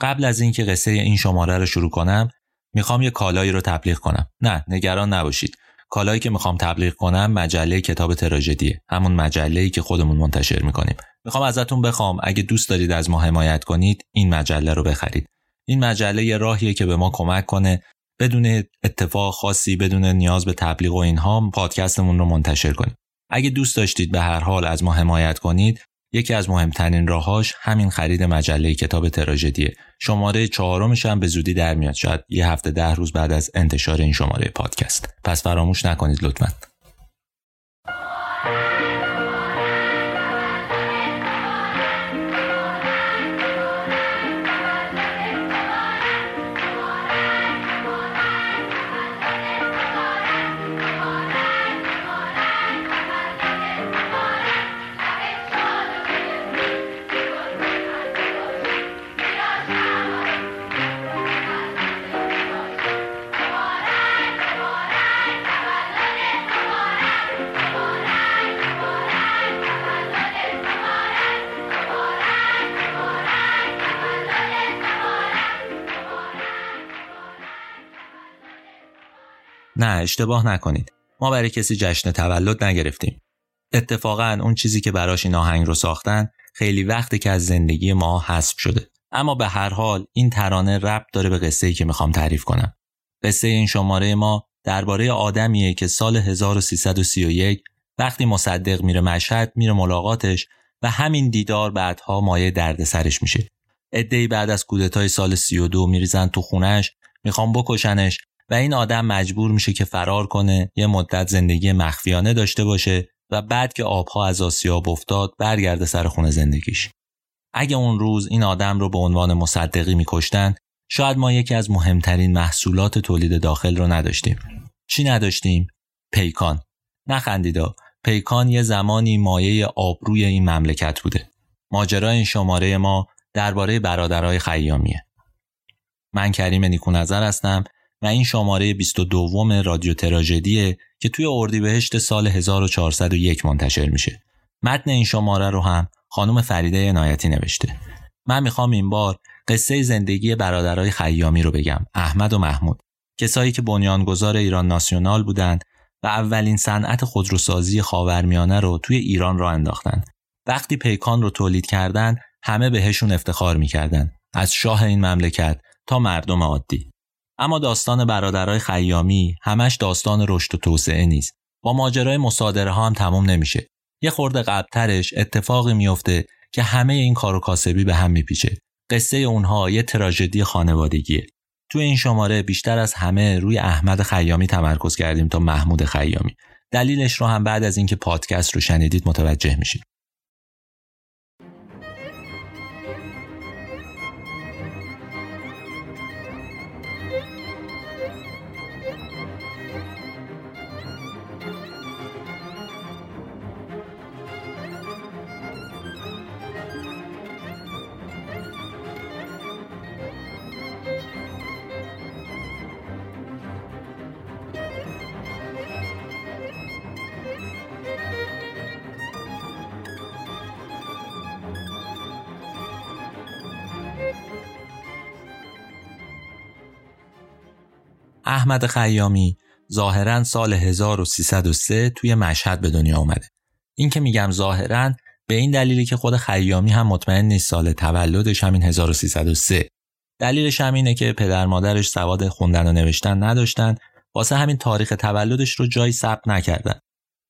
قبل از اینکه قصه این شماره رو شروع کنم می‌خوام یه کالایی رو تبلیغ کنم. نه نگران نباشید. کالایی که می‌خوام تبلیغ کنم مجله کتاب تراژدیه. همون مجله که خودمون منتشر می‌کنیم. می‌خوام ازتون بخوام. اگه دوست دارید از ما حمایت کنید این مجله رو بخرید. این مجله یه راهیه که به ما کمک کنه بدون اتفاق خاصی بدون نیاز به تبلیغ و اینها پادکستمون رو منتشر کنیم. اگه دوست داشتید به هر حال از ما حمایت کنید یکی از مهمترین راهاش همین خرید مجله کتاب تراژدیه. شماره چهارمش هم به زودی در میاد. شاید یه هفته ده روز بعد از انتشار این شماره پادکست. پس فراموش نکنید لطفاً. نه اشتباه نکنید. ما برای کسی جشن تولد نگرفتیم. اتفاقا اون چیزی که براش این آهنگ رو ساختن خیلی وقتی که از زندگی ما حذف شده. اما به هر حال این ترانه ربط داره به قصه ای که می‌خوام تعریف کنم. قصه این شماره ما درباره آدمیه که سال 1331 وقتی مصدق میره مشهد میره ملاقاتش و همین دیدار بعدها مایه دردسرش میشه. ادهی بعد از کودتای سال 32 میریزن تو خونش می‌خوام بکشنش و این آدم مجبور میشه که فرار کنه یه مدت زندگی مخفیانه داشته باشه و بعد که آبها از آسیاب افتاد برگرده سر خونه زندگیش. اگه اون روز این آدم رو به عنوان مصدقی میکشتن شاید ما یکی از مهمترین محصولات تولید داخل رو نداشتیم. چی نداشتیم؟ پیکان. نخندیدا پیکان یه زمانی مایه آبروی این مملکت بوده. ماجرای این شماره ما درباره برادرای خیامیه. من کریم نیکو نظر هستم. و این شماره 22 رادیو تراژدیه که توی اردیبهشت سال 1401 منتشر میشه. متن این شماره رو هم خانم فریده عنایتی نوشته. من می‌خوام این بار قصه زندگی برادرای خیامی رو بگم احمد و محمود کسایی که بنیانگذار ایران ناسیونال بودند و اولین صنعت خودروسازی خاورمیانه رو توی ایران را انداختند وقتی پیکان رو تولید کردند همه بهشون افتخار می‌کردند از شاه این مملکت تا مردم عادی اما داستان برادرای خیامی همش داستان رشد و توسعه نیست. با ماجرای مصادره ها هم تموم نمیشه. یه خورده قبلترش اتفاقی میفته که همه این کار و کاسبی به هم میپیچه. قصه اونها یه تراژدی خانوادگیه. تو این شماره بیشتر از همه روی احمد خیامی تمرکز کردیم تا محمود خیامی. دلیلش رو هم بعد از اینکه پادکست رو شنیدید متوجه میشید احمد خیامی ظاهرا سال 1303 توی مشهد به دنیا اومده. این که میگم ظاهرا به این دلیلی که خود خیامی هم مطمئن نیست سال تولدش همین 1303 دلیلش هم اینه که پدر مادرش سواد خوندن و نوشتن نداشتن. واسه همین تاریخ تولدش رو جایی ثبت نکردن.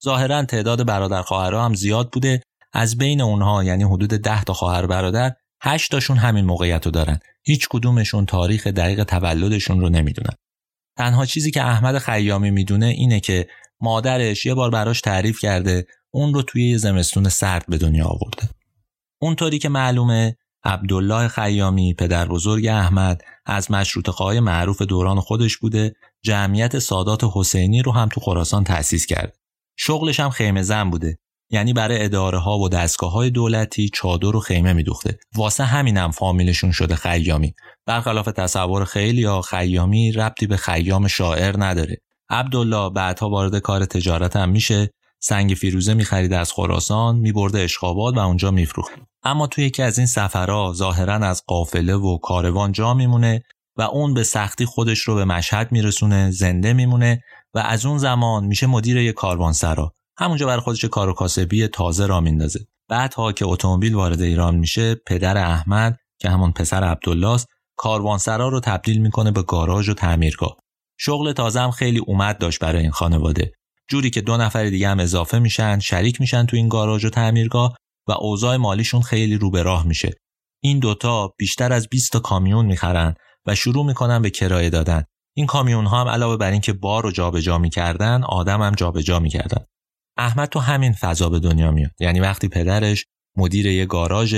ظاهرا تعداد برادر خواهرها هم زیاد بوده. از بین اونها یعنی حدود 10 تا خواهر برادر 8 تاشون همین موقعیت رو دارن. هیچ کدومشون تاریخ دقیق تولدشون رو نمی‌دونن. تنها چیزی که احمد خیامی می‌دونه اینه که مادرش یه بار براش تعریف کرده اون رو توی یه زمستون سرد به دنیا آورده. اونطوری که معلومه عبدالله خیامی پدر بزرگ احمد از مشروط خواهی معروف دوران خودش بوده جمعیت سادات حسینی رو هم تو خراسان تأسیس کرد. شغلش هم خیمه زن بوده یعنی برای اداره ها و دستگاه های دولتی چادر و خیمه میدوخته واسه همینم فامیلشون شده خیامی برخلاف تصور خیلی یا خیامی ربطی به خیام شاعر نداره. عبدالله بعدها وارد کار تجارت هم میشه. سنگ فیروزه می‌خرید از خراسان میبرده اشخابات و اونجا میفروخت. اما توی یکی از این سفرها ظاهرا از قافله و کاروان جا میمونه و اون به سختی خودش رو به مشهد میرسونه زنده میمونه و از اون زمان میشه مدیر یک کاروانسرا. همونجا برای خودش کار و کاسبی تازه را میندازه. بعدها که اتومبیل وارد ایران میشه پدر احمد که همون پسر عبدالله است کاروانسرا رو تبدیل می‌کنه به گاراژ و تعمیرگاه. شغل تازه هم خیلی اومد داشت برای این خانواده. جوری که دو نفر دیگه هم اضافه میشن شریک میشن تو این گاراژ و تعمیرگاه و اوضاع مالیشون خیلی رو به راه میشه. این دوتا بیشتر از 20 تا کامیون می‌خرن و شروع می‌کنن به کرایه دادن. این کامیون ها هم علاوه بر اینکه بار رو جابجا می‌کردن آدم هم جابجا می‌کردن. احمد تو همین فضا به دنیا میاد. یعنی وقتی پدرش مدیر یه گاراژ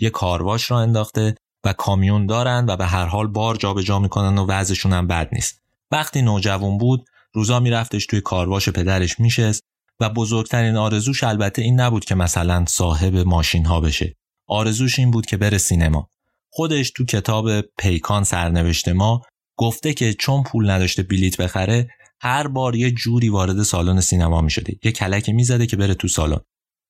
یه کارواش را انداخته و کامیون دارن و به هر حال بار جابجا می‌کنن و وضعشون هم بد نیست. وقتی نوجوان بود روزا میرفتش توی کارواش پدرش میشست و بزرگترین آرزوش البته این نبود که مثلا صاحب ماشین ها بشه. آرزوش این بود که بره سینما. خودش تو کتاب پیکان سرنوشت ما گفته که چون پول نداشته بلیت بخره هر بار یه جوری وارد سالن سینما می شده یه کلک می‌زده که بره تو سالن.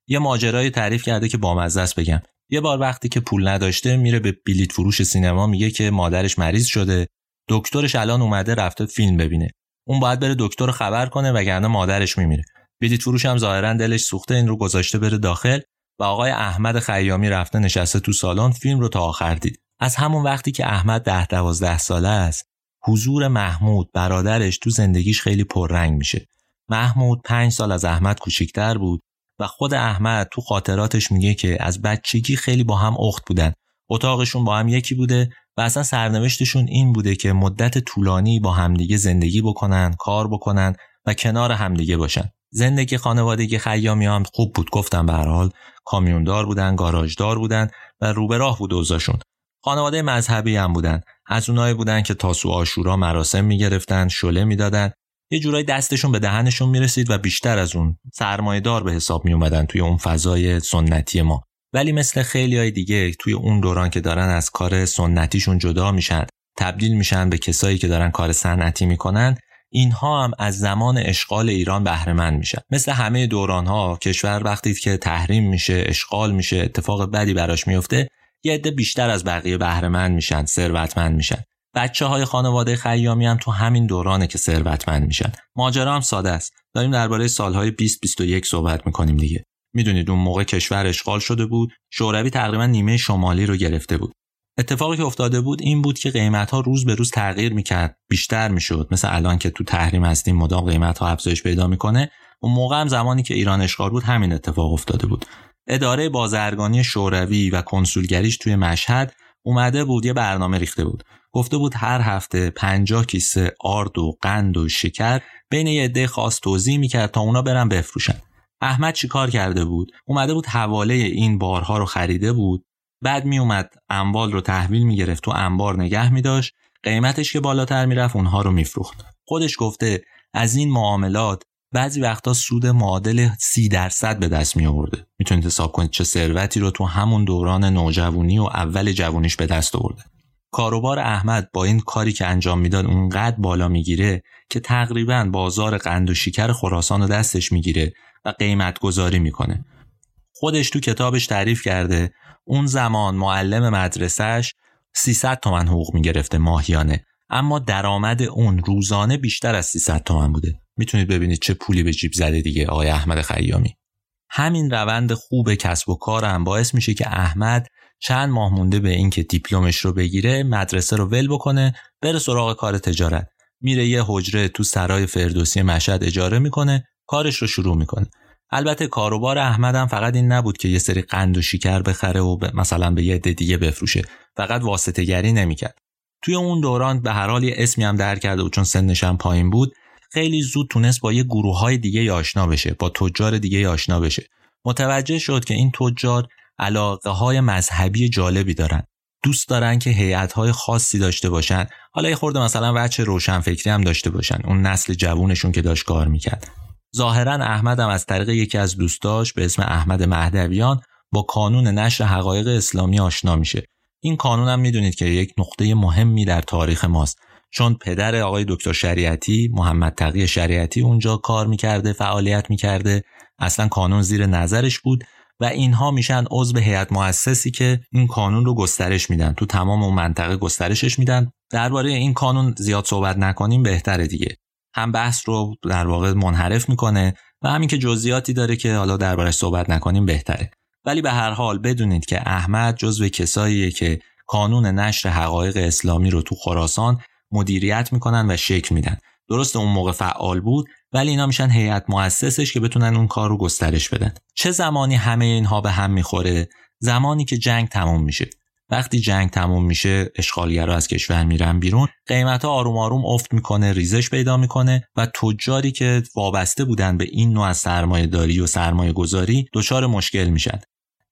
یه ماجرای تعریف کرده که با است بگم. یه بار وقتی که پول نداشته میره به بلیت فروش سینما میگه که مادرش مریض شده. دکترش الان اومده رفته فیلم ببینه. اون باید بره دکتر رو خبر کنه وگرنه مادرش میمیره. بلیت فروش هم ظاهرا دلش سوخته این رو گذاشته بره داخل و آقای احمد خیامی رفته نشسته تو سالن فیلم رو تا آخر دید. از همون وقتی که احمد ده دوازده ساله است حضور محمود برادرش تو زندگیش خیلی پررنگ میشه. محمود پنج سال از احمد کوچیکتر بود. و خود احمد تو خاطراتش میگه که از بچگی خیلی با هم اخت بودن. اتاقشون با هم یکی بوده و اصلا سرنوشتشون این بوده که مدت طولانی با همدیگه زندگی بکنن کار بکنن و کنار همدیگه باشن. زندگی خانوادگی خیامی هم خوب بود گفتم به حال. کامیوندار بودن گاراژدار بودن و رو به راه بود اوضاعشون. خانواده مذهبی هم بودن. از اونایی بودن که تاسو آشورا مراسم می‌گرفتن شله می‌دادن یه جورایی دستشون به دهنشون می‌رسید و بیشتر از اون دار به حساب می اومدن توی اون فضای سنتی ما. ولی مثل خیلی های دیگه توی اون دوران که دارن از کار سنتیشون جدا میشن تبدیل میشن به کسایی که دارن کار صنعتی می‌کنن اینها هم از زمان اشغال ایران بهره میشن. مثل همه دوران ها کشور وقتی که تحریم میشه اشغال میشه اتفاق بدی براش میفته یه عده بیشتر از بقیه بهره میشن ثروتمند میشن. بچه های خانواده خیامی هم تو همین دورانه که ثروتمند میشن. ماجرا هم ساده است. داریم درباره سالهای 20 21 صحبت می‌کنیم دیگه. می‌دونید اون موقع کشور اشغال شده بود شوروی تقریبا نیمه شمالی رو گرفته بود. اتفاقی که افتاده بود این بود که قیمت ها روز به روز تغییر می‌کرد بیشتر می‌شد. مثل الان که تو تحریم هستیم مدام قیمت ها افزایش پیدا می‌کنه. اون موقع هم زمانی که ایران اشغال بود همین اتفاق افتاده بود. اداره بازرگانی شوروی و کنسولگریش توی مشهد اومده بود یه برنامه ریخته بود. گفته بود هر هفته 50 کیسه آرد و قند و شکر بین یه عده خاص توضیح می‌کرد تا اونا برن بفروشن. احمد چیکار کرده بود؟ اومده بود حواله این بارها رو خریده بود. بعد می اومد اموال رو تحویل می گرفت تو انبار نگه می داشت قیمتش که بالاتر می‌رفت اونها رو میفروخت. خودش گفته از این معاملات بعضی وقتا سود معادل سی درصد به دست می آورده می‌تونید حساب کنید چه ثروتی رو تو همون دوران نوجوانی و اول جوونیش به دست آورده. کاروبار احمد با این کاری که انجام می‌داد اونقدر بالا می‌گیره که تقریبا بازار قند و شکر خراسان رو دستش می‌گیره و قیمت گذاری می‌کنه. خودش تو کتابش تعریف کرده اون زمان معلم مدرسهش 300 تومن حقوق می‌گرفته ماهیانه اما درآمد اون روزانه بیشتر از 300 تومن بوده. می‌تونید ببینید چه پولی به جیب زده دیگه آقای احمد خیامی. همین روند خوب کسب و کار هم باعث میشه که احمد چند ماه مونده به اینکه دیپلمش رو بگیره مدرسه رو ول بکنه بره سراغ کار تجارت. میره یه حجره تو سرای فردوسی مشهد اجاره می‌کنه کارش رو شروع می‌کنه. البته کاروبار هم فقط این نبود که یه سری قند و شکر بخره و مثلا به یه عده دیگه بفروشه. فقط واسطه گری نمی‌کرد. توی اون دوران به هر حال یه اسمی هم در کرده و چون سنش هم پایین بود. خیلی زود تونست با یه گروه های دیگه آشنا بشه با تجار دیگه آشنا بشه. متوجه شد که این تجار علاقه های مذهبی جالبی دارن. دوست دارن که هیئت های خاصی داشته باشن. حالا یه خورده مثلا وچه روشنفکری هم داشته باشن. اون نسل جوونشون که داشت کار می‌کرد. ظاهرا احمد هم از طریق یکی از دوستاش به اسم احمد مهدویان با قانون نشر حقایق اسلامی آشنا میشه. این قانون هم می‌دونید که یک نقطه مهمی در تاریخ ماست. چون پدر آقای دکتر شریعتی محمد تقی شریعتی اونجا کار می‌کرده فعالیت می‌کرده. اصلا کانون زیر نظرش بود. و اینها میشن عضو هیئت مؤسسی که این کانون رو گسترش میدن. تو تمام اون منطقه گسترشش میدن. درباره این کانون زیاد صحبت نکنیم بهتره دیگه. هم بحث رو در واقع منحرف می‌کنه و همین که جزئیاتی داره که حالا دربارش صحبت نکنیم بهتره. ولی به هر حال بدونید که احمد جزو کساییه که کانون نشر حقایق اسلامی رو تو خراسان مدیریت می‌کنن و شکل میدن. درست اون موقع فعال بود ولی اینا میشن هیئت مؤسسش که بتونن اون کار رو گسترش بدن. چه زمانی همه اینها به هم می‌خوره؟ زمانی که جنگ تموم میشه. وقتی جنگ تموم میشه اشغالگرا از کشور میرن بیرون. قیمت ها آروم آروم افت می‌کنه ریزش پیدا می‌کنه و تجاری که وابسته بودن به این نوع از سرمایه داری و سرمایه گذاری دچار مشکل میشن.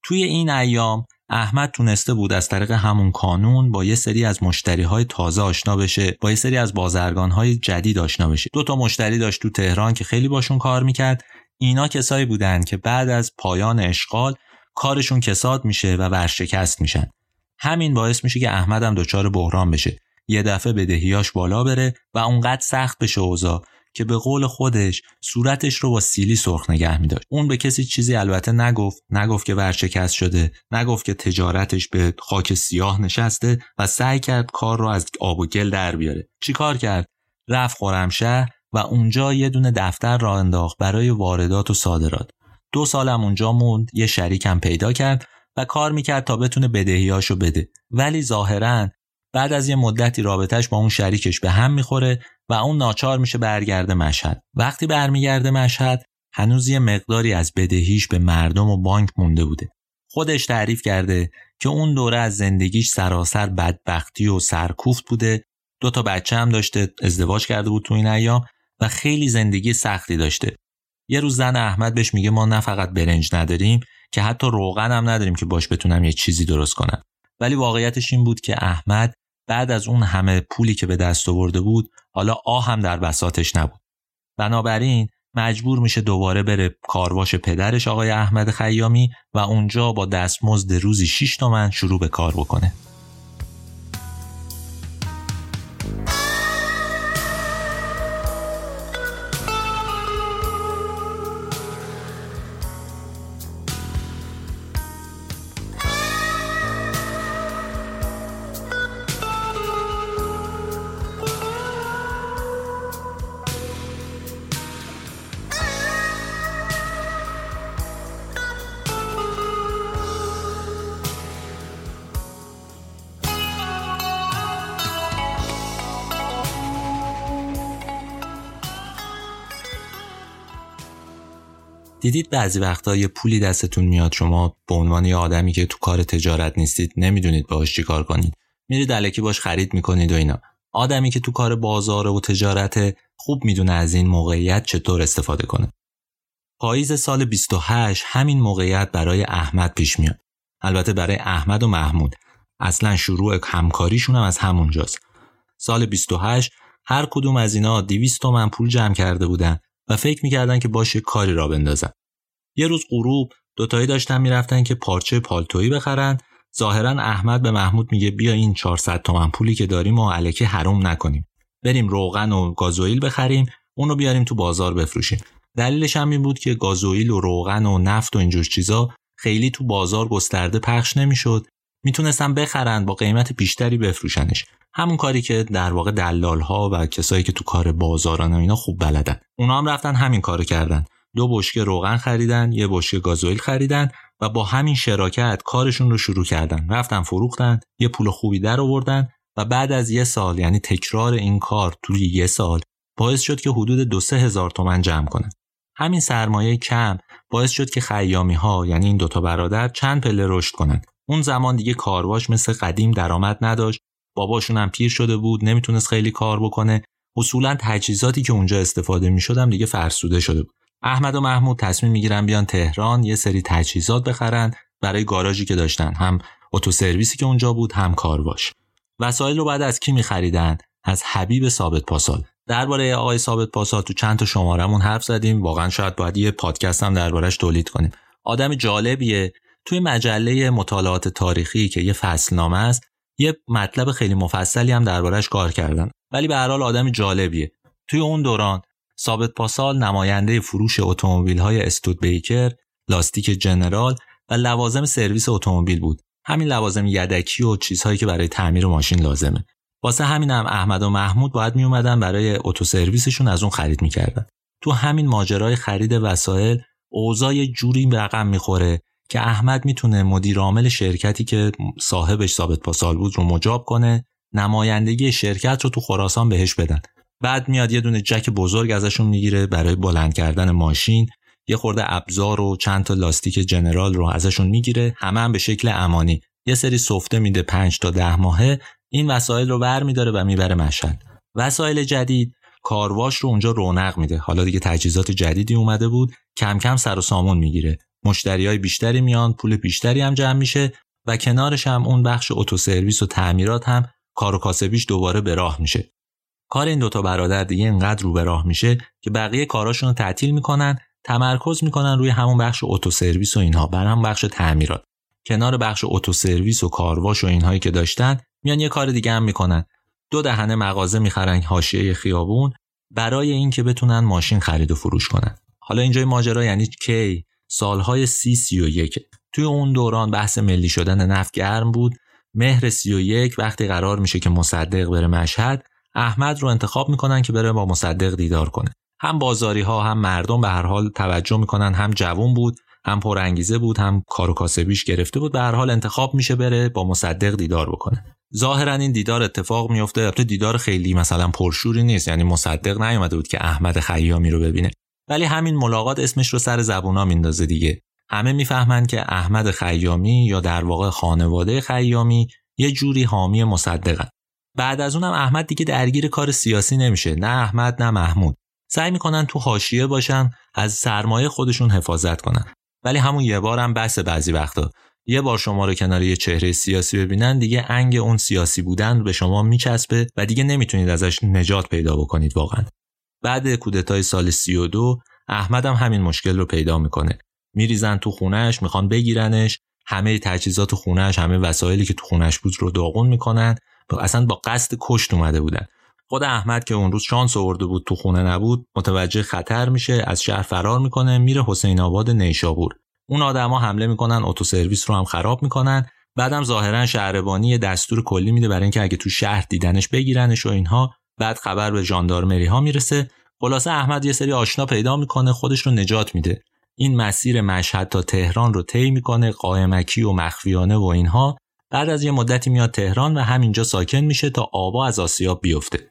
توی این ایام احمد تونسته بود از طریق همون کانون با یه سری از مشتری های تازه آشنا بشه با یه سری از بازرگان های جدید آشنا بشه. دو تا مشتری داشت تو تهران که خیلی باشون کار می‌کرد. اینا کسایی بودن که بعد از پایان اشغال کارشون کساد میشه و ورشکست میشن. همین باعث میشه که احمد هم دچار بحران بشه. یه دفعه بدهیاش بالا بره و اونقدر سخت بشه اوضاع که به قول خودش صورتش رو با سیلی سرخ نگه می داشت. اون به کسی چیزی البته نگفت نگفت که ورشکست شده نگفت که تجارتش به خاک سیاه نشسته و سعی کرد کار رو از آب و گل در بیاره. چی کار کرد؟ رفت خرمشهر و اونجا یه دونه دفتر را انداخت برای واردات و صادرات. دو سالم اونجا موند یه شریکم پیدا کرد و کار می‌کرد تا بتونه بدهیاشو بده. ولی ظاهرا بعد از یه مدتی رابطش با اون شریکش به هم می‌خوره و اون ناچار میشه برگرده مشهد. وقتی برمیگرده مشهد هنوز یه مقداری از بدهیش به مردم و بانک مونده بوده. خودش تعریف کرده که اون دوره از زندگیش سراسر بدبختی و سرکوفت بوده. دو تا بچه هم داشته ازدواج کرده بود تو این ایام و خیلی زندگی سختی داشته. یه روز زن احمد بهش میگه ما نه فقط برنج نداریم که حتی روغن هم نداریم که باش بتونم یه چیزی درست کنم. ولی واقعیتش این بود که احمد بعد از اون همه پولی که به دست آورده بود حالا آه هم در بساتش نبود. بنابراین مجبور میشه دوباره بره کارواش پدرش آقای احمد خیامی و اونجا با دستمزد روزی 6 تومن شروع به کار بکنه. دیدید بعضی وقتا یه پولی دستتون میاد شما به عنوان یه آدمی که تو کار تجارت نیستید نمی‌دونید باهاش چی کار کنید. میرید علکی باش خرید می‌کنید و اینا. آدمی که تو کار بازار و تجارت خوب می‌دونه از این موقعیت چطور استفاده کنه. پاییز سال 28 همین موقعیت برای احمد پیش میاد. البته برای احمد و محمود. اصلا شروع همکاریشون هم از همونجاست. سال 28 هر کدوم از اینا 200 تومن پول جمع کرده بودن. و فکر می‌کردن که باشه کاری را بندازن. یه روز غروب دوتایی داشتن می‌رفتن که پارچه پالتویی بخرن. ظاهرا احمد به محمود میگه بیا این 400 تومن پولی که داریم و علکه حروم نکنیم. بریم روغن و گازوئیل بخریم اونو بیاریم تو بازار بفروشیم. دلیلش هم این بود که گازوئیل و روغن و نفت و اینجور چیزا خیلی تو بازار گسترده پخش نمی‌شد. می‌تونستن بخرن با قیمت بیشتری بفروشنش. همون کاری که در واقع دلال ها و کسایی که تو کار بازاران و اینا خوب بلدن. اونا هم رفتن همین کارو کردن. دو بشکه روغن خریدن یه بشکه گازوئیل خریدن و با همین شراکت کارشون رو شروع کردن. رفتن فروختن یه پول خوبی در آوردن و بعد از یه سال یعنی تکرار این کار توی یه سال باعث شد که حدود دو سه هزار تومن جمع کنن. همین سرمایه کم باعث شد که خیامی ها یعنی این دوتا برادر چند پله رشد کنند اون زمان دیگه کارواش مثل قدیم درآمد نداشت. باباشون هم پیر شده بود نمی‌تونست خیلی کار بکنه. اصولا تجهیزاتی که اونجا استفاده می‌شدم دیگه فرسوده شده بود. احمد و محمود تصمیم می‌گیرن بیان تهران یه سری تجهیزات بخرن برای گاراژی که داشتن. هم اتو سرویسی که اونجا بود هم کارواش. وسایل رو بعد از کی میخریدن؟ از حبیب ثابت پاسال. درباره آقای ثابت پاسال تو چند تا شمارمون حرف زدیم. واقعا شاید باید یه پادکست هم دربارش تولید کنیم. آدم جالبیه. توی مجله مطالعات تاریخی که یه فصلنامه است یه مطلب خیلی مفصلی هم دربارش کار کردن ولی به هر حال آدم جالبیه توی اون دوران ثابت پاسال نماینده فروش اتومبیل های استود بیکر، لاستیک جنرال و لوازم سرویس اتومبیل بود. همین لوازم یدکی و چیزهایی که برای تعمیر ماشین لازمه. واسه همین هم احمد و محمود باید می اومدن برای اتو سرویسشون از اون خرید می‌کردن. تو همین ماجرای خرید وسایل اوضاع جوری رقم می‌خوره که احمد می‌تونه مدیر عامل شرکتی که صاحبش ثابت پاسال بود رو مجاب کنه نمایندگی شرکت رو تو خراسان بهش بدن. بعد میاد یه دونه جک بزرگ ازشون می‌گیره برای بلند کردن ماشین. یه خورده ابزار و چند تا لاستیک جنرال رو ازشون می‌گیره. همه هم به شکل امانی. یه سری سفته میده 5 تا ده ماهه. این وسایل رو ور میداره و می‌بره مشهد. وسایل جدید. کارواش رو اونجا رونق میده. حالا دیگه تجهیزات جدیدی اومده بود. کم کم سر و سامون می‌گیره. مشتری های بیشتری میان پول بیشتری هم جمع میشه و کنارش هم اون بخش اتو سرویس و تعمیرات هم کار و کاسبیش دوباره به راه میشه. کار این دوتا برادر دیگه اینقدر رو به راه میشه که بقیه کاراشون رو تعطیل می‌کنن تمرکز می‌کنن روی همون بخش اتو سرویس و اینها بر هم بخش تعمیرات. کنار بخش اتو سرویس و کارواش و اینهایی که داشتن میان یه کار دیگه هم می‌کنن. دو دهنه مغازه می‌خرن حاشیه خیابون برای اینکه بتونن ماشین خرید و فروش کنن. حالا اینجای ماجرا یعنی کی؟ سالهای سی سی و یک. توی اون دوران بحث ملی شدن نفت گرم بود. مهر سی و یک وقتی قرار میشه که مصدق بره مشهد احمد رو انتخاب می‌کنن که بره با مصدق دیدار کنه. هم بازاری ها هم مردم به هر حال توجه می‌کنن. هم جوون بود هم پرانگیزه بود هم کار و کاسبیش گرفته بود. به هر حال انتخاب میشه بره با مصدق دیدار بکنه. ظاهرا این دیدار اتفاق میفته البته دیدار خیلی مثلا پرشوری نیست. یعنی مصدق نیومده بود که احمد خیامی رو ببینه. ولی همین ملاقات اسمش رو سر زبونا میندازه دیگه. همه می‌فهمند که احمد خیامی یا در واقع خانواده خیامی یه جوری حامی مصدقن. بعد از اونم احمد دیگه درگیر کار سیاسی نمیشه. نه احمد نه محمود. سعی می‌کنن تو حاشیه باشن از سرمایه خودشون حفاظت کنن. ولی همون یه بارم بس بعضی وقتا. یه بار شما رو کنار یه چهره سیاسی ببینن دیگه انگ اون سیاسی بودن به شما میچسبه و دیگه نمی‌تونید ازش نجات پیدا بکنید واقعا. بعد کودتای سال 32 احمد هم همین مشکل رو پیدا می‌کنه. میریزن تو خونهش می‌خوان بگیرنش همه تجهیزات خونهش همه وسایلی که تو خونهش بود رو داغون می‌کنن. اصلا با قصد کشت اومده بودن. خود احمد که اون روز شانس آورده بود تو خونه نبود متوجه خطر میشه از شهر فرار می‌کنه میره حسین آباد نیشابور. اون آدما حمله می‌کنن اتو سرویس رو هم خراب می‌کنن. بعدم ظاهرا شهربانی دستور کلی میده برای اینکه اگه تو شهر دیدنش بگیرنش و اینها. بعد خبر به ژاندارمری ها می‌رسه. خلاصه احمد یه سری آشنا پیدا می‌کنه خودش رو نجات میده. این مسیر مشهد تا تهران رو طی می‌کنه قائمکی و مخفیانه و اینها. بعد از یه مدتی میاد تهران و همینجا ساکن میشه تا آبا از آسیاب بیفته.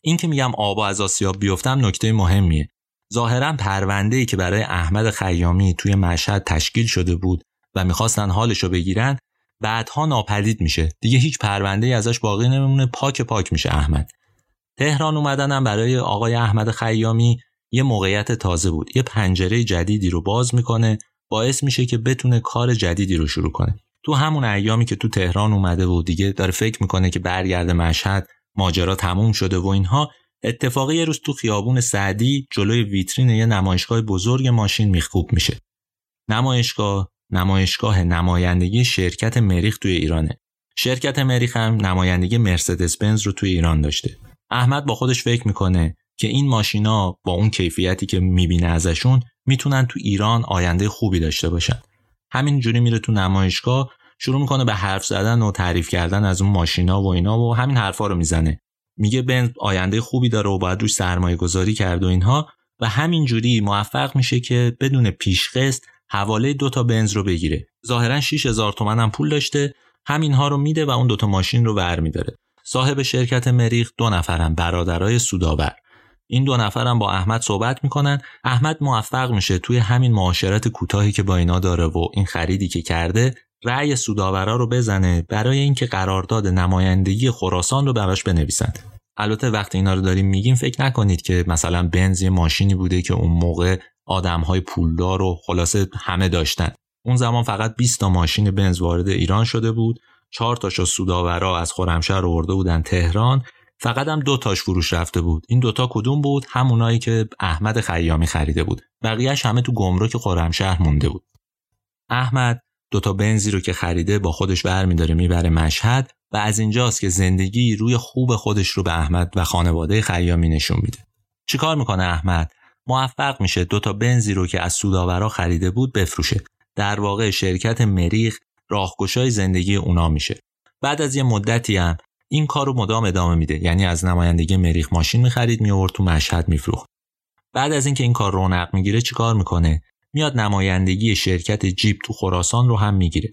این که میگم آبا از آسیاب بیفتم نکته مهمیه. ظاهرا پرونده ای که برای احمد خیامی توی مشهد تشکیل شده بود و می‌خواستن حالش رو بگیرن بعدها ناپدید میشه. دیگه هیچ پرونده ای ازش باقی نمیمونه. پاک پاک میشه احمد. تهران اومدنم برای آقای احمد خیامی یه موقعیت تازه بود. یه پنجره جدیدی رو باز می‌کنه. باعث میشه که بتونه کار جدیدی رو شروع کنه. تو همون ایامی که تو تهران اومده و دیگه داره فکر می‌کنه که برگرده مشهد ماجرا تموم شده و اینها اتفاقی یه روز تو خیابون سعدی جلوی ویترین یه نمایشگاه بزرگ ماشین میخکوب میشه. نمایشگاه نمایشگاه نمایندگی شرکت مریخ توی ایرانه. شرکت مریخ هم نمایندگی مرسدس بنز رو توی ایران داشته. احمد با خودش فکر می‌کنه که این ماشینا با اون کیفیتی که می‌بینه ازشون می‌تونن تو ایران آینده خوبی داشته باشن. همین جوری میره تو نمایشگاه شروع می‌کنه به حرف زدن و تعریف کردن از اون ماشینا و اینا و همین حرفا رو می‌زنه. میگه بنز آینده خوبی داره و باید روش سرمایه گذاری کرد و اینها. و همین جوری موفق میشه که بدون پیشقسط حواله دوتا بنز رو بگیره. ظاهرا 6000 تومن هم پول داشته. همینها رو میده و اون دوتا ماشین رو ور میداره. صاحب شرکت مریخ دو نفرن برادرای سوداور این دو نفرم با احمد صحبت می‌کنن. احمد موفق میشه توی همین معاشرت کوتاهی که با اینا داره و این خریدی که کرده رأی سوداورا رو بزنه برای اینکه قرارداد نمایندگی خراسان رو براش بنویسند. البته وقتی اینا رو داریم میگیم فکر نکنید که مثلا بنز یه ماشینی بوده که اون موقع آدمهای پولدار و خلاصه همه داشتن. اون زمان فقط 20 تا ماشین بنز وارد ایران شده بود. چهار تاشو سوداورا از خرمشهر آورده بودن تهران. فقط هم دو تاش فروش رفته بود. این دوتا کدوم بود؟ همونایی که احمد خیامی خریده بود. بقیهش همه تو گمرک خرمشهر مونده بود. احمد دوتا بنزی رو که خریده با خودش برمیداره می‌بره مشهد و از اینجاست که زندگی روی خوب خودش رو به احمد و خانواده خیامی نشون میده. چیکار می‌کنه احمد؟ موفق میشه دو تا بنزی رو که از سوداورا خریده بود بفروشه. در واقع شرکت مریخ راهگشای زندگی اونا میشه. بعد از یه مدتی هم این کار رو مدام ادامه میده. یعنی از نمایندگی مریخ ماشین می‌خرید میورد تو مشهد میفروخت. بعد از اینکه این کار رونق می‌گیره چیکار می‌کنه؟ میاد نمایندگی شرکت جیپ تو خراسان رو هم می‌گیره.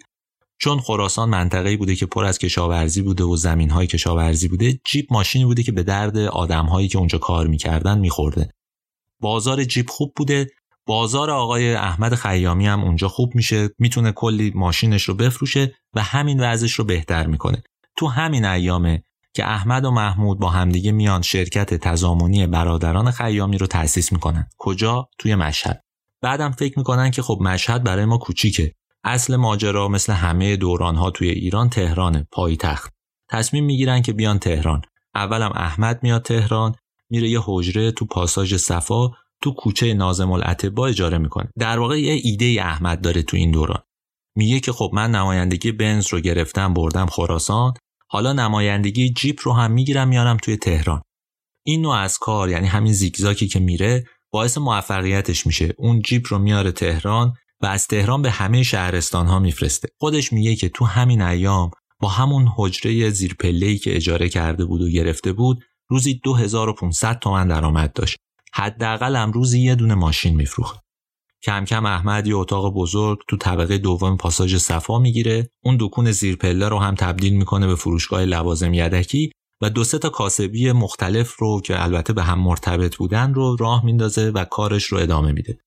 چون خراسان منطقه‌ای بوده که پر از کشاورزی بوده و زمین‌های کشاورزی بوده جیپ ماشینی بوده که به درد آدم‌هایی که اونجا کار می‌کردن میخورده. بازار جیپ خوب بوده بازار آقای احمد خیامی هم اونجا خوب میشه می‌تونه کلی ماشینش رو بفروشه و همین وضعش رو بهتر می‌کنه. تو همین ایامه که احمد و محمود با همدیگه میان شرکت تضامنی برادران خیامی رو تأسیس می‌کنن. کجا؟ توی مشهد. بعدم فکر می‌کنن که خب مشهد برای ما کوچیکه. اصل ماجرا مثل همه دورانها توی ایران تهرانه پایتخت. تصمیم می‌گیرن که بیان تهران. اولم احمد میاد تهران میره یه حجره تو پاساژ صفا تو کوچه نازم العتبا اجاره می‌کنه. در واقع یه ایده احمد داره تو این دوران. میگه که خب من نمایندگی بنز رو گرفتم بردم خراسان. حالا نمایندگی جیپ رو هم می‌گیرم میارم توی تهران. این نوع از کار یعنی همین زیگزاکی که میره باعث موفقیتش میشه. اون جیپ رو میاره تهران و از تهران به همه شهرستان ها میفرسته. خودش میگه که تو همین ایام با همون حجره زیرپله‌ای که اجاره کرده بود و گرفته بود روزی 2500 تومن درآمد داشت. حداقل هم روزی یه دونه ماشین میفروخت. کم کم احمد یه اتاق بزرگ تو طبقه دوم پاساژ صفا می‌گیره. اون دکون زیرپله رو هم تبدیل می‌کنه به فروشگاه لوازم یدکی و دو سه تا کاسبی مختلف رو که البته به هم مرتبط بودن رو راه میندازه و کارش رو ادامه میده.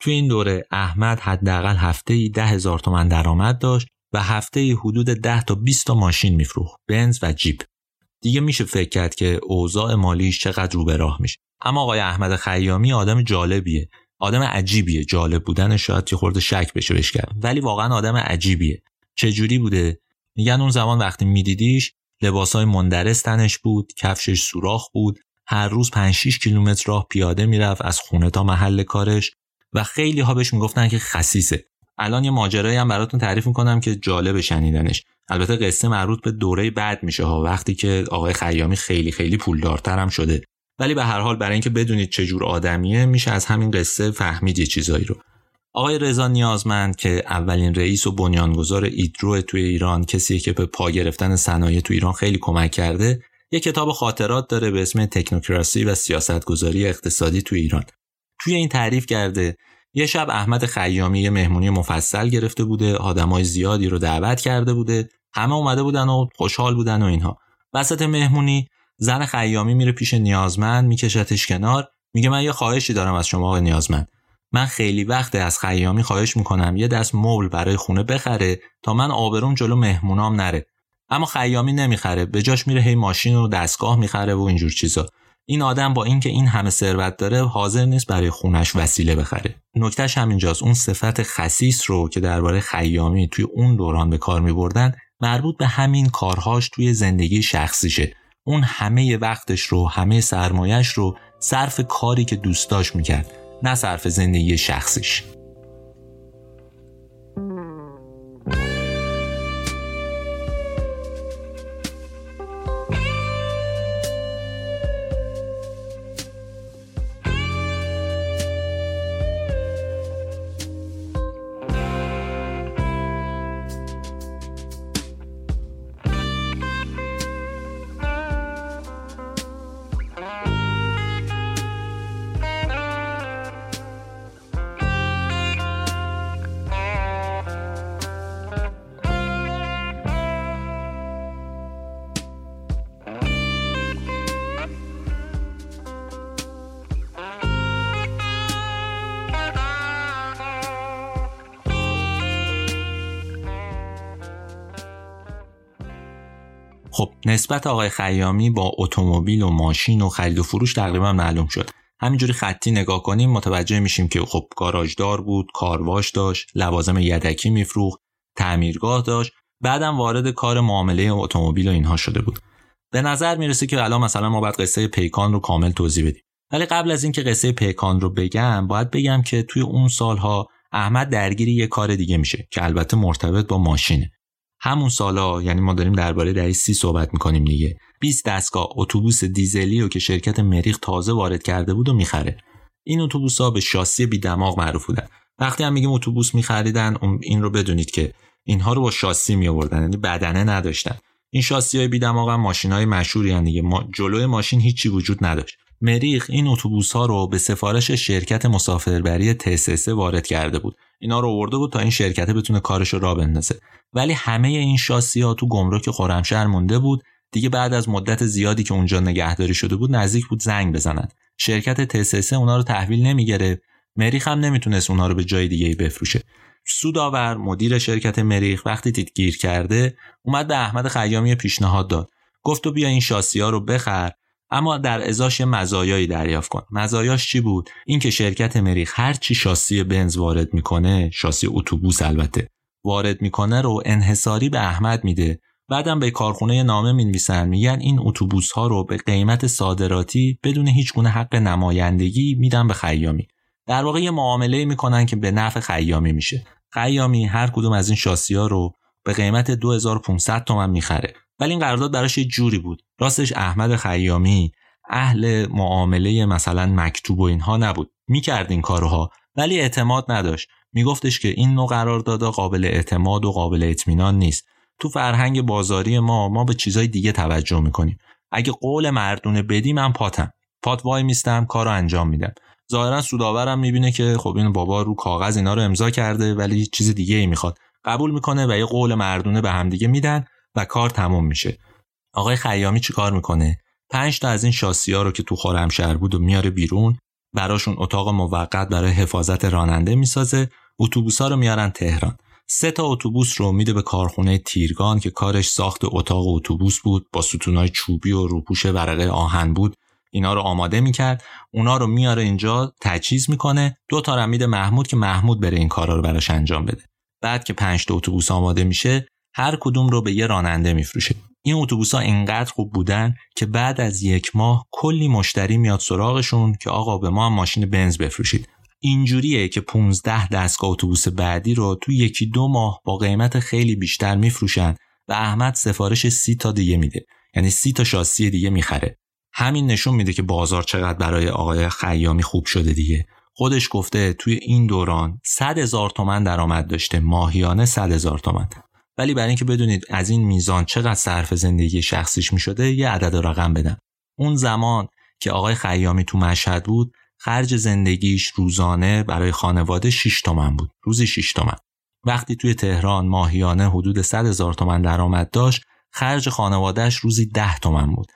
تو این دوره احمد حداقل هفته ای ده هزار تومن درآمد داشت و هفته ای حدود ده تا 20 تا ماشین میفروخت. بنز و جیپ. دیگه میشه فکر کرد که اوضاع مالیش چقدر رو به راه میشه. اما آقای احمد خیامی آدم جالبیه. آدم عجیبیه. جالب بودن شاید یه خورده شک بشه بهش کرد ولی واقعا آدم عجیبیه. چه جوری بوده؟ میگن اون زمان وقتی میدیدیش لباسای مندرس تنش بود کفشش سوراخ بود. هر روز 5 6 کیلومتر راه پیاده می‌رفت از خونه تا محل کارش و خیلی ها بهش می‌گفتن که خسیسه. الان یه ماجرایی هم براتون تعریف می‌کنم که جالب شنیدنش. البته قصه مربوط به دوره بعد میشه ها. وقتی که آقای خیامی خیلی خیلی پولدارتر هم شده. ولی به هر حال برای اینکه بدونید چه جور آدمیه میشه از همین قصه فهمید یه چیزایی رو. آقای رضا نیازمند که اولین رئیس و بنیانگذار ایدرو توی ایران کسی که به پا گرفتن صنایع تو ایران خیلی کمک کرده یه کتاب خاطرات داره به اسم تکنوکراسی و سیاستگذاری اقتصادی تو ایران. توی این تعریف کرده یه شب احمد خیامی یه مهمونی مفصل گرفته بوده آدمای زیادی رو دعوت کرده بوده همه اومده بودن و خوشحال بودن و اینها. وسط مهمونی زن خیامی میره پیش نیازمند میکشتش کنار میگه من یه خواهشی دارم از شما آقای نیازمند. من خیلی وقت از خیامی خواهش می‌کنم یه دست مبل برای خونه بخره تا من آبروم جلو مهمونام نره. اما خیامی نمی‌خره به جاش میره هی ماشین و دستگاه می‌خره و اینجور چیزا. این آدم با اینکه این همه ثروت داره حاضر نیست برای خونش وسیله بخره. نکتهش همینجاست اون صفت خصیص رو که درباره خیامی توی اون دوران به کار میبردن مربوط به همین کارهاش توی زندگی شخصیشه. اون همه وقتش رو همه سرمایش رو صرف کاری که دوست داشت می‌کرد نه صرف زندگی شخصیش. نسبت آقای خیامی با اتومبیل و ماشین و خرید و فروش تقریبا معلوم شد. همینجوری خطی نگاه کنیم متوجه میشیم که خب گاراژدار بود کارواش داشت لوازم یدکی میفروخت تعمیرگاه داشت بعدم وارد کار معامله اتومبیل و اینها شده بود. به نظر می‌رسه که الان مثلا ما باید قصه پیکان رو کامل توضیح بدیم. ولی قبل از اینکه قصه پیکان رو بگم باید بگم که توی اون سالها احمد درگیری یه کار دیگه میشه که البته مرتبط با ماشینه. همون سالا یعنی ما داریم درباره دهه سی صحبت می‌کنیم دیگه. 20 دستگاه اتوبوس دیزلی رو که شرکت مریخ تازه وارد کرده بود و می‌خره. این اتوبوس ها به شاسی بی دماغ معروف بودن. وقتی هم میگیم اتوبوس میخریدن این رو بدونید که اینها رو با شاسی می آوردن یعنی بدنه نداشتن. این شاسی های بی دماغ هم ماشین های مشهوری دیگه. ما جلوی ماشین هیچی وجود نداشت. مریخ این اتوبوس ها رو به سفارش شرکت مسافربری تسسه وارد کرده بود. اینا رو آورده بود تا این شرکت بتونه کارش رو را بندازه. ولی همه این شاسی ها تو گمرک خرمشهر مونده بود. دیگه بعد از مدت زیادی که اونجا نگهداری شده بود نزدیک بود زنگ بزنن. شرکت تسسه اونا رو تحویل نمی‌گرفت. مریخ هم نمی‌تونست اونا رو به جای دیگه بفروشه. سوداور مدیر شرکت مریخ وقتی دید گیر کرده اومد به احمد خیامی پیشنهاد داد. گفت تو بیا این شاسی ها رو بخر. اما در ازاش مزایایی دریافت کن. مزایاش چی بود؟ اینکه شرکت مریخ هر چی شاسی بنز وارد می‌کنه شاسی اتوبوس البته وارد می‌کنه رو انحصاری به احمد میده. بعدم به کارخونه نامه می‌نویسن میگن این اتوبوس ها رو به قیمت صادراتی بدون هیچ گونه حق نمایندگی میدن به خیامی. در واقع یه معامله می‌کنن که به نفع خیامی میشه. خیامی هر کدوم از این شاسی ها رو به قیمت 2500 تومن می‌خره. ولی این قرارداد براش یه جوری بود. راستش احمد خیامی اهل معامله مثلا مکتوب و اینها نبود. می‌کرد این کارها ولی اعتماد نداشت. میگفتش که این نوع قراردادها قابل اعتماد و قابل اطمینان نیست. تو فرهنگ بازاری ما ما به چیزای دیگه توجه می‌کنیم. اگه قول مردونه بدی من پاتم. پات وای میستم کارو انجام میدم. ظاهرا سوداورم می‌بینه که خب این بابا رو کاغذ اینا رو امضا کرده ولی چیز دیگه ای می‌خواد. قبول می‌کنه و یه قول مردونه به همدیگه میدن. و کار تموم میشه. آقای خیامی چیکار می‌کنه؟ پنج تا از این شاسی ها رو که تو خرمشهر بود و میاره بیرون براشون اتاق موقت برای حفاظت راننده می‌سازه اتوبوس ها رو میارن تهران. سه تا اتوبوس رو میده به کارخونه تیرگان که کارش ساخت اتاق اتوبوس بود با ستونای چوبی و روپوش ورقه آهن بود. اینا رو آماده می‌کرد. اونا رو میاره اینجا تجهیز می‌کنه. دو تا میده محمود که محمود بره این کارا رو براش انجام بده. بعد که پنج تا اتوبوس آماده میشه هر کدوم رو به یه راننده میفروشه. این اتوبوس ها اینقدر خوب بودن که بعد از یک ماه کلی مشتری میاد سراغشون که آقا به ما هم ماشین بنز بفروشید. اینجوریه که 15 دستگاه اتوبوس بعدی رو تو یکی دو ماه با قیمت خیلی بیشتر میفروشن و احمد سفارش سی تا دیگه میده. یعنی سی تا شاسی دیگه می‌خره. همین نشون میده که بازار چقدر برای آقای خیامی خوب شده دیگه. خودش گفته توی این دوران 100 هزار تومن درآمد داشته ماهیانه 100 هزار تومن. ولی برای اینکه بدونید از این میزان چقدر صرف زندگی شخصیش می‌شده یه عدد رقم بدم. اون زمان که آقای خیامی تو مشهد بود خرج زندگیش روزانه برای خانواده 6 تومن بود. روزی 6 تومن. وقتی توی تهران ماهیانه حدود 100 هزار تومن درآمد داشت خرج خانوادهش روزی 10 تومن بود.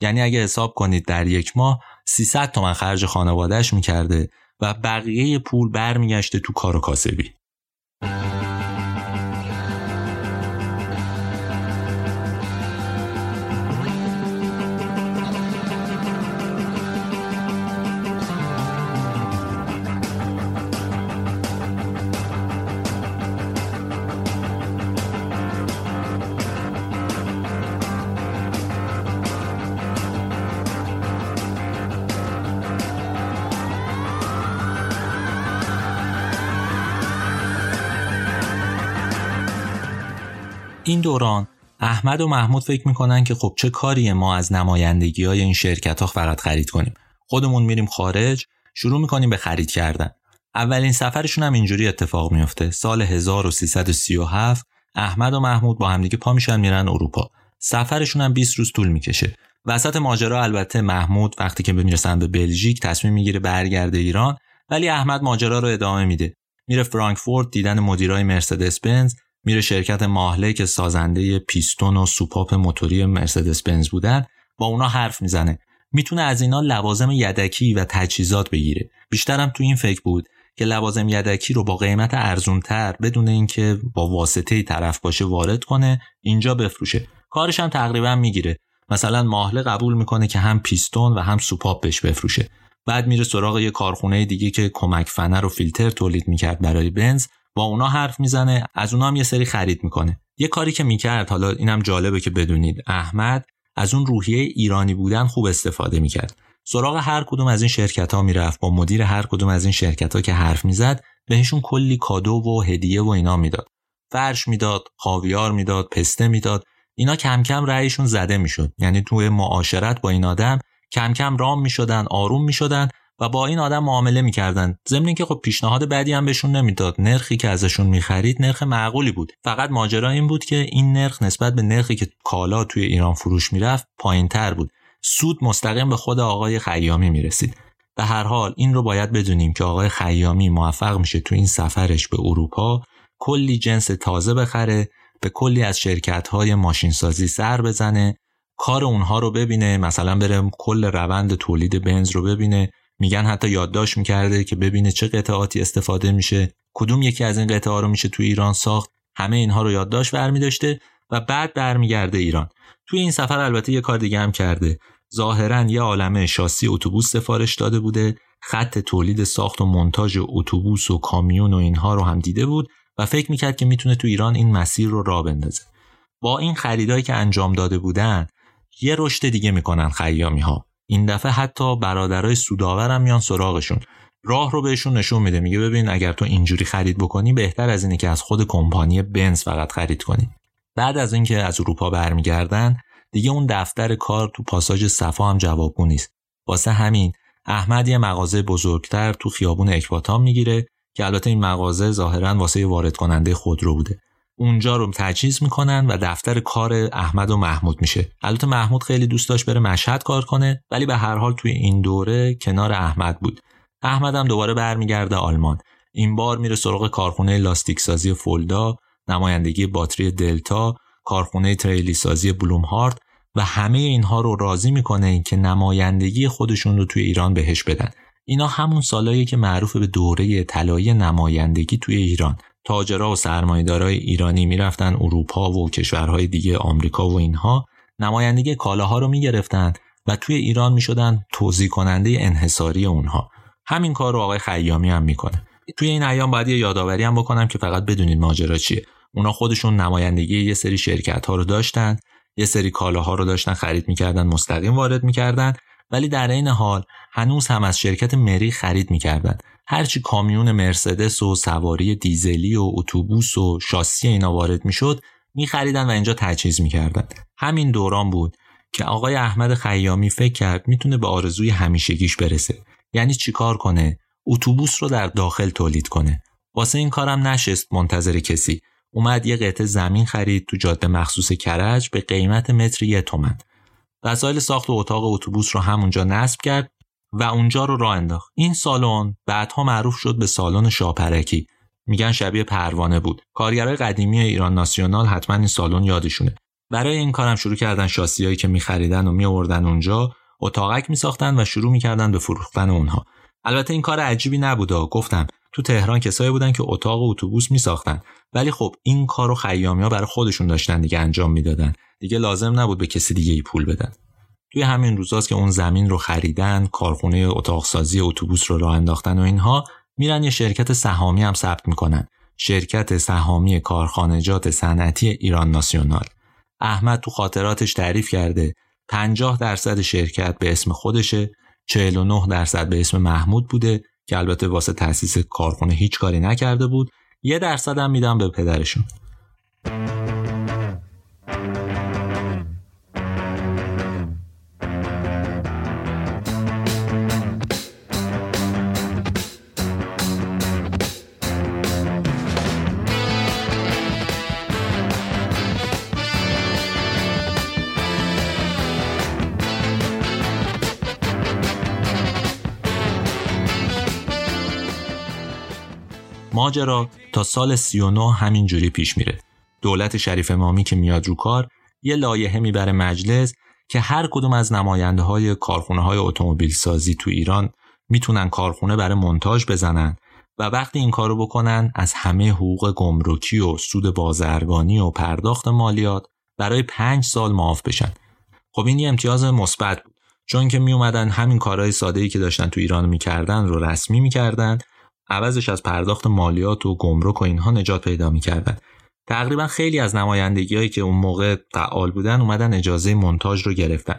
یعنی اگه حساب کنید در یک ماه 300 تومن خرج خانوادهش می‌کرده و بقیه پول برمیگشته تو کار و کاسبی. این دوران احمد و محمود فکر می‌کنن که خب چه کاریه ما از نمایندگی های این شرکت ها فقط خرید کنیم. خودمون میریم خارج شروع می‌کنیم به خرید کردن. اولین سفرشون هم اینجوری اتفاق میفته سال 1337 احمد و محمود با همدیگه پا میشن میرن اروپا. سفرشون هم 20 روز طول می‌کشه. وسط ماجرا البته محمود وقتی که می‌رسن به بلژیک تصمیم می‌گیره برگرده ایران ولی احمد ماجرا رو ادامه میده. میره فرانکفورت دیدن مدیرای مرسدس بنز میره شرکت ماهله که سازنده پیستون و سوپاپ موتوری مرسدس بنز بودن. با اونا حرف می‌زنه. می‌تونه از اینا لوازم یدکی و تجهیزات بگیره. بیشترم تو این فکر بود که لوازم یدکی رو با قیمت ارزونتر بدون اینکه با واسطه طرف باشه وارد کنه اینجا بفروشه. کارش هم تقریبا می‌گیره. مثلا ماهله قبول می‌کنه که هم پیستون و هم سوپاپ بهش بفروشه. بعد میره سراغ یه کارخونه دیگه که کمک فنر و فیلتر تولید می‌کرد برای بنز. با اونا حرف می‌زنه از اونا هم یه سری خرید می‌کنه. یه کاری که می‌کرد حالا اینم جالبه که بدونید احمد از اون روحیه ایرانی بودن خوب استفاده می‌کرد. سراغ هر کدوم از این شرکت ها می‌رفت با مدیر هر کدوم از این شرکت ها که حرف می‌زد بهشون کلی کادو و هدیه و اینا می‌داد. فرش می‌داد خاویار می‌داد پسته می‌داد. اینا کم کم رأیشون زده می‌شد. یعنی توی معاشرت با این آدم کم کم رام می‌شدن آروم می‌شدن. و با این آدم معامله می‌کردن. ضمن که خب پیشنهاد بدی هم بهشون نمی‌داد. نرخی که ازشون می‌خرید نرخ معقولی بود. فقط ماجرا این بود که این نرخ نسبت به نرخی که کالا توی ایران فروش می‌رفت تر بود. سود مستقیم به خود آقای خیامی می‌رسید. به هر حال این رو باید بدونیم که آقای خیامی موفق میشه تو این سفرش به اروپا کلی جنس تازه بخره به کلی از شرکت های ماشین سازی سر بزنه کار اونها رو ببینه مثلا بره کل روند تولید بنز رو ببینه. میگن حتی یادداشت می‌کرده که ببینه چه قطعاتی استفاده میشه کدوم یکی از این قطعه رو میشه تو ایران ساخت همه اینها رو یادداشت برمیداشته و بعد برمیگرده ایران. توی این سفر البته یه کار دیگه هم کرده. ظاهرا یه عالمه شاسی اتوبوس سفارش داده بوده خط تولید ساخت و منتاج اتوبوس و کامیون و اینها رو هم دیده بود و فکر می‌کرد که می‌تونه تو ایران این مسیر رو را بندازه. با این خریدایی که انجام داده بودن یه رشد دیگه می‌کنن خیامی ها این دفعه حتی برادرای سوداور هم میان سراغشون. راه رو بهشون نشون میده. میگه ببین اگر تو اینجوری خرید بکنی بهتر از اینه که از خود کمپانی بنز فقط خرید کنی. بعد از اینکه از اروپا برمیگردن دیگه اون دفتر کار تو پاساژ صفا هم جوابگو نیست. واسه همین احمد یه مغازه بزرگتر تو خیابون اکباتان می‌گیره که البته این مغازه ظاهرا واسه وارد کننده خودرو بوده. اونجا رو تجهیز می‌کنن و دفتر کار احمد و محمود میشه. البته محمود خیلی دوست داشت بره مشهد کار کنه ولی به هر حال توی این دوره کنار احمد بود. احمد هم دوباره برمیگرده آلمان. این بار میره سراغ کارخونه لاستیک سازی فولدا نمایندگی باتری دلتا کارخونه تریلی سازی بلوم هارت و همه اینها رو راضی می‌کنه که نمایندگی خودشون رو توی ایران بهش بدن. اینا همون سالایی که معروف به دوره طلایی نمایندگی توی ایران. تاجرا و سرمایه‌دارای ایرانی می‌رفتن اروپا و کشورهای دیگه آمریکا و اینها. نمایندگی کالاها رو می‌گرفتن و توی ایران می‌شدن توضیح کننده انحصاری اونها. همین کار رو آقای خیامی هم می‌کنه. توی این ایام باید یه یادآوری هم بکنم که فقط بدونید ماجرا چیه. اونا خودشون نمایندگی یه سری شرکت ها رو داشتن یه سری کالاها رو داشتن خرید می‌کردن مستقیم وارد می‌کردن ولی در این حال هنوز هم از شرکت مری خرید می‌کردن. هرچی کامیون مرسدس و سواری دیزلی و اتوبوس و شاسی اینا وارد می‌شد میخریدن و اینجا تجهیز می‌کردن. همین دوران بود که آقای احمد خیامی فکر کرد می‌تونه به آرزوی همیشگیش برسه. یعنی چیکار کنه؟ اتوبوس رو در داخل تولید کنه. واسه این کارم نشست منتظر کسی. اومد یه قطعه زمین خرید تو جاده مخصوص کرج به قیمت متر یه تومن. وسایل ساخت و اتاق اتوبوس رو همونجا نصب کرد. و اونجا رو راه انداخت. این سالن بعدها معروف شد به سالن شاپرکی میگن شبیه پروانه بود. کارگرای قدیمی ایران ناسیونال حتما این سالن یادشونه. برای این کارم شروع کردن شاسیایی که میخریدن و میآوردن اونجا اتاقک میساختن و شروع می‌کردن به فروختن اونها. البته این کار عجیبی نبوده گفتم تو تهران کسایی بودن که اتاق اتوبوس میساختن. ولی خب این کارو خیامی ها برای خودشون داشتن دیگه انجام می‌دادن. دیگه لازم نبود به کسی دیگه ای پول بدن. توی همین روزاست که اون زمین رو خریدن کارخونه اتاقسازی اتوبوس رو راه انداختن و اینها میرن یه شرکت سهامی هم ثبت می‌کنن. شرکت سهامی کارخانجات صنعتی ایران ناسیونال. احمد تو خاطراتش تعریف کرده 50 درصد شرکت به اسم خودشه 49 درصد به اسم محمود بوده که البته واسه تأسیس کارخونه هیچ کاری نکرده بود. یه درصد هم میدم به پدرشون. ماجرا تا سال 39 همین جوری پیش میره. دولت شریف امامی که میاد رو کار یه لایحه می‌بره مجلس که هر کدوم از نماینده های کارخونه های اتومبیل سازی تو ایران می‌تونن کارخونه برای منتاج بزنن و وقتی این کارو بکنن از همه حقوق گمرکی و سود بازرگانی و پرداخت مالیات برای پنج سال معاف بشن. خب این یه امتیاز مثبت بود چون که می اومدن همین کارهای ساده ای که داشتن تو ایران می‌کردن رو رسمی می‌کردن عوضش از پرداخت مالیات و گمرک و اینها نجات پیدا می‌کردن. تقریبا خیلی از نمایندگی هایی که اون موقع فعال بودن اومدن اجازه مونتاژ رو گرفتن.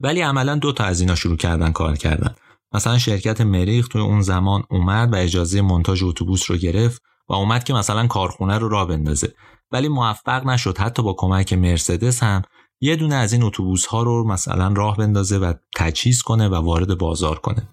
ولی عملا دو تا از اینا شروع کردن کار کردن. مثلا شرکت مریخ توی اون زمان اومد و اجازه مونتاژ اتوبوس رو گرفت و اومد که مثلا کارخونه رو را بندازه. ولی موفق نشد حتی با کمک مرسدس هم یه دونه از این اتوبوس ها رو مثلا راه بندازه و تجهیز کنه و وارد بازار کنه.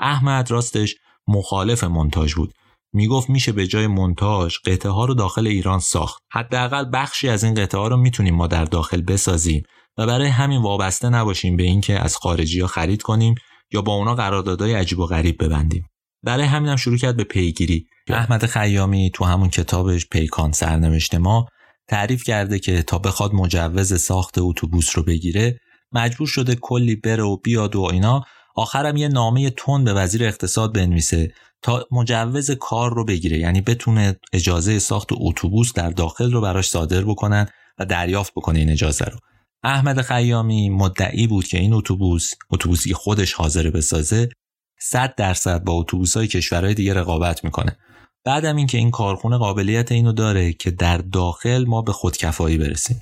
احمد راستش مخالف مونتاژ بود. می‌گفت میشه به جای مونتاژ قطعه ها رو داخل ایران ساخت. حداقل بخشی از این قطعه ها رو می‌تونیم ما در داخل بسازیم و برای همین وابسته نباشیم به اینکه از خارجی ها خرید کنیم یا با اونا قراردادهای عجیب و غریب ببندیم. برای همینم شروع کرد به پیگیری. احمد خیامی تو همون کتابش پیکان سرنوشت ما تعریف کرده که تا بخواد مجوز ساخت اتوبوس رو بگیره مجبور شده کلی بره و بیاد و اینا. آخرم یه نامه تون به وزیر اقتصاد بنویسه تا مجوز کار رو بگیره. یعنی بتونه اجازه ساخت اتوبوس در داخل رو براش صادر بکنن و دریافت بکنه این اجازه رو. احمد خیامی مدعی بود که این اتوبوس اتوبوسی خودش حاضر بسازه 100 درصد با اتوبوس‌های کشورهای دیگه رقابت می‌کنه. بعدم اینکه این کارخونه قابلیت اینو داره که در داخل ما به خودکفایی برسیم.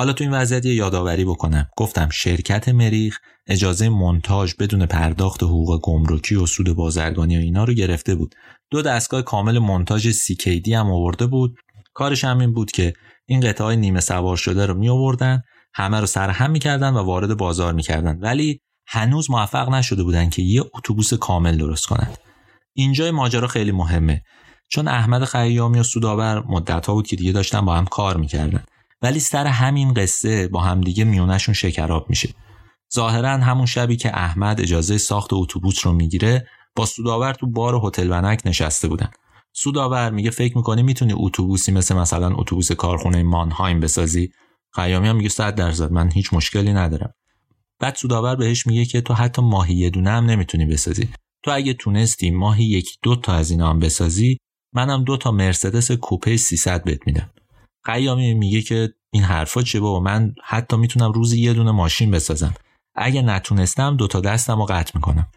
حالا تو این وضعیت یه یادآوری بکنم. گفتم شرکت مریخ اجازه مونتاژ بدون پرداخت حقوق گمرکی و سود بازرگانی و اینا رو گرفته بود. دو دستگاه کامل مونتاژ CKD هم آورده بود. کارش هم این بود که این قطعه های نیمه سوار شده رو می آوردن همه رو سرهم می‌کردن و وارد بازار می‌کردن. ولی هنوز موفق نشده بودن که یه اتوبوس کامل درست کنند. اینجای ماجرا خیلی مهمه. چون احمد خیامی و سوداور مدت ها بود که دیگه داشتن با هم کار می‌کردن. ولی سر همین قصه با همدیگه میونشون شکراب میشه. ظاهرا همون شبی که احمد اجازه ساخت اتوبوس رو می‌گیره با سوداور تو بار هتل ونک نشسته بودن. سوداور میگه فکر می‌کنی می‌تونی اتوبوسی مثل مثلا اتوبوس کارخونه مانهایم بسازی؟ خیامی هم میگه 100 درصد من هیچ مشکلی ندارم. بعد سوداور بهش میگه که تو حتی ماهی یه دونه هم نمی‌تونی بسازی. تو اگه تونستی ماهی یک دو تا از اینا هم بسازی منم دو تا مرسدس کوپه 300 بهت میدم. قیامی میگه که این حرفا چیه بابا؟ من حتی می‌تونم روزی یه دونه ماشین بسازم. اگه نتونستم دوتا دستم رو قطع می‌کنم.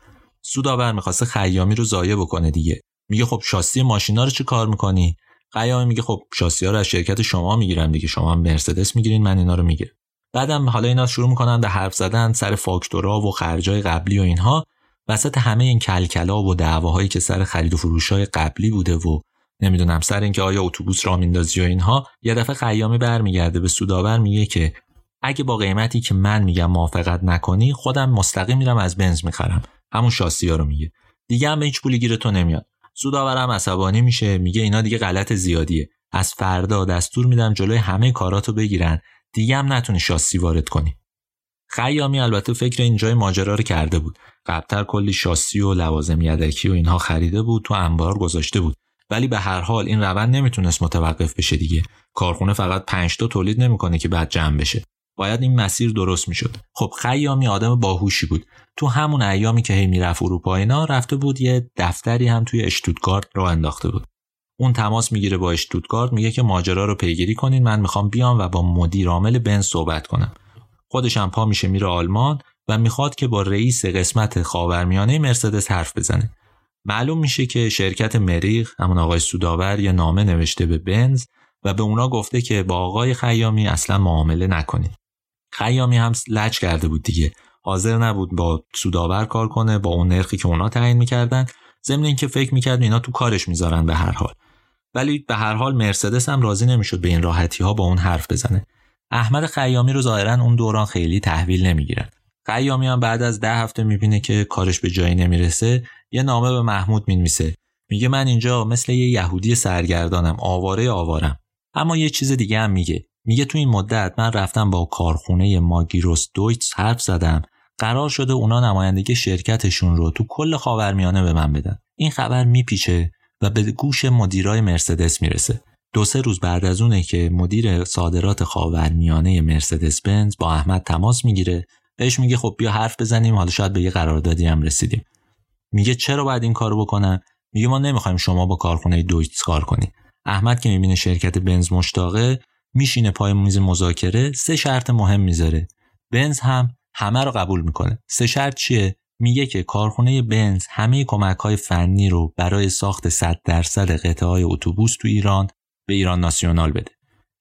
سوداور می‌خواسته خیامی رو ضایع بکنه دیگه. میگه خب شاسی ماشینا رو چه کار می‌کنی؟ قیامی میگه خب شاسی ها رو از شرکت شما می‌گیرم دیگه. شما هم مرسدس می‌گیرین من اینا رو می‌گیرم. بعدم حالا اینا شروع می‌کنن به حرف زدن سر فاکتورا و خرجای قبلی و اینها. وسط همه این کلکلا و دعواهایی که سر خرید و فروش های قبلی بوده و نمی‌دونم سر اینکه آیا اتوبوس را میندازی و اینها یه دفعه خیامی برمیگرده به سوداور میگه که اگه با قیمتی که من میگم موافقت نکنی خودم مستقیم میرم از بنز می‌خرم. همون شاسی ها رو میگه. دیگه هم به هیچ پولی گیره تو نمیاد سوداورم عصبانی میشه میگه اینا دیگه غلط زیادیه. از فردا دستور میدم جلوی همه کاراتو بگیرن. دیگه هم نتونی شاسی وارد کنی. خیامی البته فکر اینجای ماجرا رو کرده بود. قبلتر کلی شاسی و لوازم یدکی و اینها خریده بود تو انبار گذاشته بود. ولی به هر حال این روند نمی‌تونست متوقف بشه دیگه. کارخونه فقط 5 تا تولید نمی‌کنه که بعد جمع بشه. باید این مسیر درست می‌شد. خب خیامی آدم باهوشی بود. تو همون ایامی که هی می‌رفت اروپا اینا رفته بود یه دفتری هم توی اشتوتگارت را انداخته بود. اون تماس می‌گیره با اشتوتگارت میگه که ماجرا رو پیگیری کنین من می‌خوام بیام و با مدیر عامل بنز صحبت کنم. خودش هم پا میشه میره آلمان و می‌خواد که با رئیس قسمت خاورمیانه مرسدس حرف بزنه. معلوم میشه که شرکت مریخ همون آقای سوداور یه نامه نوشته به بنز و به اونا گفته که با آقای خیامی اصلا معامله نکنید. خیامی هم لج کرده بود دیگه. حاضر نبود با سوداور کار کنه با اون نرخی که اونا تعیین می‌کردن. ضمن اینکه فکر می‌کرد اینا تو کارش می‌ذارن به هر حال. ولی به هر حال مرسدس هم راضی نمی‌شد به این راحتی ها با اون حرف بزنه. احمد خیامی رو ظاهرا اون دوران خیلی تحویل نمی‌گیرن. خیامی هم بعد از ده هفته می‌بینه که کارش به جایی نمی‌رسه یه نامه به محمود می‌نویسه. میگه من اینجا مثل یه یهودی سرگردانم آواره آوارم. اما یه چیز دیگه هم میگه. میگه تو این مدت من رفتم با کارخونه ماگیروس دویتس حرف زدم. قرار شده اونا نمایندگی شرکتشون رو تو کل خاورمیانه به من بدن. این خبر میپیچه و به گوش مدیرای مرسدس می‌رسه. دو سه روز بعد از اونه که مدیر صادرات خاورمیانه مرسدس بنز با احمد تماس می‌گیره بهش میگه خب بیا حرف بزنیم حالا شاید به یه قراردادی هم رسیدیم. میگه چرا باید این کارو بکنم میگه ما نمی‌خوایم شما با کارخونه دویتس کار کنی. احمد که می‌بینه شرکت بنز مشتاقه میشینه پای میز مذاکره سه شرط مهم می‌ذاره. بنز هم همه رو قبول می‌کنه. سه شرط چیه؟ میگه که کارخونه بنز همه کمک های فنی رو برای ساخت 100 درصد قطعه های اتوبوس تو ایران به ایران ناسیونال بده.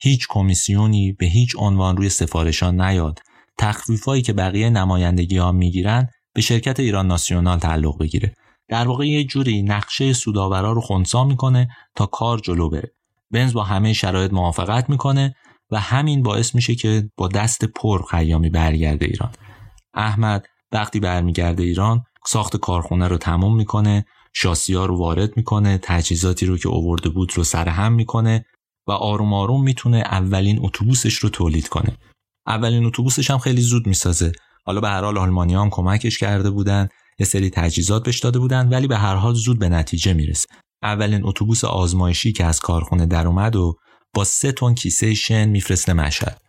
هیچ کمیسیونی به هیچ عنوان روی سفارشان نیاد. تخفیفایی که بقیه نمایندگی ها می‌گیرن به شرکت ایران ناسیونال تعلق بگیره. در واقع یه جوری نقشه سوداورا رو خونسا می‌کنه تا کار جلو بره. بنز با همه شرایط موافقت می‌کنه و همین باعث میشه که با دست پر خیامی برگرده ایران. احمد وقتی برمیگرده ایران ساخت کارخونه رو تموم می‌کنه شاسی ها رو وارد می‌کنه تجهیزاتی رو که اوورده بود رو سرهم می‌کنه و آروم آروم می‌تونه اولین اتوبوسش رو تولید کنه. اولین اتوبوسش هم خیلی زود می‌سازه. حالا به هر حال آلمانی هم کمکش کرده بودن یه سری تجهیزات بهش داده بودن ولی به هر حال زود به نتیجه می‌رسه. اولین اتوبوس آزمایشی که از کارخونه در اومد و با سه تن کیسه شن میفرسته مشهد.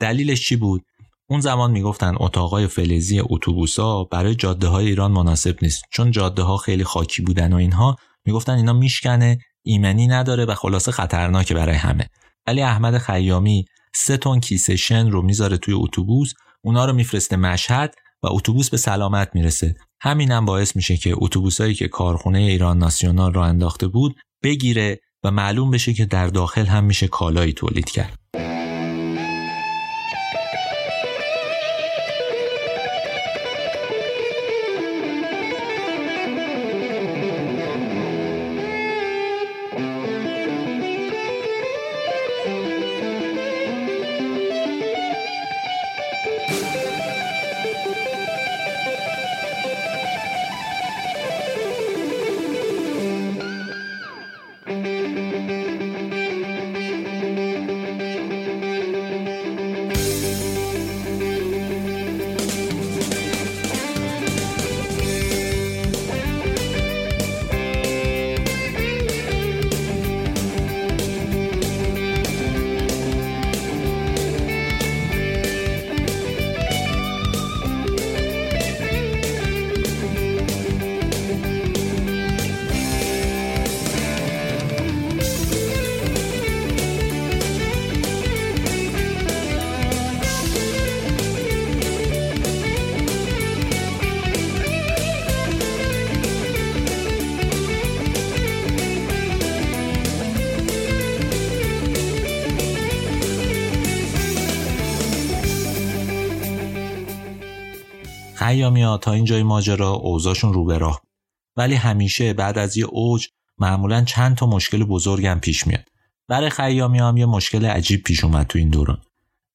دلیلش چی بود؟ اون زمان می‌گفتن اتاقای فلزی اتوبوسا برای جاده های ایران مناسب نیست. چون جاده ها خیلی خاکی بودن و اینها می‌گفتن اینا میشکنه ایمنی نداره و خلاصه خطرناکه برای همه. ولی احمد خیامی سه تن کیسه شن رو می‌ذاره توی اتوبوس اونا رو میفرسته مشهد و اتوبوس به سلامت می‌رسه. همینم باعث میشه که اتوبوسایی که کارخونه ایران ناسیونال را انداخته بود بگیره و معلوم بشه که در داخل هم میشه کالایی تولید کرد. خیامیا تا اینجای ماجرا اوضاعشون رو به راه ولی همیشه بعد از یه اوج معمولا چند تا مشکل بزرگم پیش میاد. برای خیامی هم یه مشکل عجیب پیش اومد تو این دوران.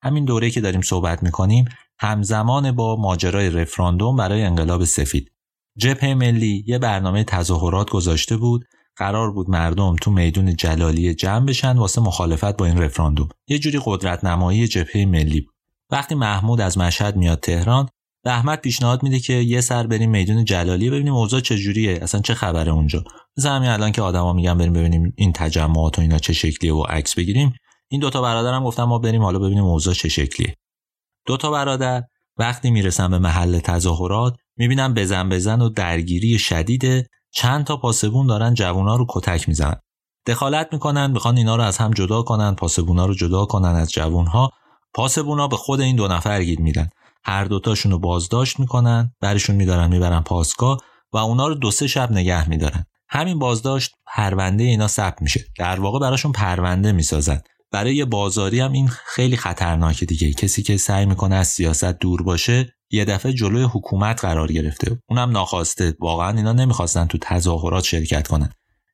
همین دوره که داریم صحبت می‌کنیم همزمان با ماجرای رفراندوم برای انقلاب سفید. جبهه ملی یه برنامه تظاهرات گذاشته بود. قرار بود مردم تو میدون جلالی جمع بشن واسه مخالفت با این رفراندوم. یه جوری قدرت نمایی جبهه ملی بود. وقتی محمود از مشهد میاد تهران احمد پیشنهاد میده که یه سر بریم میدون جلالی ببینیم اوضاع چجوریه اصلا چه خبره اونجا. همین الان که آدما میگن بریم ببینیم این تجمعات و اینا چه شکلیه و عکس بگیریم این دوتا برادرم گفتن ما بریم حالا ببینیم اوضاع چه شکلیه. دوتا برادر وقتی می‌رسن به محل تظاهرات می‌بینن بزن بزن و درگیری شدیده چند تا پاسبون دارن جوونا رو کتک می‌زنن. دخالت می‌کنن می‌خوان اینا رو از هم جدا کنن پاسبونا رو جدا کنن از جوونها. پاسبونا به خود این دو نفر گیر میدن. هر دوتاشون رو بازداشت می‌کنن برشون میدارن می‌برن پاسگاه و اونا رو دو سه شب نگه میدارن. همین بازداشت پرونده اینا ثبت میشه. در واقع براشون پرونده می‌سازن. برای بازاری هم این خیلی خطرناکه دیگه. کسی که سعی می‌کنه از سیاست دور باشه یه دفعه جلوی حکومت قرار گرفته. اونم ناخواسته. واقعا اینا نمی‌خواستن تو تظاهرات شرکت کنن.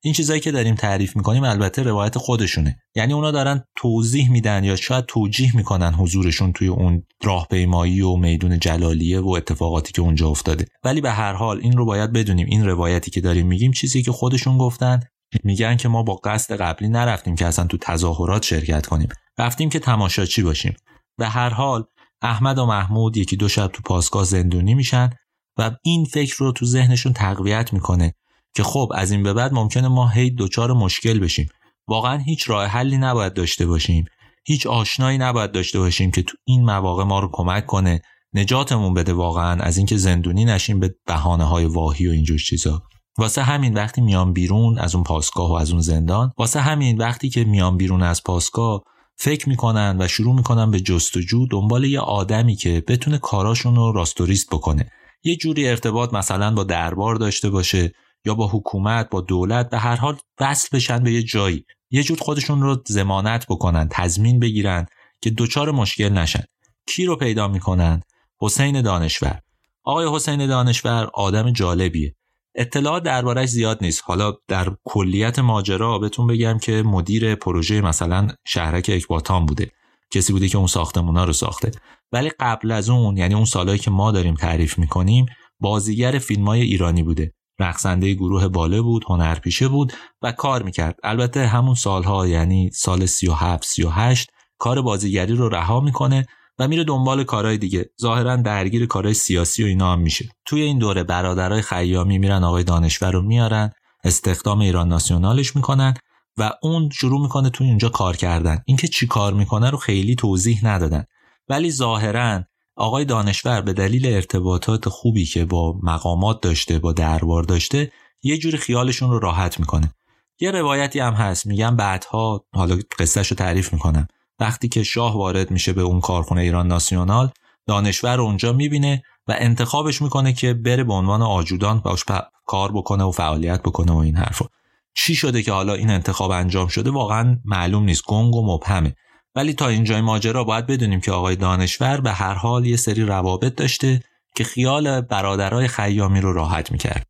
این چیزایی که داریم تعریف می‌کنیم البته روایت خودشونه. یعنی اونا دارن توضیح میدن یا شاید توجیه می‌کنن حضورشون توی اون راهپیمایی و میدون جلالیه و اتفاقاتی که اونجا افتاده. ولی به هر حال این رو باید بدونیم. این روایتی که داریم میگیم چیزی که خودشون گفتن. میگن که ما با قصد قبلی نرفتیم که اصلا تو تظاهرات شرکت کنیم. رفتیم که تماشاچی باشیم. به هر حال احمد و محمود یکی دو شب تو پاسگاه زندونی میشن و این فکر رو تو ذهنشون تقویت می‌کنه. که خب از این به بعد ممکنه ما هی دچار مشکل بشیم. واقعا هیچ راه حلی نباید داشته باشیم. هیچ آشنایی نباید داشته باشیم که تو این مواقع ما رو کمک کنه نجاتمون بده واقعا از اینکه زندونی نشیم به بهانه های واهی و اینجور چیزا. واسه همین وقتی میام بیرون از اون پاسگاه و از اون زندان واسه همین وقتی که میام بیرون از پاسگاه فکر می‌کنن و شروع می‌کنن به جستجو دنبال یه آدمی که بتونه کاراشون رو راستوریست بکنه. یه جوری ارتباط مثلا با دربار داشته باشه یا با حکومت با دولت به هر حال وصل بشن به یه جایی. یه جور خودشون رو زمانت بکنن تضمین بگیرن که دچار مشکل نشن. کی رو پیدا می‌کنن؟ حسین دانشور. آقای حسین دانشور آدم جالبیه. اطلاعات دربارش زیاد نیست. حالا در کلیت ماجرا بهتون بگم که مدیر پروژه مثلا شهرک اکباتان بوده. کسی بوده که اون ساختمونا رو ساخته. ولی قبل از اون یعنی اون سالهایی که ما داریم تعریف می‌کنیم بازیگر فیلم های ایرانی بوده. رقصنده گروه باله بود هنرپیشه بود و کار می‌کرد. البته همون سالها یعنی سال 37 38 کار بازیگری رو رها می‌کنه و میره دنبال کارهای دیگه. ظاهرا درگیر کارهای سیاسی و اینا هم میشه. توی این دوره برادرای خیامی میرن آقای دانشور رو میارن استخدام ایران ناسیونالش می‌کنن و اون شروع می‌کنه توی اینجا کار کردن. اینکه چی کار می‌کنه رو خیلی توضیح ندادن. ولی ظاهرا آقای دانشور به دلیل ارتباطات خوبی که با مقامات داشته با دربار داشته یه جوری خیالشون رو راحت می‌کنه. یه روایتی هم هست میگن بعدها حالا قصهش رو تعریف می‌کنم. وقتی که شاه وارد میشه به اون کارخونه ایران ناسیونال دانشور اونجا می‌بینه و انتخابش می‌کنه که بره به عنوان آجودان باش کار بکنه و فعالیت بکنه و این حرفو چی شده که حالا این انتخاب انجام شده؟ واقعا معلوم نیست. گنگ و مبهمه. ولی تا اینجای ماجرا باید بدونیم که آقای دانشور به هر حال یه سری روابط داشته که خیال برادرای خیامی رو راحت می‌کرد.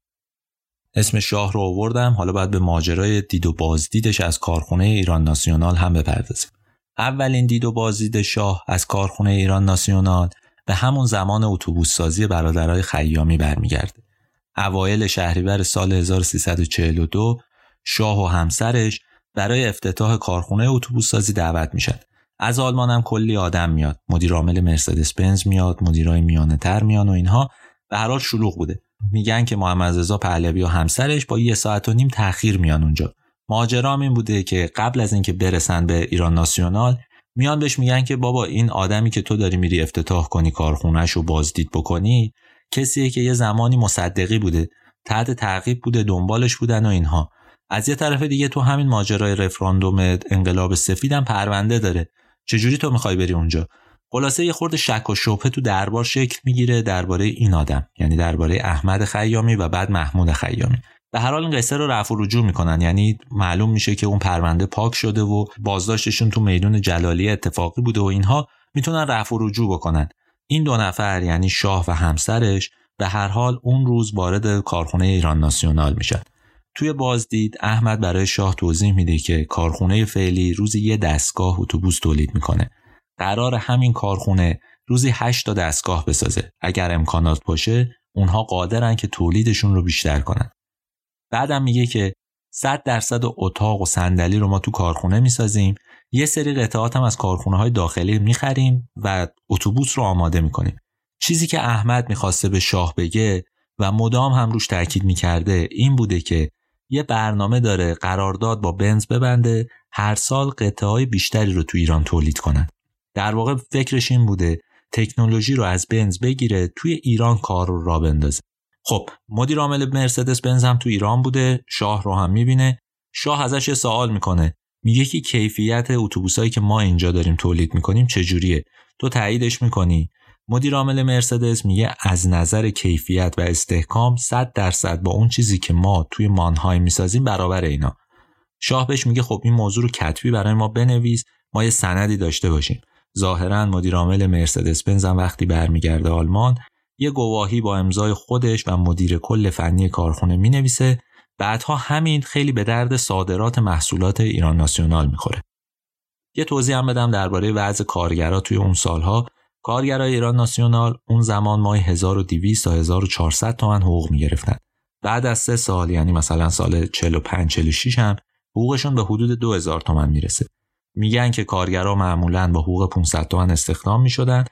اسم شاه رو آوردم حالا باید به ماجرای دید و بازدیدش از کارخونه ایران ناسیونال هم بپردازیم. اولین دید و بازدید شاه از کارخونه ایران ناسیونال به همون زمان اتوبوس سازی برادرای خیامی برمیگرده. اوایل شهریور سال 1342 شاه و همسرش برای افتتاح کارخونه اتوبوس سازی دعوت میشن. از آلمان هم کلی آدم میاد. مدیر عامل مرسدس بنز میاد مدیرای میانه تر میان و اینها. به هر حال شلوغ بوده. میگن که محمد رضا پهلوی و همسرش با یه ساعت و نیم تاخیر میان اونجا. ماجرام این بوده که قبل از اینکه برسن به ایران ناسیونال میان بهش میگن که بابا این آدمی که تو داری میری افتتاح کنی کارخونهش رو بازدید بکنی کسیه که یه زمانی مصدقی بوده. تحت تعقیب بوده دنبالش بودن و اینها. از یه طرف دیگه تو همین ماجرای رفراندوم انقلاب سفیدم پرونده داره. چجوری تو می‌خوای بری اونجا؟ خلاصه یه خورده شک و شبهه تو دربار شکل می‌گیره درباره این آدم یعنی درباره احمد خیامی و بعد محمود خیامی. به هر حال این قصه رو رفع و رجوع می‌کنن یعنی معلوم میشه که اون پرونده پاک شده و بازداشتشون تو میدون جلالی اتفاقی بوده و اینها می‌تونن رفع و رجوع بکنن. این دو نفر یعنی شاه و همسرش به هر حال اون روز وارد کارخونه ایران ناسیونال میشن. توی بازدید احمد برای شاه توضیح میده که کارخونه فعلی روزی یه دستگاه اتوبوس تولید می‌کنه. قرار همین کارخونه روزی 8 تا دستگاه بسازه. اگر امکانات باشه اونها قادرن که تولیدشون رو بیشتر کنن. بعدم میگه که 100 درصد اتاق و صندلی رو ما تو کارخونه می‌سازیم. یه سری قطعات هم از کارخونه های داخلی می‌خریم و اتوبوس رو آماده می‌کنیم. چیزی که احمد می‌خواسته به شاه بگه و مدام هم روش تاکید می‌کرده این بوده که یه برنامه داره قرارداد با بنز ببنده هر سال قطعه های بیشتری رو تو ایران تولید کنن. در واقع فکرش این بوده تکنولوژی رو از بنز بگیره توی ایران کار رو را بندازه. خب مدیر عامل مرسدس بنز هم تو ایران بوده شاه رو هم می‌بینه. شاه ازش سوال می‌کنه. میگه که کیفیت اتوبوسایی که ما اینجا داریم تولید می‌کنیم چجوریه؟ تو تاییدش می‌کنی. مدیر عامل مرسدس میگه از نظر کیفیت و استحکام 100 درصد با اون چیزی که ما توی مانهای می‌سازیم برابر اینا. شاه بهش میگه خب این موضوع رو کتبی برای ما بنویس ما یه سندی داشته باشیم. ظاهرا مدیر عامل مرسدس بنز وقتی برمیگرده آلمان یه گواهی با امضای خودش و مدیر کل فنی کارخونه می‌نویسه. بعدها همین خیلی به درد صادرات محصولات ایران ناسیونال می‌خوره. یه توضیح هم بدم درباره وضع کارگرا توی اون سالها. کارگرای ایران ناسیونال اون زمان مای 1200 تا 1400 تومن حقوق می‌گرفتن. بعد از سه سال یعنی مثلا سال 45 46 هم حقوقشون به حدود 2000 تومن می‌رسه. میگن که کارگرا معمولا با حقوق 500 تومن استخدام می‌شدن.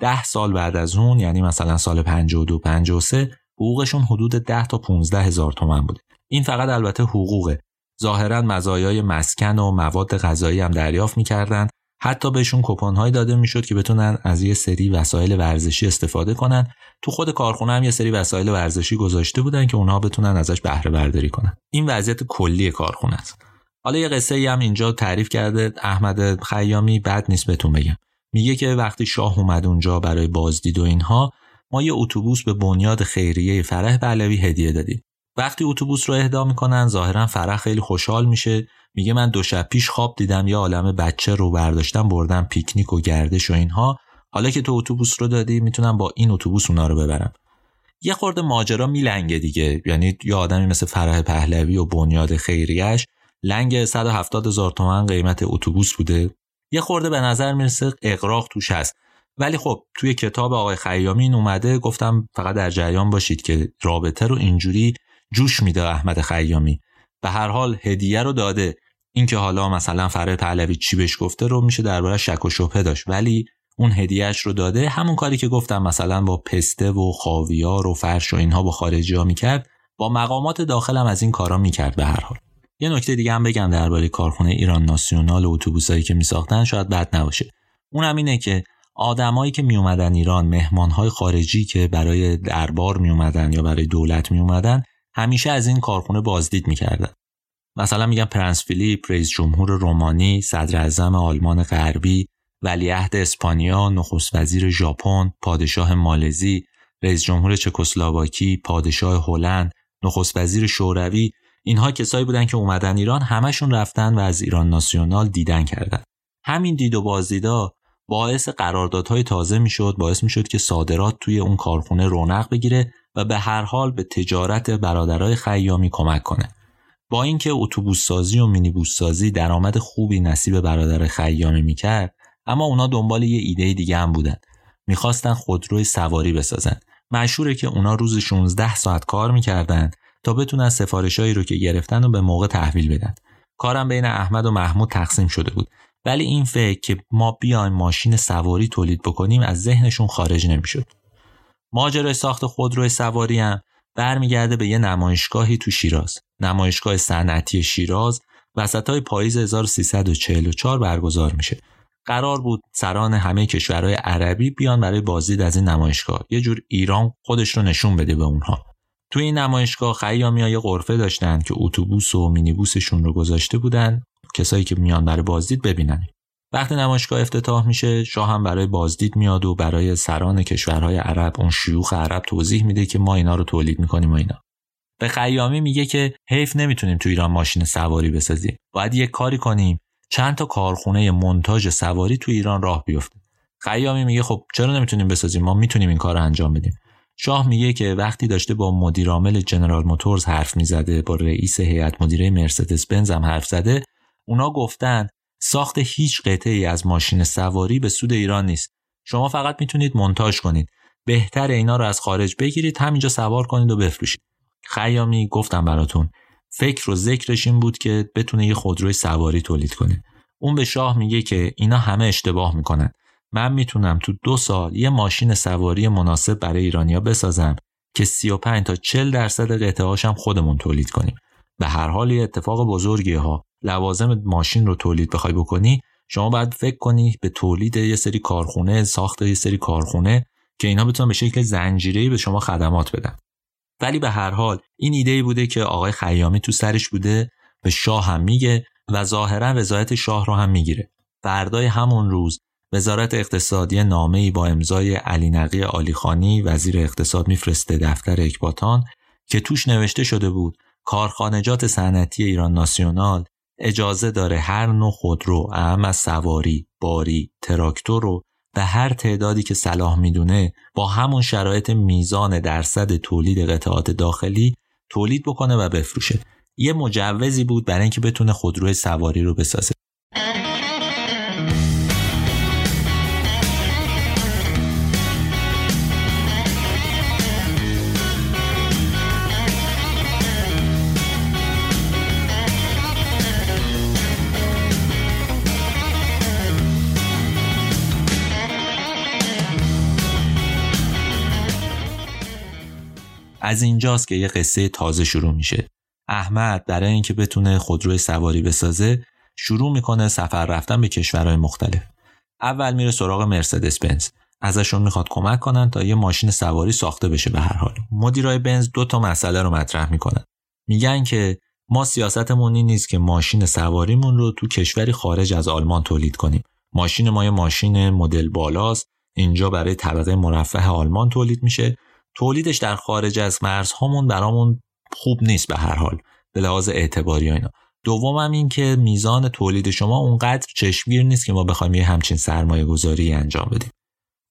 10 سال بعد از اون یعنی مثلا سال 52 53 حقوقشون حدود 10 تا 15 هزار تومن بوده. این فقط البته حقوقه. ظاهرا مزایای مسکن و مواد غذایی هم دریافت می‌کردن حتی بهشون کپون هایی داده می‌شد که بتونن از یه سری وسایل ورزشی استفاده کنن. تو خود کارخونه هم یه سری وسایل ورزشی گذاشته بودن که اونها بتونن ازش بهره برداری کنن. این وضعیت کلی کارخونه است. حالا یه قصه ای هم اینجا تعریف کرده احمد خیامی بد نیست بهتون بگم. میگه که وقتی شاه اومد اونجا برای بازدید و اینها ما یه اتوبوس به بنیاد خیریه فرح بلوی هدیه دادیم. وقتی اتوبوس رو اهدا می‌کنن ظاهرا فرح خیلی خوشحال میشه. میگه من دو شب پیش خواب دیدم یه عالم بچه رو برداشتم بردم پیکنیک و گردش و اینها. حالا که تو اتوبوس رو دادی می‌تونم با این اتوبوس اونا رو ببرم. یه خورده ماجرا میلنگه دیگه. یعنی یه آدمی مثل فرح پهلوی و بنیاد خیریش لنگ 170 هزار تومن قیمت اتوبوس بوده. یه خورده به نظر می‌رسه اقراق توش هست. ولی خب توی کتاب آقای خیامی این اومده گفتم فقط در جریان باشید که رابطه رو اینجوری جوش میده احمد خیامی. به هر حال هدیه رو داده. اینکه حالا مثلا فرای پهلوی چی بهش گفته رو میشه درباره شک و شبهه داشت. ولی اون هدیهش رو داده. همون کاری که گفتم مثلا با پسته و خاویار و فرش و اینها با خارجی ها می‌کرد با مقامات داخلم از این کارا می‌کرد به هر حال. یه نکته دیگه هم بگم درباره کارخونه ایران ناسیونال و اتوبوسایی که میساختن. شاید بد نباشه. اونم اینه که آدمایی که می اومدن ایران مهمانهای خارجی که برای دربار می اومدن یا برای دولت می اومدن همیشه از این کارخونه بازدید می‌کردن. مثلا میگن پرنس فیلیپ رئیس جمهور رومانی صدر اعظم آلمان غربی ولیعهد اسپانیا نخست وزیر ژاپن پادشاه مالزی رئیس جمهور چکسلواکی پادشاه هلند نخست وزیر شوروی اینها کسایی بودن که اومدن ایران همشون رفتن و از ایران ناسیونال دیدن کردن. همین دید و بازدیدا باعث قراردادهای تازه می‌شد باعث می‌شد که صادرات توی اون کارخونه رونق بگیره و به هر حال به تجارت برادرای خیامی کمک کنه. با اینکه اتوبوس سازی و مینیبوس سازی درآمد خوبی نصیب برادر خیامی می‌کرد اما اونا دنبال یه ایده دیگه هم بودن. می‌خواستن خودروی سواری بسازن. مشهوره که اونا روز 16 ساعت کار می‌کردن تا بتونن سفارشهایی رو که گرفتن و به موقع تحویل بدن. کارم بین احمد و محمود تقسیم شده بود. ولی این فکر که ما بیایم ماشین سواری تولید بکنیم از ذهنشون خارج نمی‌شد. ماجرای ساخت خودروی سواری هم برمیگرده به یه نمایشگاهی تو شیراز. نمایشگاه صنعتی شیراز وسط های پاییز 1344 برگزار میشه. قرار بود سران همه کشورهای عربی بیان برای بازدید از این نمایشگاه. یه جور ایران خودش رو نشون بده به اونها. توی این نمایشگاه خیامی های قرفه داشتن که اتوبوس و مینیبوسشون رو گذاشته بودن. کسایی که میان برای بازدید ببینن. وقتی نمایشگاه افتتاح میشه شاه هم برای بازدید میاد و برای سران کشورهای عرب اون شیوخ عرب توضیح میده که ما اینا رو تولید می‌کنیم و اینا. به خیامی میگه که حیف نمی‌تونیم تو ایران ماشین سواری بسازیم. باید یه کاری کنیم. چند تا کارخونه منتاج سواری تو ایران راه بیفته. خیامی میگه خب چرا نمی‌تونیم بسازیم؟ ما می‌تونیم این کار رو انجام بدیم. شاه میگه که وقتی داشته با مدیرعامل جنرال موتورز حرف می‌زده با رئیس هیئت مدیره مرسدس بنز هم حرف زده اونا گفتن ساخت هیچ قطعه ای از ماشین سواری به سود ایران نیست. شما فقط می‌تونید منتاج کنید. بهتر اینا رو از خارج بگیرید همینجا سوار کنید و بفروشید. خیامی گفتم براتون فکر و ذکرش این بود که بتونه یه خودروی سواری تولید کنه. اون به شاه میگه که اینا همه اشتباه می‌کنن. من می‌تونم تو دو سال یه ماشین سواری مناسب برای ایرانیا بسازم که 35 تا 40 درصد قطعهاشم خودمون تولید کنیم. به هر حال یه اتفاق بزرگی ها. لوازم ماشین رو تولید بخوای بکنی شما باید فکر کنی به تولید یه سری کارخونه ساخت یه سری کارخونه که اینا بتونن به شکل زنجیره‌ای به شما خدمات بدن. ولی به هر حال این ایده بوده که آقای خیامی تو سرش بوده به شاه هم میگه و ظاهرا رضایت شاه رو هم می‌گیره. فردای همون روز وزارت اقتصادی نامه‌ای با امضای علی نقی آلیخانی وزیر اقتصاد میفرسته دفتر اکباتان که توش نوشته شده بود کارخانجات صنعتی ایران ناسیونال اجازه داره هر نوع خودرو اهم از سواری، باری، تراکتور رو به هر تعدادی که صلاح می‌دونه با همون شرایط میزان درصد تولید قطعات داخلی تولید بکنه و بفروشه. یه مجوزی بود برای اینکه بتونه خودروی سواری رو بسازه. از اینجاست که یه قصه تازه شروع میشه. احمد برای اینکه بتونه خودروی سواری بسازه شروع می‌کنه سفر رفتن به کشورهای مختلف. اول میره سراغ مرسدس بنز ازشون می‌خواد کمک کنن تا یه ماشین سواری ساخته بشه به هر حال. مدیرای بنز دو تا مسئله رو مطرح می‌کنن. میگن که ما سیاستمون این نیست که ماشین سواریمون رو تو کشوری خارج از آلمان تولید کنیم. ماشین ما یه ماشین مدل بالاست. اینجا برای طبقه مرفه آلمان تولید میشه. تولیدش در خارج از مرزهامون برامون خوب نیست به هر حال به لحاظ اعتباری و اینا. دومم این که میزان تولید شما اونقدر چشمگیر نیست که ما بخوایم یه همچین سرمایه گذاری انجام بدیم.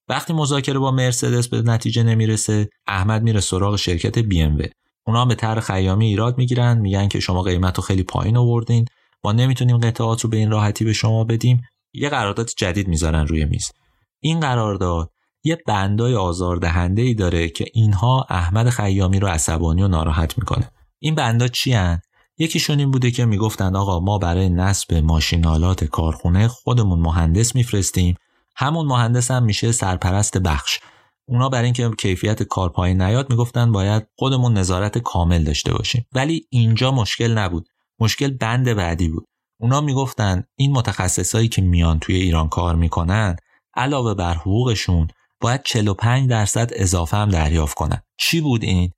وقتی مذاکره با مرسدس به نتیجه نمی‌رسه احمد میره سراغ شرکت بی ام اونا به طرح خیامی ایراد می‌گیرن میگن که شما قیمت رو خیلی پایین آوردین. ما نمی‌تونیم قطعات رو به این راحتی به شما بدیم. یه قرارداد جدید می‌ذارن روی میز. این قرارداد یه بندای آزاردهنده ای داره که اینها احمد خیامی رو عصبانی و ناراحت می‌کنه. این بندا چی هن؟ یکیشون این بوده که می‌گفتند آقا ما برای نصب ماشینالات کارخونه خودمون مهندس میفرستیم. همون مهندس هم میشه سرپرست بخش. اونا برای اینکه کیفیت کار پایین نیاد می‌گفتن باید خودمون نظارت کامل داشته باشیم. ولی اینجا مشکل نبود. مشکل بند بعدی بود. اونا می‌گفتن این متخصصایی که میان توی ایران کار می‌کنن علاوه بر حقوقشون باید 45 درصد اضافه هم دریافت کنن. چی بود این؟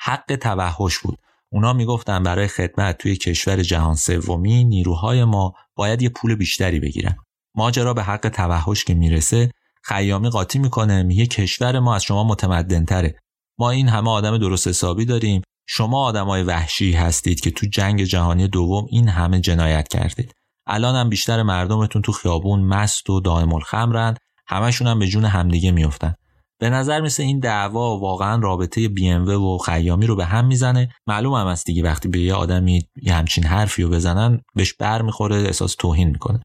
حق توحش بود. اونا می‌گفتن برای خدمت توی کشور جهان سومی نیروهای ما باید یه پول بیشتری بگیرن. ماجرا به حق توحش که می‌رسه خیامی قاطی می‌کنه میگه کشور ما از شما متمدن تره ما این همه آدم درست حسابی داریم. شما آدمای وحشی هستید که تو جنگ جهانی دوم این همه جنایت کردید. الان هم بیشتر مردمتون تو خیابون مست و دائم الخمرن. همشون هم به جون همدیگه میفتن به نظر مثل این دعوا واقعا رابطه بی ام و خیامی رو به هم می‌زنه. معلوم هم است دیگه وقتی به یه آدمی یه همچین حرفی رو بزنن بهش بر می‌خوره احساس توهین می‌کنه.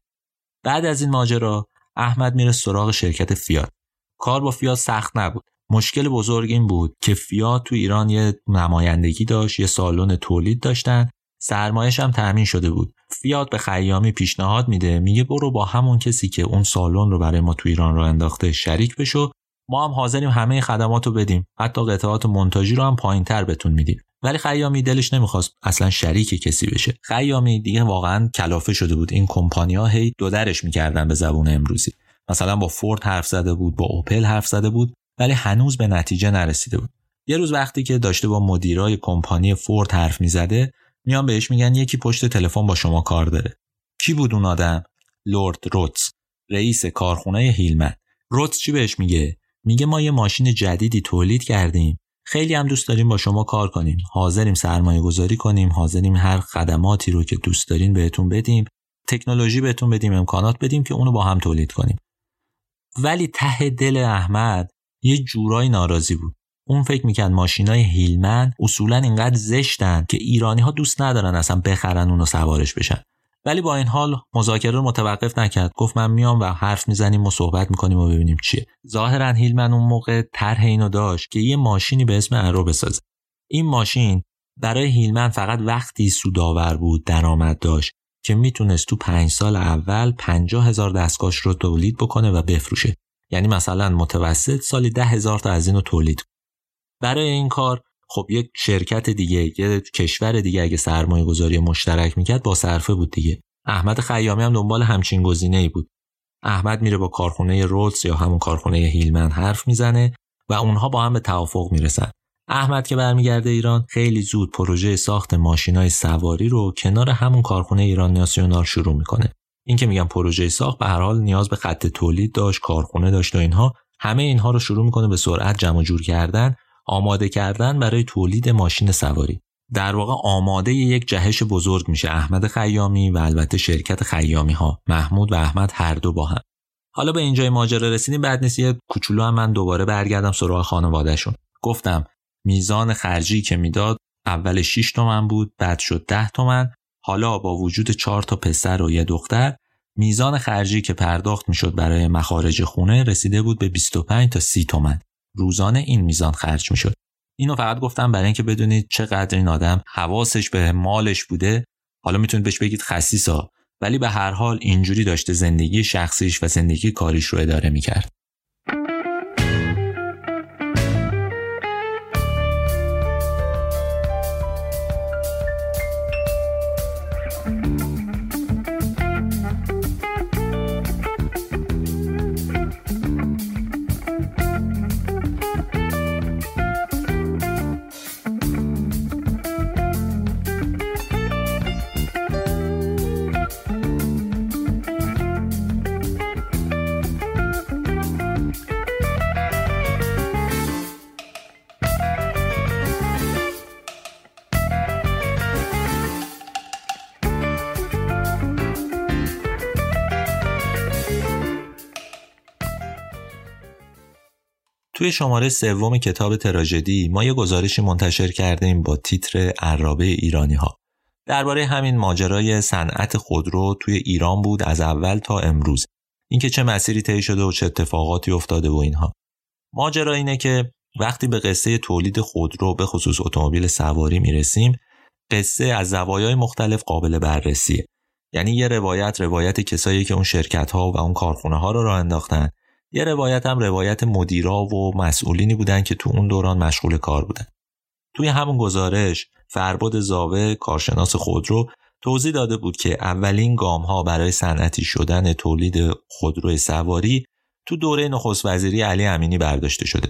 بعد از این ماجرا احمد میره سراغ شرکت فیات. کار با فیات سخت نبود. مشکل بزرگ این بود که فیات تو ایران یه نمایندگی داشت یه سالن تولید داشتن. سرمایش هم تأمین شده بود. فیات به خیامی پیشنهاد میده میگه برو با همون کسی که اون سالن رو برای ما تو ایران رو انداخته شریک بشو. ما هم حاضریم همه خدمات رو بدیم. حتی قطعات منتاجی رو هم پایین تر بتون میدیم. ولی خیامی دلش نمی‌خواست اصلا شریک کسی بشه. خیامی دیگه واقعا کلافه شده بود. این کمپانیا هی دو درش می‌کردن به زبون امروزی. مثلا با فورد حرف زده بود با اوپل حرف زده بود ولی هنوز به نتیجه نرسیده بود. یه روز وقتی که داشته با مدیرای کمپانی فورد حرف می‌زده میان بهش میگن یکی پشت تلفن با شما کار داره. کی بود اون آدم؟ لورد روتس رئیس کارخونه هیلمن. روتس چی بهش میگه؟ میگه ما یه ماشین جدیدی تولید کردیم. خیلی هم دوست داریم با شما کار کنیم. حاضریم سرمایه گذاری کنیم حاضریم هر خدماتی رو که دوست دارین بهتون بدیم تکنولوژی بهتون بدیم امکانات بدیم که اونو با هم تولید کنیم. ولی ته دل احمد یه جورایی ناراضی بود. اون فکر می‌کرد ماشینای هیلمن اصولا اینقدر زشتن که ایرانی ها دوست ندارن اصلا بخرن اونو سوارش بشن. ولی با این حال مذاکره رو متوقف نکرد. گفت من میام و حرف می‌زنیم و صحبت می‌کنیم و ببینیم چیه. ظاهرا هیلمن اون موقع طرح اینو داشت که یه ماشینی به اسم ارو بسازه. این ماشین برای هیلمن فقط وقتی سودآور بود درآمد داشت که می‌تونست تو پنج سال اول پنجاه هزار دستگاهش رو تولید بکنه و بفروشه. یعنی مثلا متوسط سالی ده هزار تا از اینو تولید برای این کار خب یک شرکت دیگه یه کشور دیگه اگه سرمایه گذاری مشترک می‌کرد با صرفه بود دیگه. احمد خیامی هم دنبال همچین گزینه ای بود. احمد میره با کارخونه رولز یا همون کارخونه هیلمن حرف می‌زنه و اونها با هم به توافق می‌رسن. احمد که برمیگرده ایران خیلی زود پروژه ساخت ماشینای سواری رو کنار همون کارخونه ایران ناسیونال شروع می‌کنه. این که میگم پروژه ساخت به هر حال نیاز به خط تولید داشت کارخونه داشت و اینها همه اینها رو شروع می‌کنه به سرعت جمع جور کردن آماده کردن برای تولید ماشین سواری. در واقع آماده یک جهش بزرگ میشه احمد خیامی و البته شرکت خیامی ها محمود و احمد هر دو با هم. حالا به اینجای ماجرا رسیدیم بعد نیست یه کوچولو هم من دوباره برگردم سراغ خانوادهشون. گفتم میزان خرجی که می‌داد اول 6 تومن بود بعد شد 10 تومن. حالا با وجود 4 تا پسر و یه دختر میزان خرجی که پرداخت می‌شد برای مخارج خونه رسیده بود به 25 تا 30 تومن. روزانه این میزان خرج می‌شد. اینو فقط گفتم برای اینکه بدونید چقدر این آدم حواسش به مالش بوده. حالا می‌تونید بهش بگید خسیسا. ولی به هر حال اینجوری داشته زندگی شخصیش و زندگی کاریش رو اداره می‌کرد. توی شماره سوم کتاب تراژدی ما یه گزارشی منتشر کردیم با تیتر عرابه ایرانی ها. درباره همین ماجرای صنعت خودرو توی ایران بود از اول تا امروز. اینکه چه مسیری طی شده و چه اتفاقاتی افتاده و اینها ماجرا اینه که وقتی به قصه تولید خودرو به خصوص اتومبیل سواری می‌رسیم قصه از زوایای مختلف قابل بررسیه یعنی یه روایت روایت کسایی که اون شرکت ها و اون کارخونه ها رو راه انداختن یه روایت هم روایت مدیرا و مسئولینی بودن که تو اون دوران مشغول کار بودن توی همون گزارش فرباد زاوه کارشناس خودرو توضیح داده بود که اولین گام ها برای صنعتی شدن تولید خودرو سواری تو دوره نخست وزیری علی امینی برداشته شده.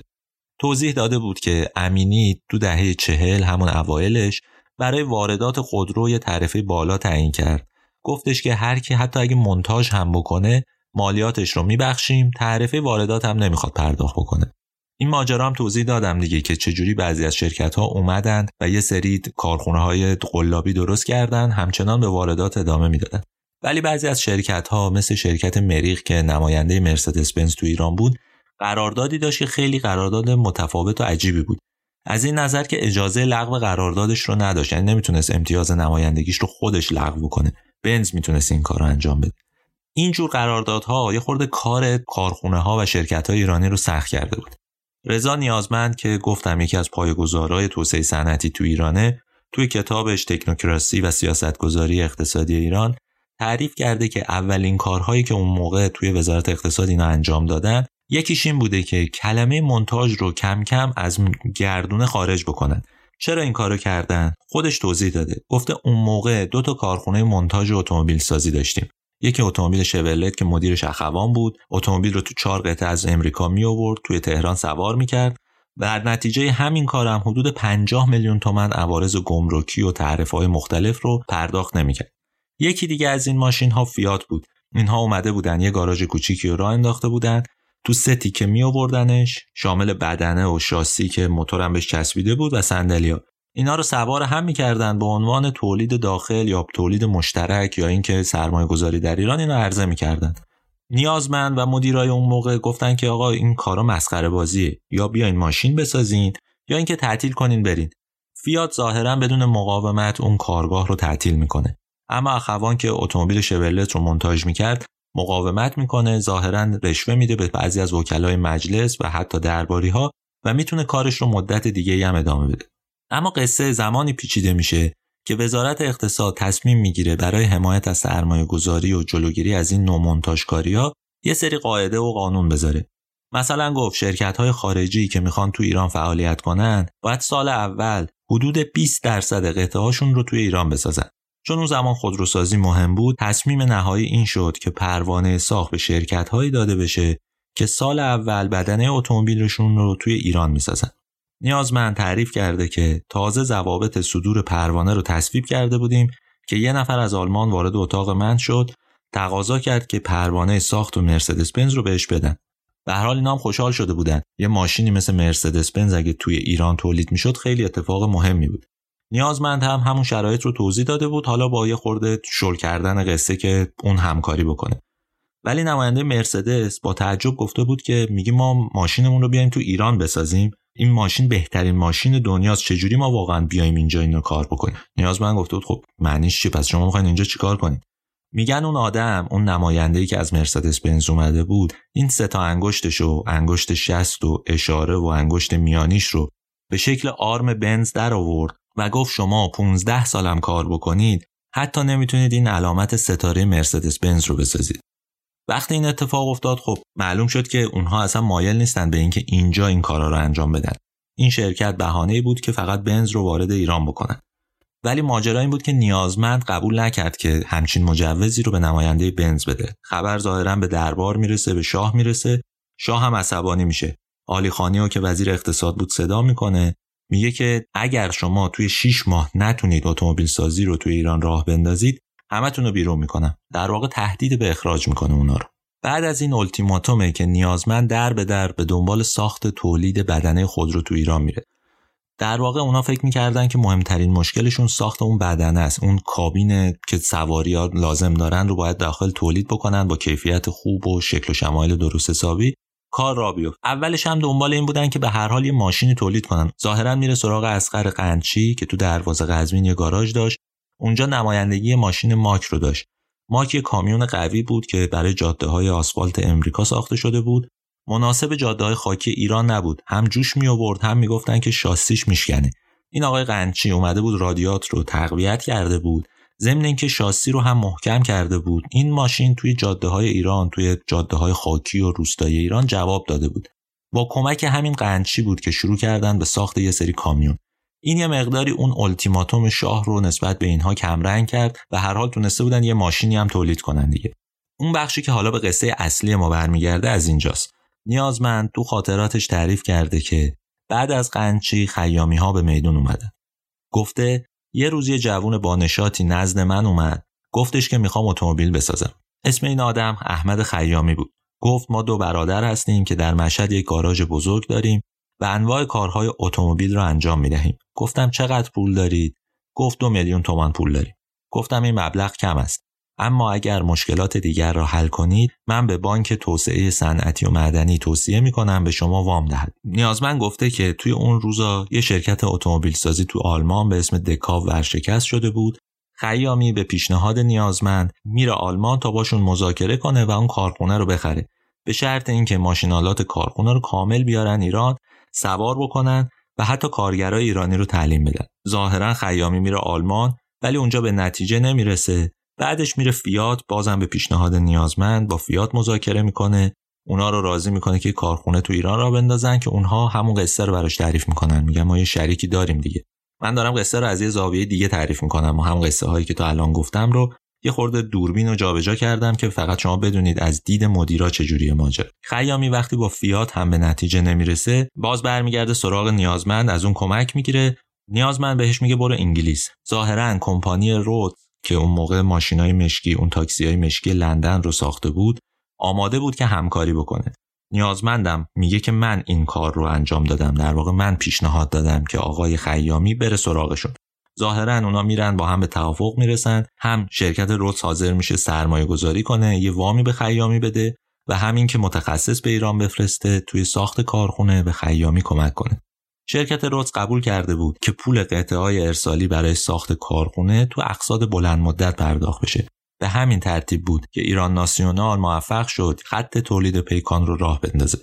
توضیح داده بود که امینی تو دهه چهل همون اوایلش برای واردات خودرو تعرفه بالا تعیین کرد. گفتش که هر کی حتی اگه منتاج هم بکنه مالیاتش رو میبخشیم. تعرفه واردات هم نمی‌خواد پرداخت بکنه. این ماجرا هم توضیح دادم دیگه که چجوری بعضی از شرکت ها اومدن و یه سری کارخونه های قلابی درست کردن همچنان به واردات ادامه می‌دادن. ولی بعضی از شرکت ها مثل شرکت مریخ که نماینده مرسدس بنز تو ایران بود قراردادی داشت که خیلی قرارداد متفاوت و عجیبی بود. از این نظر که اجازه لغو قراردادش رو نداشت. یعنی نمی‌تونست امتیاز نمایندگیش رو خودش لغو کنه بنز می‌تونست این کار رو انجام بده. اینجور قراردادها یه خورده کار کارخونه ها و شرکت های ایرانی رو سخت کرده بود. رضا نیازمند که گفتم یکی از پایه‌گذارهای توسعه صنعتی تو ایرانه توی کتابش تکنوکراسی و سیاستگذاری اقتصادی ایران تعریف کرده که اولین کارهایی که اون موقع توی وزارت اقتصاد اینا انجام دادن یکیش این بوده که کلمه منتاج رو کم کم از گردونه خارج بکنن. چرا این کارو کردن؟ خودش توضیح داده. گفته اون موقع دو تا کارخونه منتاج اتومبیل سازی داشتیم. یکی اتومبیل شولت که مدیرش اخوان بود اتومبیل رو تو چهار قطعه از امریکا می آورد توی تهران سوار می‌کرد و در نتیجه همین کارم حدود 50 میلیون تومن عوارض گمرکی و تعرفه های مختلف رو پرداخت نمی‌کرد. یکی دیگه از این ماشین ها فیات بود. اینها اومده بودن یه گاراژ کوچیکی رو راه انداخته بودن. تو ستی که می آوردنش شامل بدنه و شاسی که موتورم بهش چسبیده بود و صندلیا اینا رو سوار هم می‌کردن به عنوان تولید داخل یا تولید مشترک یا اینکه سرمایه گذاری در ایران اینو عرضه می‌کردن. نیازمند و مدیرای اون موقع گفتن که آقا این کارا مسخره بازیه. یا بیاین ماشین بسازین یا اینکه تعطیل کنین برین. فیات ظاهرا بدون مقاومت اون کارگاه رو تعطیل می‌کنه. اما اخوان که اتومبیل شولت رو منتاج می‌کرد مقاومت می‌کنه ظاهرا رشوه میده به بعضی از وکلای مجلس و حتی درباری ها و می‌تونه کارش رو مدت دیگه هم ادامه بده. اما قصه زمانی پیچیده میشه که وزارت اقتصاد تصمیم می‌گیره برای حمایت از سرمایه گذاری و جلوگیری از این نوع ها یه سری قاعده و قانون بذاره. مثلا گفت شرکت های خارجی که می‌خوان تو ایران فعالیت کنن باید سال اول حدود 20 درصد قطعه هاشون رو توی ایران بسازن. چون اون زمان خودروسازی مهم بود تصمیم نهایی این شد که پروانه ساخت به شرکت هایی داده بشه که سال اول بدنه اتومبیلشون رو توی ایران می‌سازن. نیازمند تعریف کرده که تازه ضوابط صدور پروانه رو تصویب کرده بودیم که یه نفر از آلمان وارد اتاق من شد تقاضا کرد که پروانه ساخت و مرسدس بنز رو بهش بدن. به هر حال اینا هم خوشحال شده بودن. یه ماشینی مثل مرسدس بنز اگه توی ایران تولید می‌شد خیلی اتفاق مهمی بود. نیازمند هم همون شرایط رو توضیح داده بود حالا با یه خورده شل کردن قصه که اون همکاری بکنه. ولی نماینده مرسدس با تعجب گفته بود که میگی ما ماشینمون رو بیایم تو ایران بسازیم. این ماشین بهترین ماشین دنیاست چجوری ما واقعا بیایم اینجا اینو کار بکنیم؟ نیازمند گفته بود خب معنیش چی پس شما می‌خواین اینجا چیکار کنید میگن اون آدم اون نماینده که از مرسدس بنز اومده بود این سه تا انگشتش و انگشت شست و اشاره و انگشت میانیش رو به شکل آرم بنز در آورد و گفت شما 15 سالم کار بکنید حتی نمی‌تونید این علامت ستاره مرسدس بنز رو بسازید. وقتی این اتفاق افتاد خب معلوم شد که اونها اصلا مایل نیستن به اینکه اینجا این کارا رو انجام بدن. این شرکت بهانه بود که فقط بنز رو وارد ایران بکنن. ولی ماجرا این بود که نیازمند قبول نکرد که همچین مجوزی رو به نماینده بنز بده. خبر ظاهرا به دربار می‌رسه به شاه می‌رسه. شاه هم عصبانی میشه. آلی خانی که وزیر اقتصاد بود صدا می‌کنه. میگه که اگر شما توی 6 ماه نتونید اتومبیل سازی رو توی ایران راه بندازید همتون رو بیرون می‌کنم. در واقع تهدید به اخراج می‌کنه اونا رو. بعد از این التیماتومه که نیازمند در به در به دنبال ساخت تولید بدنه خودرو تو ایران میره. در واقع اونا فکر می‌کردن که مهمترین مشکلشون ساخت اون بدنه است. اون کابین که سواری ها لازم دارن رو باید داخل تولید بکنن با کیفیت خوب و شکل و شمایل درست حسابی کار را بیفت. اولش هم دنبال این بودن که به هر حال یه ماشینی تولید کنن. ظاهرا میره سراغ اسقر قنچی که تو دروازه قزوین یه گاراژ داشت. اونجا نمایندگی ماشین ماک رو داشت. ماک یه کامیون قوی بود که برای جاده های آسفالت امریکا ساخته شده بود. مناسب جاده های خاکی ایران نبود. هم جوش می آورد هم می‌گفتن که شاسیش میشکنه. این آقای قنچی اومده بود رادیات رو تقویت کرده بود. ضمن اینکه شاسی رو هم محکم کرده بود. این ماشین توی جاده های ایران توی جاده های خاکی و روستایی ایران جواب داده بود. با کمک همین قنچی بود که شروع کردن به ساخت یه سری کامیون. این یه مقداری اون التیماتوم شاه رو نسبت به اینها کمرنگ کرد و هر حال تونسته بودن یه ماشینی هم تولید کنن دیگه. اون بخشی که حالا به قصه اصلی ما برمیگرده از اینجاست. نیازمند تو خاطراتش تعریف کرده که بعد از قنچی خیامی ها به میدون اومدن. گفته یه روز یه جوون با نشاطی نزد من اومد. گفتش که می‌خوام اتومبیل بسازم. اسم این آدم احمد خیامی بود. گفت ما دو برادر هستیم که در مشهد یک گاراژ بزرگ داریم. انواع کارهای اتومبیل را انجام می دهیم. گفتم چقدر پول دارید؟ گفت دو میلیون تومان پول داریم. گفتم این مبلغ کم است. اما اگر مشکلات دیگر را حل کنید من به بانک توسعه صنعتی و معدنی توصیه می کنم به شما وام دهد نیازمند گفته که توی اون روزا یه شرکت اتومبیل سازی تو آلمان به اسم دکاو ورشکست شده بود خیامی به پیشنهاد نیازمند میره آلمان تا باشون مذاکره کنه و اون کارخونه رو بخره به شرط اینکه ماشینالات کارخونه رو کامل بیارن ایران سوار بکنن و حتی کارگرای ایرانی رو تعلیم بدن. ظاهرا خیامی میره آلمان ولی اونجا به نتیجه نمی‌رسه. بعدش میره فیات بازم به پیشنهاد نیازمند با فیات مذاکره می‌کنه. اونا رو راضی می‌کنه که کارخونه تو ایران را بندازن که اونها همون قصه رو براش تعریف می‌کنن. میگن ما یه شریکی داریم دیگه. من دارم قصه رو از یه زاویه دیگه تعریف می‌کنم و هم قصه هایی که تا الان گفتم رو یه خورده دوربین رو جابجا کردم که فقط شما بدونید از دید مدیرا چجوری ماجرا. خیامی وقتی با فیات هم به نتیجه نمی‌رسه باز برمیگرده سراغ نیازمند از اون کمک می‌گیره. نیازمند بهش میگه برو انگلیس. ظاهرا کمپانی رود که اون موقع ماشینای مشکی اون تاکسی مشکی لندن رو ساخته بود آماده بود که همکاری بکنه. نیازمندم میگه که من این کار رو انجام دادم. در واقع من پیشنهاد دادم که آقای خیامی بره سراغشون. ظاهرا اونا میرن با هم به توافق می‌رسن. هم شرکت رود حاضر میشه سرمایه گذاری کنه یه وامی به خیامی بده و همین که متخصص به ایران بفرسته توی ساخت کارخونه به خیامی کمک کنه. شرکت روز قبول کرده بود که پول قطعه های ارسالی برای ساخت کارخونه تو اقصاد بلند مدت پرداخت بشه. به همین ترتیب بود که ایران ناسیونال موفق شد خط تولید پیکان رو راه بندازه.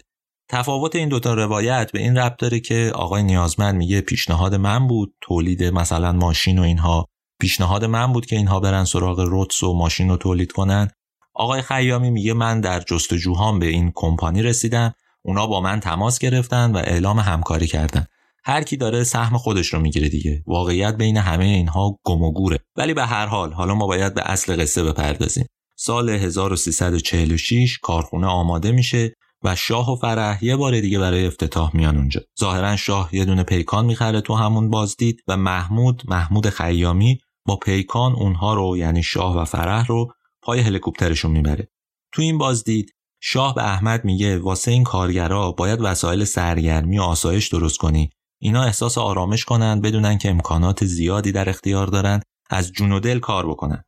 تفاوت این دوتا روایت به این ربط داره که آقای نیازمند میگه پیشنهاد من بود تولید مثلا ماشین و اینها. پیشنهاد من بود که اینها برن سراغ روتس و ماشین رو تولید کنن. آقای خیامی میگه من در جستجوهام به این کمپانی رسیدم. اونا با من تماس گرفتن و اعلام همکاری کردن. هر کی داره سهم خودش رو می‌گیره دیگه. واقعیت بین همه اینها گم و گوره. ولی به هر حال حالا ما باید به اصل قصه بپردازیم. سال 1346 کارخونه آماده میشه. و شاه و فرح یه بار دیگه برای افتتاح میان اونجا. ظاهرا شاه یه دونه پیکان می‌خره تو همون بازدید و محمود محمود خیامی با پیکان اونها رو یعنی شاه و فرح رو پای هلیکوپترشون می‌بره. تو این بازدید شاه به احمد میگه واسه این کارگرا باید وسایل سرگرمی و آسایش درست کنی. اینا احساس آرامش کنن بدونن که امکانات زیادی در اختیار دارن از جون و دل کار بکنن.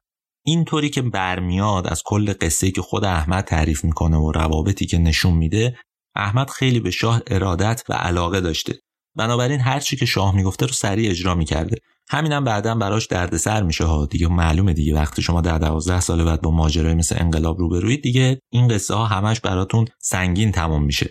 اینطوری که برمیاد از کل قصه که خود احمد تعریف می‌کنه و روابطی که نشون میده احمد خیلی به شاه ارادت و علاقه داشته. بنابراین هر چی که شاه می‌گفته رو سریع اجرا می‌کرده. همینم بعدا براش دردسر میشه ها. دیگه معلومه دیگه وقتی شما در 12 سال بعد با ماجرای مثل انقلاب روبروید دیگه این قصه ها همش براتون سنگین تمام میشه.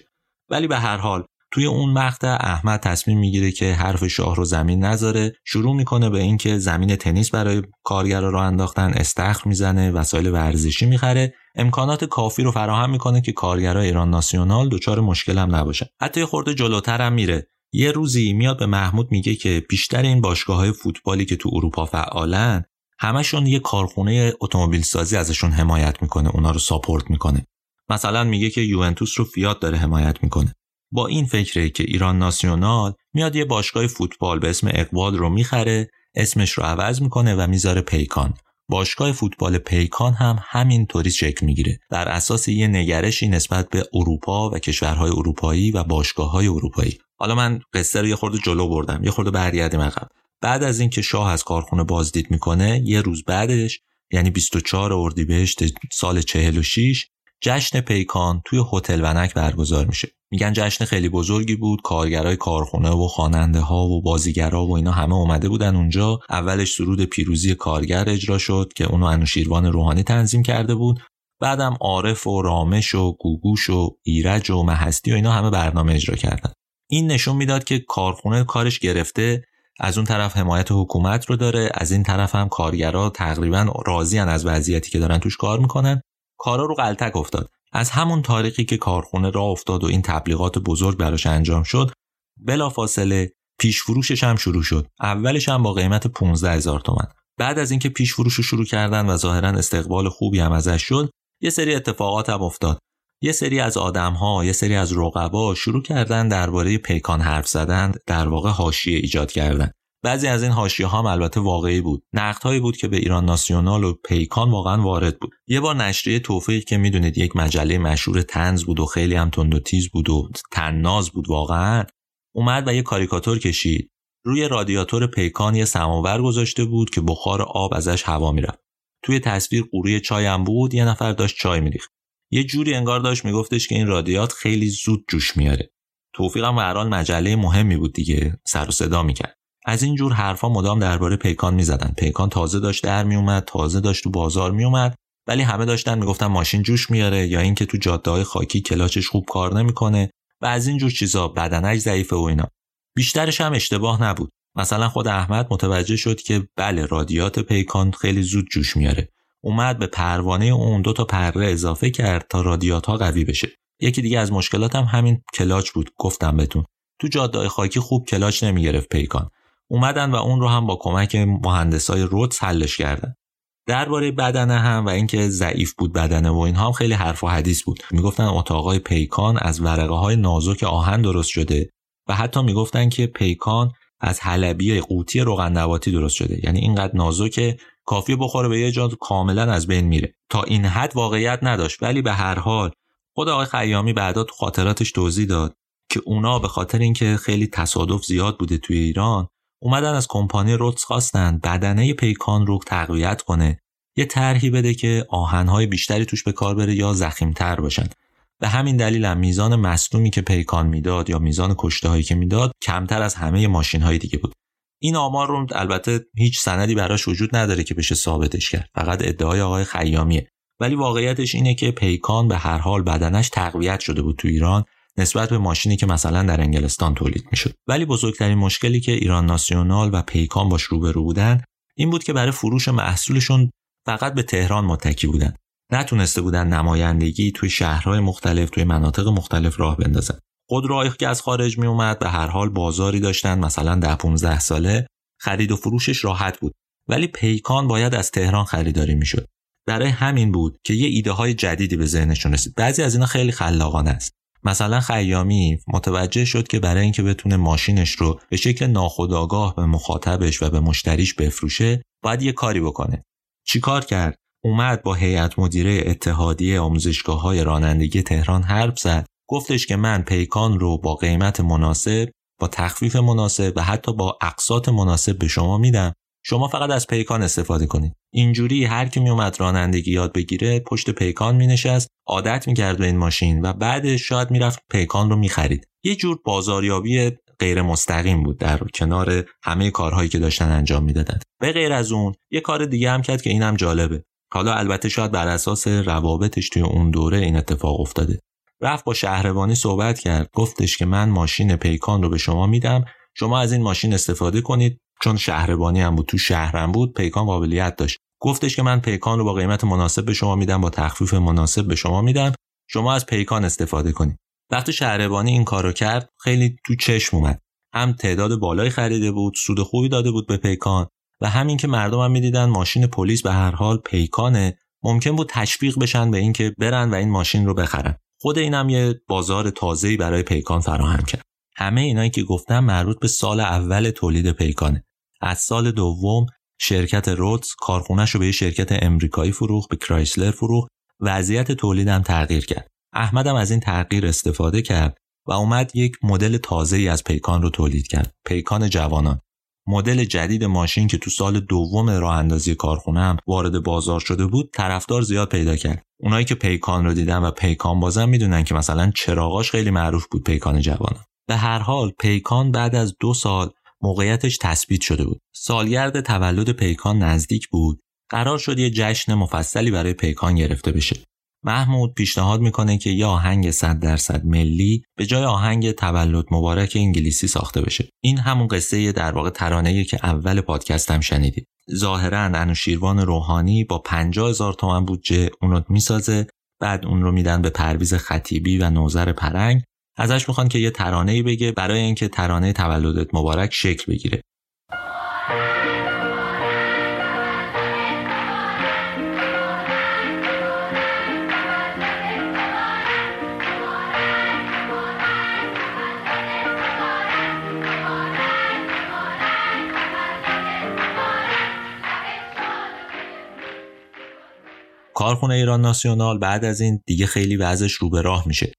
ولی به هر حال توی اون مقطع احمد تصمیم می‌گیره که حرف شاه رو زمین نذاره. شروع می‌کنه به اینکه زمین تنیس برای کارگرا رو انداختن استخر می‌زنه وسایل ورزشی می‌خره. امکانات کافی رو فراهم می‌کنه که کارگرای ایران ناسیونال دچار مشکل هم نباشن حتی خورده جلوتر هم میره. یه روزی میاد به محمود میگه که بیشتر این باشگاه های فوتبالی که تو اروپا فعالن همشون یه کارخونه اتومبیل سازی ازشون حمایت می‌کنه اونا رو ساپورت می‌کنه. مثلا میگه که یوونتوس رو فیات داره حمایت می‌کنه. با این فکره که ایران ناسیونال میاد یه باشگاه فوتبال به اسم اقبال رو می‌خره اسمش رو عوض می‌کنه و می‌ذاره پیکان. باشگاه فوتبال پیکان هم همین طوری شکل می‌گیره. در اساس یه نگرشی نسبت به اروپا و کشورهای اروپایی و باشگاه های اروپایی. حالا من قصه رو یه خورده جلو بردم یه خورده برگردیم عقب. بعد از اینکه شاه از کارخونه بازدید می‌کنه یه روز بعدش یعنی 24 اردیبهشت سال 46 جشن پیکان توی هتل ونک برگزار میشه. میگن جشن خیلی بزرگی بود کارگرای کارخونه و خواننده ها و بازیگرا و اینا همه اومده بودن اونجا. اولش سرود پیروزی کارگر اجرا شد که اونو انوشیروان روحانی تنظیم کرده بود. بعدم عارف و رامش و گوگوش و ایرج و محستی و اینا همه برنامه اجرا کردن. این نشون می‌داد که کارخونه کارش گرفته از اون طرف حمایت حکومت رو داره از این طرف هم کارگرا تقریبا راضیان از وضعیتی که دارن توش کار می‌کنن. کارا رو غلطک افتاد. از همون تاریخی که کارخونه را افتاد و این تبلیغات بزرگ براش انجام شد بلافاصله پیش فروشش هم شروع شد. اولش هم با قیمت 15 هزار تومن بعد از اینکه پیش فروش رو شروع کردن و ظاهرا استقبال خوبی هم ازش شد یه سری اتفاقات هم افتاد. یه سری از آدم ها یه سری از رقبا شروع کردن درباره پیکان حرف زدن در واقع حاشیه ایجاد کردن. بعضی از این حاشیه ها البته واقعی بود. هایی بود که به ایران ناسیونال و پیکان واقعا وارد بود. یه بار نشریه توفیق که می‌دونید یک مجله مشهور تنز بود و خیلی هم تند و تیز بود و تناز بود واقعا اومد و یه کاریکاتور کشید. روی رادیاتور پیکان یه سماور گذاشته بود که بخار آب ازش هوا می‌رفت. توی تصویر قوری چای هم بود یه نفر داشت چای میریخت. یه جوری انگار داشت میگفتش که این رادیات خیلی زود جوش میاره. توفیق هم مجله مهمی بود دیگه سر و صدا می‌کرد. از این جور حرفا مدام درباره پیکان می‌زدن. پیکان تازه داشت در میومد تازه داشت تو بازار میومد ولی همه داشتن می‌گفتن ماشین جوش میاره یا اینکه تو جاده های خاکی کلاچش خوب کار نمی‌کنه و از این جور چیزا بدنش ضعیفه و اینا. بیشترش هم اشتباه نبود. مثلا خود احمد متوجه شد که بله رادیات پیکان خیلی زود جوش میاره. اومد به پروانه اون دو تا پره اضافه کرد تا رادیات ها قوی بشه. یکی دیگه از مشکلات هم همین کلاچ بود گفتم بهتون. تو جاده خاکی خوب کلاچ نمی‌گرفت پیکان. اومدن و اون رو هم با کمک مهندسای روتس حلش کردن. درباره بدنه هم و اینکه ضعیف بود بدنه و اینها هم خیلی حرف و حدیث بود. می‌گفتن اتاقای پیکان از ورقه های نازک آهن درست شده و حتی می‌گفتن که پیکان از حلبی قوطی روغن نباتی درست شده. یعنی اینقدر نازک کافی بخوره به یه جا کاملا از بین میره. تا این حد واقعیت نداشت. ولی به هر حال خود آقای خیامی بعدا تو خاطراتش توضیح داد که اونا به خاطر اینکه خیلی تصادف زیاد بوده توی ایران اومدن از کمپانی روتس خواستن بدنه پیکان رو تقویت کنه یه طرحی بده که آهنهای بیشتری توش به کار بره یا زخیمتر باشن. به همین دلیل هم میزان مصنومی که پیکان می‌داد یا میزان کشته هایی که می‌داد کمتر از همه ماشین های دیگه بود. این آمار رو البته هیچ سندی براش وجود نداره که بشه ثابتش کرد. فقط ادعای آقای خیامیه. ولی واقعیتش اینه که پیکان به هر حال بدنش تقویت شده بود تو ایران. نسبت به ماشینی که مثلا در انگلستان تولید می‌شد. ولی بزرگترین مشکلی که ایران ناسیونال و پیکان باش روبرو بودن این بود که برای فروش محصولشون فقط به تهران متکی بودن. نتونسته بودن نمایندگی توی شهرهای مختلف توی مناطق مختلف راه بندازن. خودروهایی که از خارج می اومد به هر حال بازاری داشتن. مثلا ده 15 ساله خرید و فروشش راحت بود. ولی پیکان باید از تهران خریداری می‌شد. برای همین بود که یه ایده های جدیدی به ذهنشون رسید. بعضی از اینا خیلی خلاقانه است. مثلا خیامی متوجه شد که برای اینکه بتونه ماشینش رو به شکل ناخودآگاه به مخاطبش و به مشتریش بفروشه باید یه کاری بکنه. چیکار کرد؟ اومد با هیئت مدیره اتحادیه آموزشگاه های رانندگی تهران حرف زد. گفتش که من پیکان رو با قیمت مناسب با تخفیف مناسب و حتی با اقساط مناسب به شما میدم. شما فقط از پیکان استفاده کنید. اینجوری هر کی میومد رانندگی یاد بگیره پشت پیکان مینشست عادت می‌کرد به این ماشین و بعدش شاید می‌رفت پیکان رو می‌خرید. یه جور بازاریابی غیر مستقیم بود در کنار همه کارهایی که داشتن انجام می‌دادن. به غیر از اون یه کار دیگه هم کرد که اینم جالبه. حالا البته شاید بر اساس روابطش توی اون دوره این اتفاق افتاده. رفت با شهربانی صحبت کرد. گفتش که من ماشین پیکان رو به شما میدم. شما از این ماشین استفاده کنید. چون شهربانی هم بود تو شهرم بود پیکان قابلیت داشت. گفتش که من پیکان رو با قیمت مناسب به شما میدم با تخفیف مناسب به شما میدم. شما از پیکان استفاده کنید. وقتی شهربانی این کارو کرد خیلی تو چشم اومد. هم تعداد بالایی خریده بود سود خوبی داده بود به پیکان و همین که مردم هم می‌دیدن ماشین پلیس به هر حال پیکانه. ممکن بود تشویق بشن به اینکه برن و این ماشین رو بخرن. خود اینم یه بازار تازه‌ای برای پیکان فراهم کرد. همه اینایی که گفتم مربوط به سال اول تولید پیکانه. از سال دوم شرکت رودز کارخونهش رو به یه شرکت امریکایی فروخت به کرایسلر فروخت. وضعیت تولیدم تغییر کرد. احمدم از این تغییر استفاده کرد و اومد یک مدل تازه ای از پیکان رو تولید کرد. پیکان جوانان. مدل جدید ماشین که تو سال دوم راه اندازی کارخونم وارد بازار شده بود طرفدار زیاد پیدا کرد. اونایی که پیکان رو دیدن و پیکان بازم می‌دونن که مثلا چراغاش خیلی معروف بود پیکان جوانان. به هر حال پیکان بعد از دو سال موقعیتش تثبیت شده بود. سالگرد تولد پیکان نزدیک بود. قرار شد یه جشن مفصلی برای پیکان گرفته بشه. محمود پیشنهاد می‌کنه که یه آهنگ 100 درصد ملی به جای آهنگ تولد مبارک انگلیسی ساخته بشه. این همون قصه در واقع ترانه‌ای که اول پادکستم شنیدید. ظاهرا انوشیروان روحانی با 50 هزار تومن بودجه اونو می‌سازه بعد اون رو میدن به پرویز خطیبی و نوزر پرنگ. ازش می‌خوان که یه ترانه‌ای بگه برای اینکه ترانه تولدت مبارک شکل بگیره. کارخونه ایران ناسیونال بعد از این دیگه خیلی وضعش رو به راه میشه.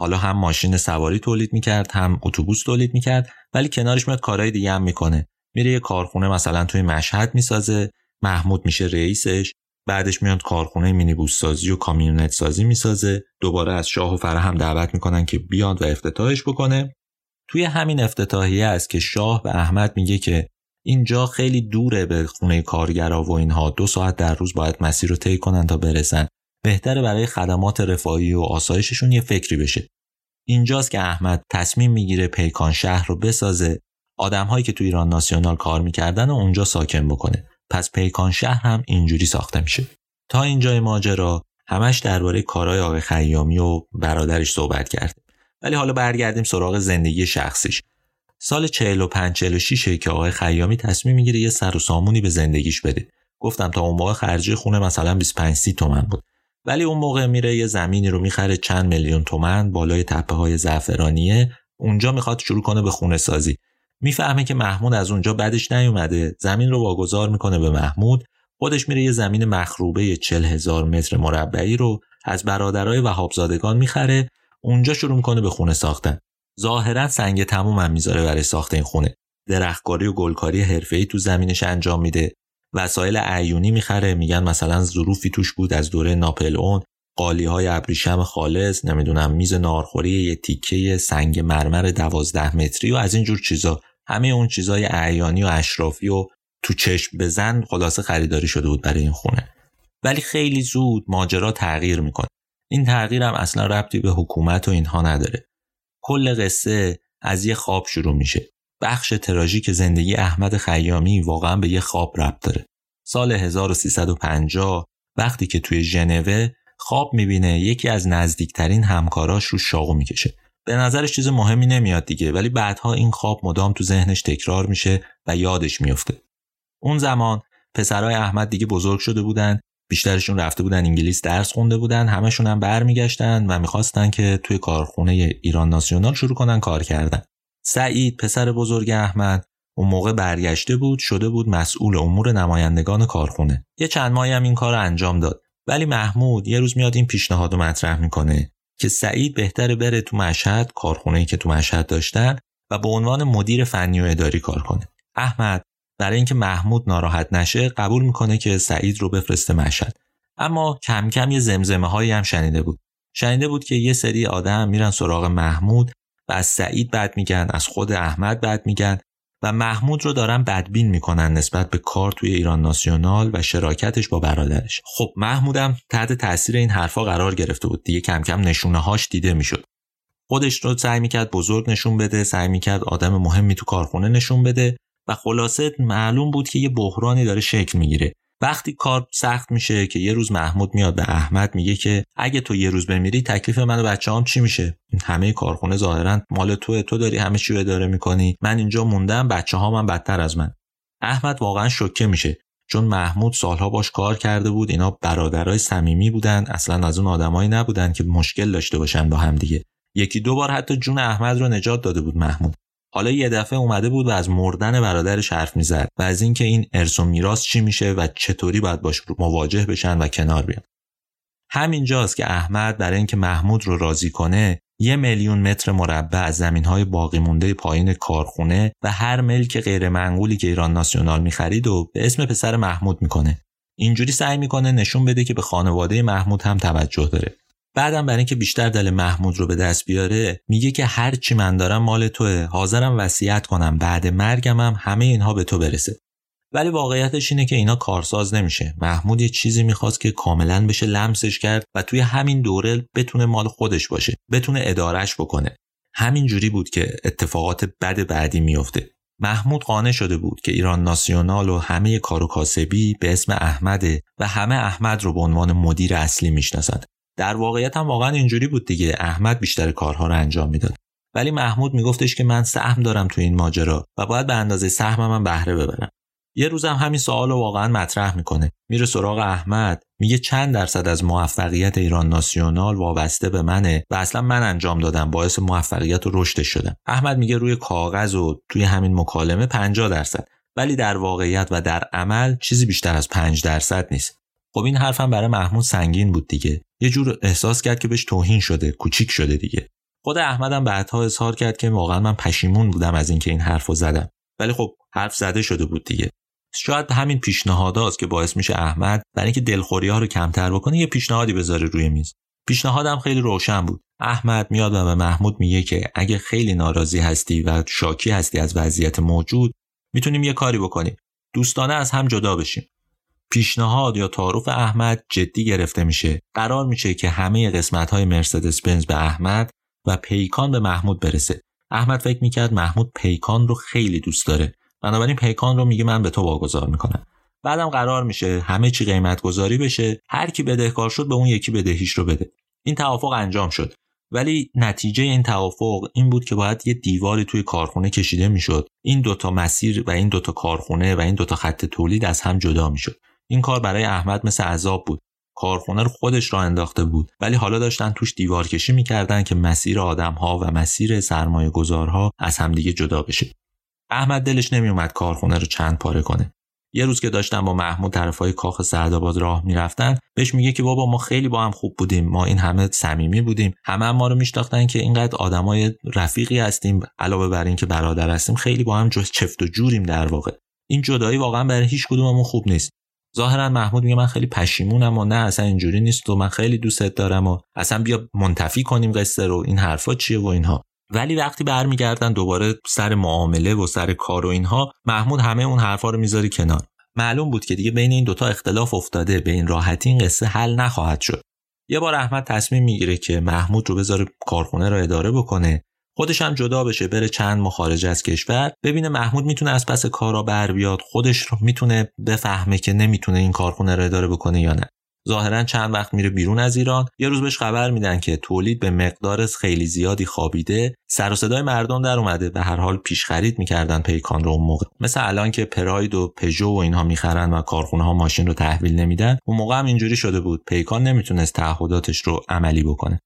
حالا هم ماشین سواری تولید می‌کرد هم اتوبوس تولید می‌کرد ولی کنارش میاد کارهای دیگه هم می‌کنه. میره یه کارخونه مثلا توی مشهد می‌سازه محمود میشه رئیسش بعدش میاد کارخونه مینیبوس سازی و کامیونت سازی می‌سازه. دوباره از شاه و فرح هم دعوت می‌کنن که بیاد و افتتاحش بکنه. توی همین افتتاحیه است که شاه به احمد میگه که اینجا خیلی دوره به خونه کارگرا و اینها. دو ساعت در روز باید مسیر رو طی کنن تا برسن. بهتره برای خدمات رفاهی و آسایششون یه فکری بشه. اینجاست که احمد تصمیم می‌گیره پیکان شهر رو بسازه. آدمهایی که تو ایران ناسیونال کار می‌کردن و اونجا ساکن بکنه. پس پیکان شهر هم اینجوری ساخته میشه. تا اینجای ماجرا همش درباره کارهای آقای خیامی و برادرش صحبت کردیم. ولی حالا برگردیم سراغ زندگی شخصیش. سال 45 46 که آقای خیامی تصمیم می‌گیره یه سر و سامونی به زندگیش بده. گفتم تا اون موقع خرجی خونه مثلا 25 30 تومن بود. ولی اون موقع میره یه زمینی رو می‌خره چند میلیون تومن بالای تپه های زعفرانیه. اونجا می‌خواد شروع کنه به خونه سازی می‌فهمه که محمود از اونجا بعدش نیومده. زمین رو واگذار می‌کنه به محمود. خودش میره یه زمین مخروبه 40 هزار متر مربعی رو از برادرای وهابزادگان می‌خره. اونجا شروع می‌کنه به خونه ساختن. ظاهرا سنگ تموم هم می‌ذاره برای ساخت این خونه. درختکاری و گلکاری حرفه‌ای تو زمینش انجام میده. وسایل عیونی می‌خره میگن مثلا ظروفی توش بود از دوره ناپلئون قالی های ابریشم خالص نمی‌دونم میز نارخوری یه تیکه سنگ مرمر دوازده متری و از این جور چیزا. همه اون چیزای اعیانی و اشرافی و تو چشم بزن خلاصه خریداری شده بود برای این خونه. ولی خیلی زود ماجرا تغییر می‌کنه. این تغییر هم اصلا ربطی به حکومت و اینها نداره. کل قصه از یه خواب شروع میشه. بخش تراژیک زندگی احمد خیامی واقعا به یه خواب ربط داره. سال 1350 وقتی که توی ژنو خواب می‌بینه یکی از نزدیکترین همکاراش رو شاقو می‌کشه. به نظرش چیز مهمی نمیاد دیگه ولی بعدها این خواب مدام تو ذهنش تکرار میشه و یادش میفته اون زمان پسرای احمد دیگه بزرگ شده بودن بیشترشون رفته بودن انگلیس درس خونده بودن همشون هم برمیگشتن و می‌خواستن که توی کارخونه ایران ناسیونال شروع کنن کار کردن. سعید پسر بزرگ احمد. اون موقع برگشته بود شده بود مسئول امور نمایندگان کارخونه. یه چند ماهی هم این کار انجام داد. ولی محمود یه روز میاد این پیشنهاد رو مطرح می‌کنه که سعید بهتره بره تو مشهد کارخونه ای که تو مشهد داشتن و به عنوان مدیر فنی و اداری کار کنه. احمد برای اینکه محمود ناراحت نشه قبول می‌کنه که سعید رو بفرسته مشهد. اما کم کم یه زمزمه هایی هم شنیده بود. شنیده بود که یه سری آدم میرن سراغ محمود و از سعید بد میگن از خود احمد بد میگن و محمود رو دارن بدبین می‌کنن نسبت به کار توی ایران ناسیونال و شراکتش با برادرش. خب محمودم تحت تاثیر این حرفا قرار گرفته بود. دیگه کم کم نشونه هاش دیده می‌شد. خودش رو سعی می‌کرد بزرگ نشون بده سعی می‌کرد آدم مهمی تو کارخونه نشون بده و خلاصه معلوم بود که یه بحرانی داره شکل می‌گیره. وقتی کار سخت میشه که یه روز محمود میاد به احمد میگه که اگه تو یه روز بمیری تکلیف من و بچه‌هام چی میشه؟ همه کارخونه ظاهرا مال تو تو داری همه چی رو اداره می‌کنی. من اینجا موندم بچه‌هام هم بدتر از من. احمد واقعا شوکه میشه. چون محمود سالها باش کار کرده بود اینا برادرای صمیمی بودن اصلا از اون آدمایی نبودن که مشکل داشته باشن با هم دیگه. یکی دو بار حتی جون احمد رو نجات داده بود محمود. حالا یه دفعه اومده بود و از مردن برادرش حرف می‌زد و از اینکه این ارث و میراث چی میشه و چطوری باید باش مواجه بشن و کنار بیان. همینجاست که احمد برای اینکه محمود رو راضی کنه یه میلیون متر مربع از زمین های باقی مونده پایین کارخونه و هر ملک غیر منقولی که ایران ناسیونال می‌خرید و به اسم پسر محمود می‌کنه. اینجوری سعی می‌کنه نشون بده که به خانواده محمود هم توجه داره. بعدم برای اینکه بیشتر دل محمود رو به دست بیاره میگه که هر چی من دارم مال توه. حاضرم وصیت کنم. بعد مرگم هم همه اینها به تو برسه. ولی واقعیتش اینه که اینا کارساز نمیشه. محمود یه چیزی می‌خواست که کاملا بشه لمسش کرد و توی همین دوره بتونه مال خودش باشه. بتونه ادارش بکنه. همین جوری بود که اتفاقات بد بعدی میفته محمود قانع شده بود که ایران ناسیونال و همه کار و کاسبی به اسم احمده و همه احمد رو به عنوان مدیر اصلی می‌شناسند. در واقعیت هم واقعا اینجوری بود دیگه. احمد بیشتر کارها رو انجام می‌داد. ولی محمود میگفتش که من سهم دارم تو این ماجرا و باید به اندازه سهمم من بهره ببرم. یه روزم همین سوال رو واقعا مطرح می‌کنه. میره سراغ احمد. میگه چند درصد از موفقیت ایران ناسیونال وابسته به منه و اصلا من انجام دادم. باعث موفقیت و رشدش شدم. احمد میگه روی کاغذ و توی همین مکالمه 50 درصد. ولی در واقعیت و در عمل چیزی بیشتر از 5 درصد نیست. خب این حرفم برای محمود سنگین بود دیگه. یه جور احساس کرد که بهش توهین شده کوچیک شده دیگه. خود احمدم بعدها اظهار کرد که واقعا من پشیمون بودم از اینکه این حرفو زدم. ولی خب حرف زده شده بود دیگه. شاید همین پیشنهاداست که باعث میشه احمد برای اینکه دلخوری ها رو کمتر بکنه یه پیشنهادی بذاره روی میز. پیشنهادم خیلی روشن بود. احمد میاد و به محمود میگه که اگه خیلی ناراضی هستی و شاکی هستی از وضعیت موجود می‌تونیم یه کاری بکنیم. دوستانه از هم جدا بشیم. پیشنهاد یا تعارف احمد جدی گرفته میشه. قرار میشه که همه قسمت های مرسدس بنز به احمد و پیکان به محمود برسه. احمد فکر می‌کرد محمود پیکان رو خیلی دوست داره. بنابراین پیکان رو میگه من به تو واگذار می‌کنم. بعدم قرار میشه همه چی قیمت گذاری بشه. هر کی بدهکار شد به اون یکی بدهیش رو بده. این توافق انجام شد. ولی نتیجه این توافق این بود که باید یه دیواری توی کارخونه کشیده می‌شد. این دوتا مسیر و این دوتا کارخونه و این دوتا خط تولید از هم جدا می‌شد. این کار برای احمد مثل عذاب بود. کارخونه رو خودش را انداخته بود. ولی حالا داشتن توش دیوار کشی می‌کردن که مسیر آدم ها و مسیر سرمایه گذارها از همدیگه جدا بشه. احمد دلش نمیومد کارخونه رو چند پاره کنه. یه روز که داشتن با محمود طرفای کاخ سعدآباد راه می‌رفتن بهش میگه که بابا ما خیلی با هم خوب بودیم. ما این همه صمیمی بودیم. همه هم ما رو میشناختن که اینقدر آدمای رفیقی هستیم. علاوه بر اینکه برادر هستیم خیلی با هم چفت و جوریم در واقع. این جدایی واقعا برای هیچ کدوممون خوب نیست. ظاهرا محمود میگه من خیلی پشیمونم و نه اصلا اینجوری نیست و من خیلی دوستت دارم و اصلا بیا منتفی کنیم قصه رو. این حرفا چیه و اینها؟ ولی وقتی برمیگردن دوباره سر معامله و سر کار و اینها محمود همه اون حرفا رو می‌ذاری کنار. معلوم بود که دیگه بین این دوتا اختلاف افتاده. به این راحتی این قصه حل نخواهد شد. یه بار احمد تصمیم می‌گیره که محمود رو بذاره کارخونه رو اداره بکنه. خودش هم جدا بشه بره چند مخارج از کشور. ببینه محمود می‌تونه از پس کارا بر بیاد خودش رو می‌تونه بفهمه که نمی‌تونه این کارخونه رو اداره بکنه یا نه. ظاهرا چند وقت میره بیرون از ایران. یه روز بهش خبر میدن که تولید به مقدار خیلی زیادی خوابیده. سر و صدای مردم در اومده به هر حال پیش خرید می‌کردن پیکان رو اون موقع. مثل الان که پراید و پژو و اینها می‌خرن و کارخونه ها ماشین رو تحویل نمیدن اون موقع هم اینجوری شده بود. پیکان نمی‌تونست تعهداتش رو عملی بکنه.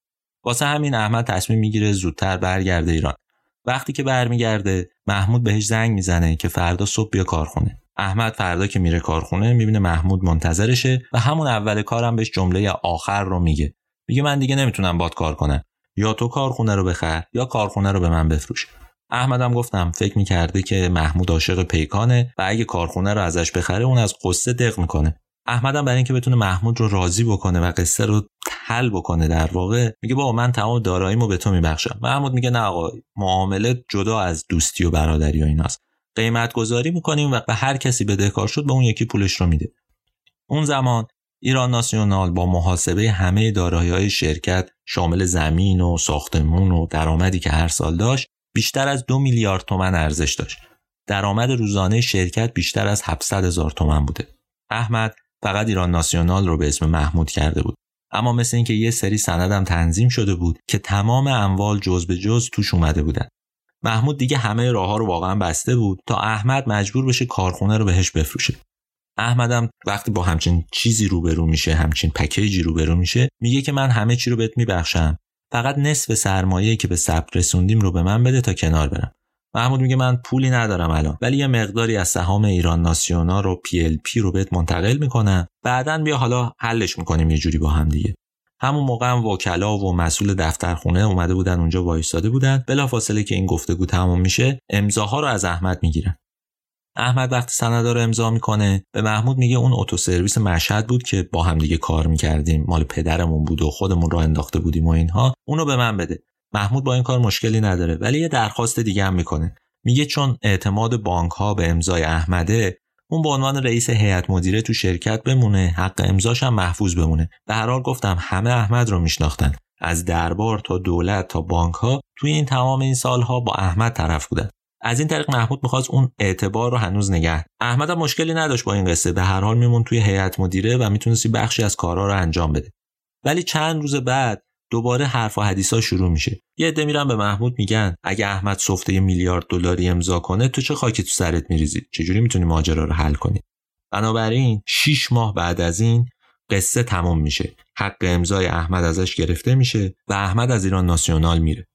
واسه همین احمد تصمیم می‌گیره زودتر برگرده ایران. وقتی که برمیگرده محمود بهش زنگ می‌زنه که فردا صبح بیا کارخونه. احمد فردا که میره کارخونه می‌بینه محمود منتظرشه و همون اول کارم بهش جمله آخر رو میگه. میگه من دیگه نمی‌تونم باد کار کنم. یا تو کارخونه رو بخر یا کارخونه رو به من بفروش. احمدم گفتم فکر می‌کرده که محمود عاشق پیکانه و اگه کارخونه رو ازش بخره اون از قصه دق می‌کنه. احمدم برای اینکه بتونه محمود رو راضی بکنه و قصه رو حل بکنه در واقع میگه بابا من تمام داراییمو به تو میبخشم. محمود میگه نه آقا معامله جدا از دوستی و برادری و ایناست. قیمت گذاری می‌کنیم و به هر کسی بدهکار شد به اون یکی پولش رو میده. اون زمان ایران ناسیونال با محاسبه همه دارایی های شرکت شامل زمین و ساختمون و درآمدی که هر سال داشت بیشتر از دو میلیارد تومن ارزش داشت. درآمد روزانه شرکت بیشتر از 700 هزار تومن بوده. احمد فقط ایران ناسیونال رو به اسم محمود کرده بود. اما مثل اینکه یه سری سندم تنظیم شده بود که تمام اموال جز به جز توش اومده بودن. محمود دیگه همه راه ها رو واقعا بسته بود تا احمد مجبور بشه کارخونه رو بهش بفروشه. احمدم وقتی با همچین چیزی روبرو میشه همچین پکیجی روبرو میشه میگه که من همه چی رو بهت میبخشم. فقط نصف سرمایه که به ثبت رسوندیم رو به من بده تا کنار برم. محمود میگه من پولی ندارم الان ولی یه مقداری از سهام ایران ناسیونال رو پی ال پی رو بهت منتقل می‌کنم. بعدا بیا حالا حلش می‌کنیم یه جوری با هم دیگه. همون موقع هم وکلا و مسئول دفترخونه اومده بودن اونجا وایستاده بودن. بلافاصله که این گفتگو تمام میشه امضاها رو از احمد می‌گیرن. احمد وقتی سندا رو امضا می‌کنه به محمود میگه اون اتو سرویس مشهد بود که با هم دیگه کار می‌کردیم. مال پدرمون بود و خودمون رو انداخته بودیم و اینها. اونو به من بده. محمود با این کار مشکلی نداره ولی یه درخواست دیگه هم می‌کنه. میگه چون اعتماد بانک ها به امضای احمده اون به عنوان رئیس هیئت مدیره تو شرکت بمونه حق امضاش هم محفوظ بمونه. به هر حال گفتم همه احمد رو میشناختن. از دربار تا دولت تا بانک ها توی این تمام این سالها با احمد طرف بودن. از این طریق محمود می‌خواست اون اعتبار رو هنوز نگه احمد هم مشکلی نداشت با این قصه. به هر حال میمون توی هیئت مدیره و می‌تونستی بخشی از کارها رو انجام بده. ولی چند روز بعد دوباره حرف و حدیثا شروع میشه. یه عده میرن به محمود میگن اگه احمد سفته میلیارد دلاری امضا کنه تو چه خاکی تو سرت میریزی؟ چجوری می‌تونی ماجرا رو حل کنی؟ بنابراین 6 ماه بعد از این قصه تمام میشه. حق امضای احمد ازش گرفته میشه و احمد از ایران ناسیونال میره.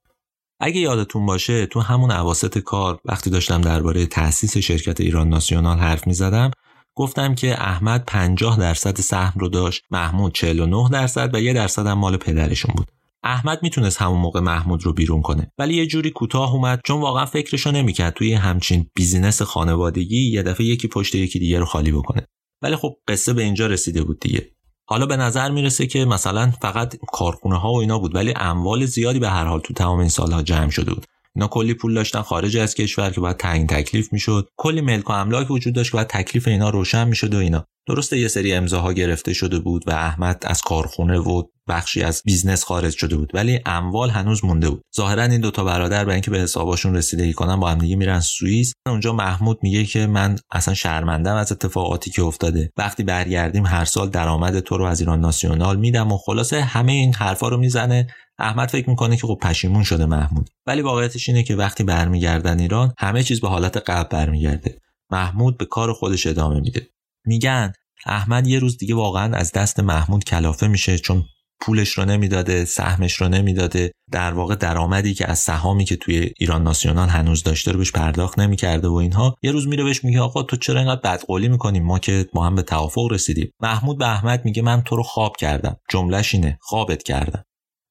اگه یادتون باشه تو همون عواست کار وقتی داشتم درباره تأسیس شرکت ایران ناسیونال حرف می‌زدم گفتم که احمد 50 درصد سهم رو داشت محمود 49 درصد و یه درصد هم مال پدرشون بود. احمد می‌تونست همون موقع محمود رو بیرون کنه. ولی یه جوری کوتاه اومد چون واقعا فکرشو نمی‌کرد توی همچین business خانوادگی یه دفعه یکی پشت یکی دیگه رو خالی بکنه. ولی خب قصه به اینجا رسیده بود دیگه. حالا به نظر می‌رسه که مثلا فقط کارخونه ها و اینا بود ولی اموال زیادی به هر حال تو تمام این سالها جمع شده بود. اینا کلی پول داشتن خارج از کشور که باید تعیین تکلیف می‌شد. کلی ملک و املاک وجود داشت که باید تکلیف اینا روشن می‌شد و اینا. درسته یه سری امضاها گرفته شده بود و احمد از کارخونه و بخشی از business خارج شده بود ولی اموال هنوز مونده بود. ظاهرا این دوتا برادر برای اینکه به حساباشون رسیدگی کنن با هم دیگه میرن سوئیس. اونجا محمود میگه که من اصلا شرمندم از اتفاقاتی که افتاده. وقتی برگردیم هر سال درآمد تو رو از ایران ناسیونال میدم و خلاصه همه این حرفا رو می‌زنه. احمد فکر می‌کنه که خب پشیمون شده محمود. ولی واقعیتش اینه که وقتی برمیگردن ایران همه چیز به حالت قبل برمیگرده. محمود به کار خودش ادامه میده. میگن احمد یه روز دیگه واقعا از دست محمود کلافه میشه چون پولش رو نمی‌داده سهمش رو نمی‌داده. در واقع درآمدی که از سهامی که توی ایران ناسیونال هنوز داشته رو بهش پرداخت نمی‌کرده و اینها یه روز میره بهش میگه آقا تو چرا اینقدر بدقولی می‌کنیم ما که ما هم به توافق رسیدیم. محمود به احمد میگه من تو رو خواب کردم. جملهش اینه خوابت کردم.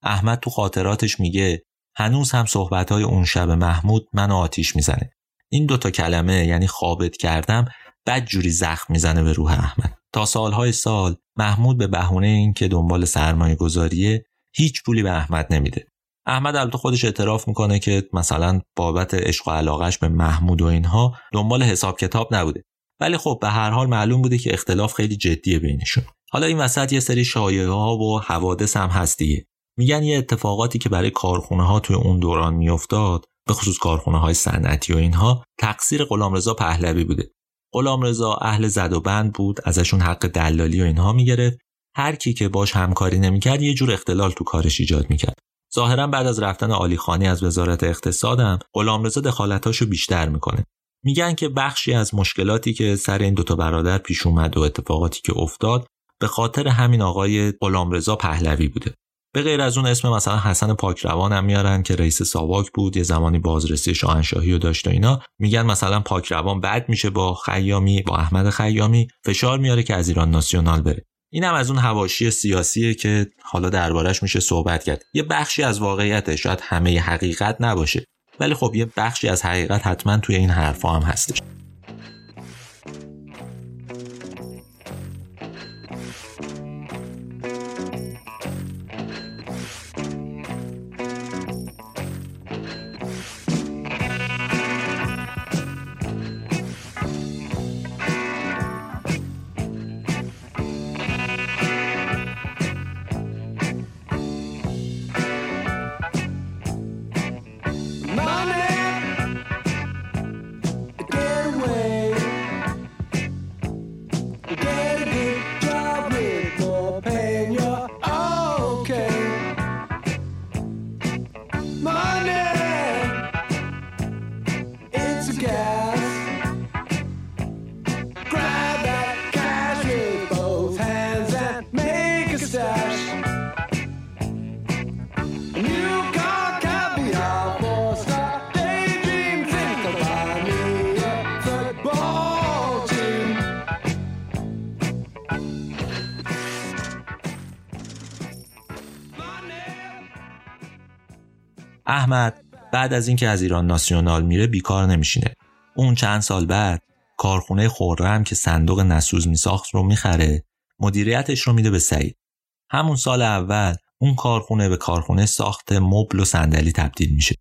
احمد تو خاطراتش میگه هنوز هم صحبتهای اون شب محمود منو آتیش می‌زنه. این دوتا کلمه یعنی خوابت کردم بد جوری زخم می‌زنه به روح احمد. تا سالهای سال محمود به بهونه اینکه دنبال سرمایه گذاریه هیچ پولی به احمد نمیده. احمد البته خودش اعتراف می‌کنه که مثلا بابت عشق و علاقش به محمود و اینها دنبال حساب کتاب نبوده. ولی خب به هر حال معلوم بوده که اختلاف خیلی جدیه بینشون. حالا این وسط یه سری شایعه ها و حوادث هم هست میگن یه اتفاقاتی که برای کارخونه ها توی اون دوران میافتاد به خصوص کارخونه های صنعتی و اینها تقصیر غلامرضا پهلوی بوده. غلامرضا اهل زد و بند بود ازشون حق دلالی و اینها می‌گرفت. هر کی که باش همکاری نمی‌کرد یه جور اختلال تو کارش ایجاد می‌کرد. ظاهرا بعد از رفتن علی خانی از وزارت اقتصادم غلامرضا دخالتاشو بیشتر می‌کنه. میگن که بخشی از مشکلاتی که سر این دوتا برادر پیش اومد و اتفاقاتی که افتاد به خاطر همین آقای غلامرضا پهلوی بوده. به غیر از اون اسم مثلا حسن پاکروان هم میارن که رئیس ساواک بود یه زمانی بازرسی شاهنشاهی رو داشت و اینا. میگن مثلا پاکروان بد میشه با خیامی با احمد خیامی. فشار میاره که از ایران ناسیونال بره. این هم از اون هواشی سیاسیه که حالا دربارش میشه صحبت کرد. یه بخشی از واقعیت شاید همه حقیقت نباشه. ولی خب یه بخشی از حقیقت حتما توی این حرفا هم هستش. احمد بعد از اینکه از ایران ناسیونال میره بیکار نمیشینه. اون چند سال بعد کارخونه خورم که صندوق نسوز میساخت رو می‌خره مدیریتش رو میده به سعید. همون سال اول اون کارخونه به کارخونه ساخت مبل و صندلی تبدیل میشه.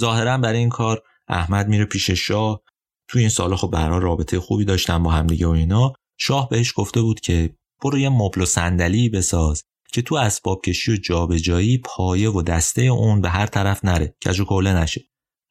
ظاهرا برای این کار احمد میره پیش شاه. تو این سالا خب برا رابطه خوبی داشتن با همدیگه و اینا. شاه بهش گفته بود که برو یه مبل و صندلی بساز. که تو اسباب کشی و جابجایی پایه و دسته اون به هر طرف نره کج و کوله نشه.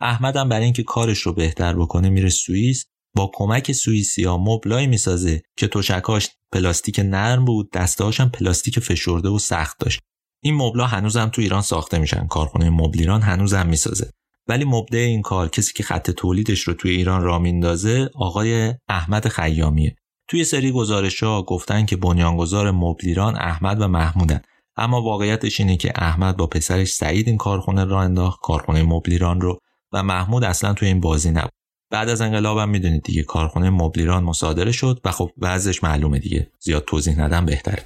احمدم برای اینکه کارش رو بهتر بکنه میره سوئیس با کمک سوئیسیا مبلای می‌سازه که تشکاش پلاستیک نرم بود دستهاش هم پلاستیک فشرده و سخت داشت. این مبلا هنوزم تو ایران ساخته میشن کارخونه مبل ایران هنوزم می‌سازه. ولی مبدع این کار کسی که خط تولیدش رو توی ایران را میندازه آقای احمد خیامیه. توی سری گزارش ها گفتن که بنیانگذار مبل ایران احمد و محمودن. اما واقعیتش اینه که احمد با پسرش سعید این کارخونه را انداخت کارخونه مبل ایران رو و محمود اصلا توی این بازی نبود. بعد از انقلابم می‌دونید دیگه کارخونه مبل ایران مصادره شد و خب وضعش معلومه دیگه. زیاد توضیح ندم بهتره.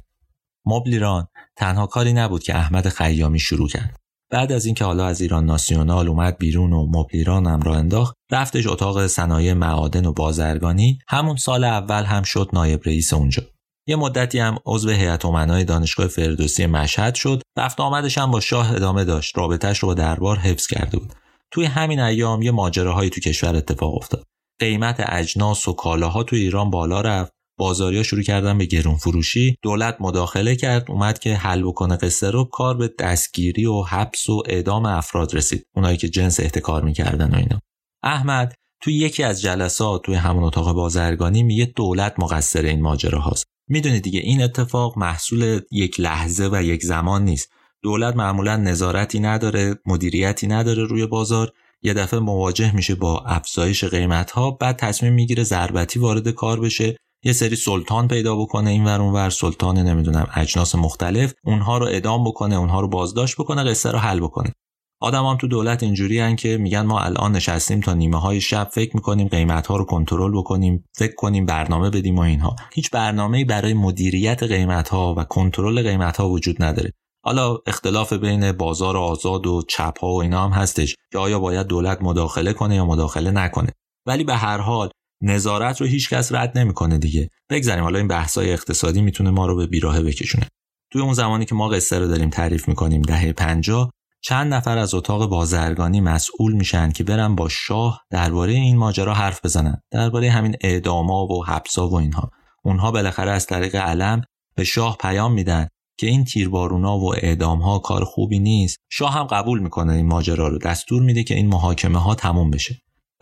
مبل ایران تنها کاری نبود که احمد خیامی شروع کرد. بعد از اینکه حالا از ایران ناسیونال اومد بیرون و مبل ایران هم را انداخت رفتش اتاق صنایع معادن و بازرگانی. همون سال اول هم شد نایب رئیس اونجا. یه مدتی هم عضو هیئت امنای دانشگاه فردوسی مشهد شد. رفت آمدش هم با شاه ادامه داشت. رابطهش رو با دربار حفظ کرده بود. توی همین ایام یه ماجراهایی تو کشور اتفاق افتاد. قیمت اجناس و کالاها تو ایران بالا رفت. بازاریا شروع کردن به گرون فروشی دولت مداخله کرد اومد که حل بکنه قصه رو کار به دستگیری و حبس و اعدام افراد رسید. اونایی که جنس احتکار می‌کردن و اینا. احمد توی یکی از جلسات توی همون اتاق بازرگانی میگه دولت مقصر این ماجرا هاست. می‌دونید دیگه این اتفاق محصول یک لحظه و یک زمان نیست. دولت معمولا نظارتی نداره مدیریتی نداره روی بازار. یه دفعه مواجه میشه با افزایش قیمت ها بعد تصمیم می‌گیره ضربتی وارد کار بشه. یه سری سلطان پیدا بکنه این ور ور سلطان نمی‌دونم اجناس مختلف اونها رو ادام بکنه اونها رو بازداشت بکنه قصه رو حل بکنه. آدم هم تو دولت اینجوری هن که میگن ما الان نشستیم تا نیمه های شب فکر می‌کنیم قیمت ها رو کنترل بکنیم فکر کنیم برنامه بدیم و اینها. هیچ برنامه برای مدیریت قیمت ها و کنترل قیمت ها وجود نداره. حالا اختلاف بین بازار آزاد و چپ ها و اینا هم هستش که آیا باید دولت مداخله کنه یا مداخله نکنه. ولی به هر حال نظارت رو هیچ کس رد نمی‌کنه دیگه. بگذاریم حالا این بحث‌های اقتصادی می‌تونه ما رو به بیراهه بکشونه. توی اون زمانی که ما قصه رو داریم تعریف می‌کنیم دهه 50 چند نفر از اتاق بازرگانی مسئول میشن که برن با شاه درباره این ماجرا حرف بزنن. درباره همین اعداما و حبسا و اینها. اونها بالاخره از طریق علم به شاه پیام میدن که این تیربارونا و اعدام ها کار خوبی نیست. شاه هم قبول می‌کنه این ماجرا رو. دستور میده که این محاکمه ها تموم بشه.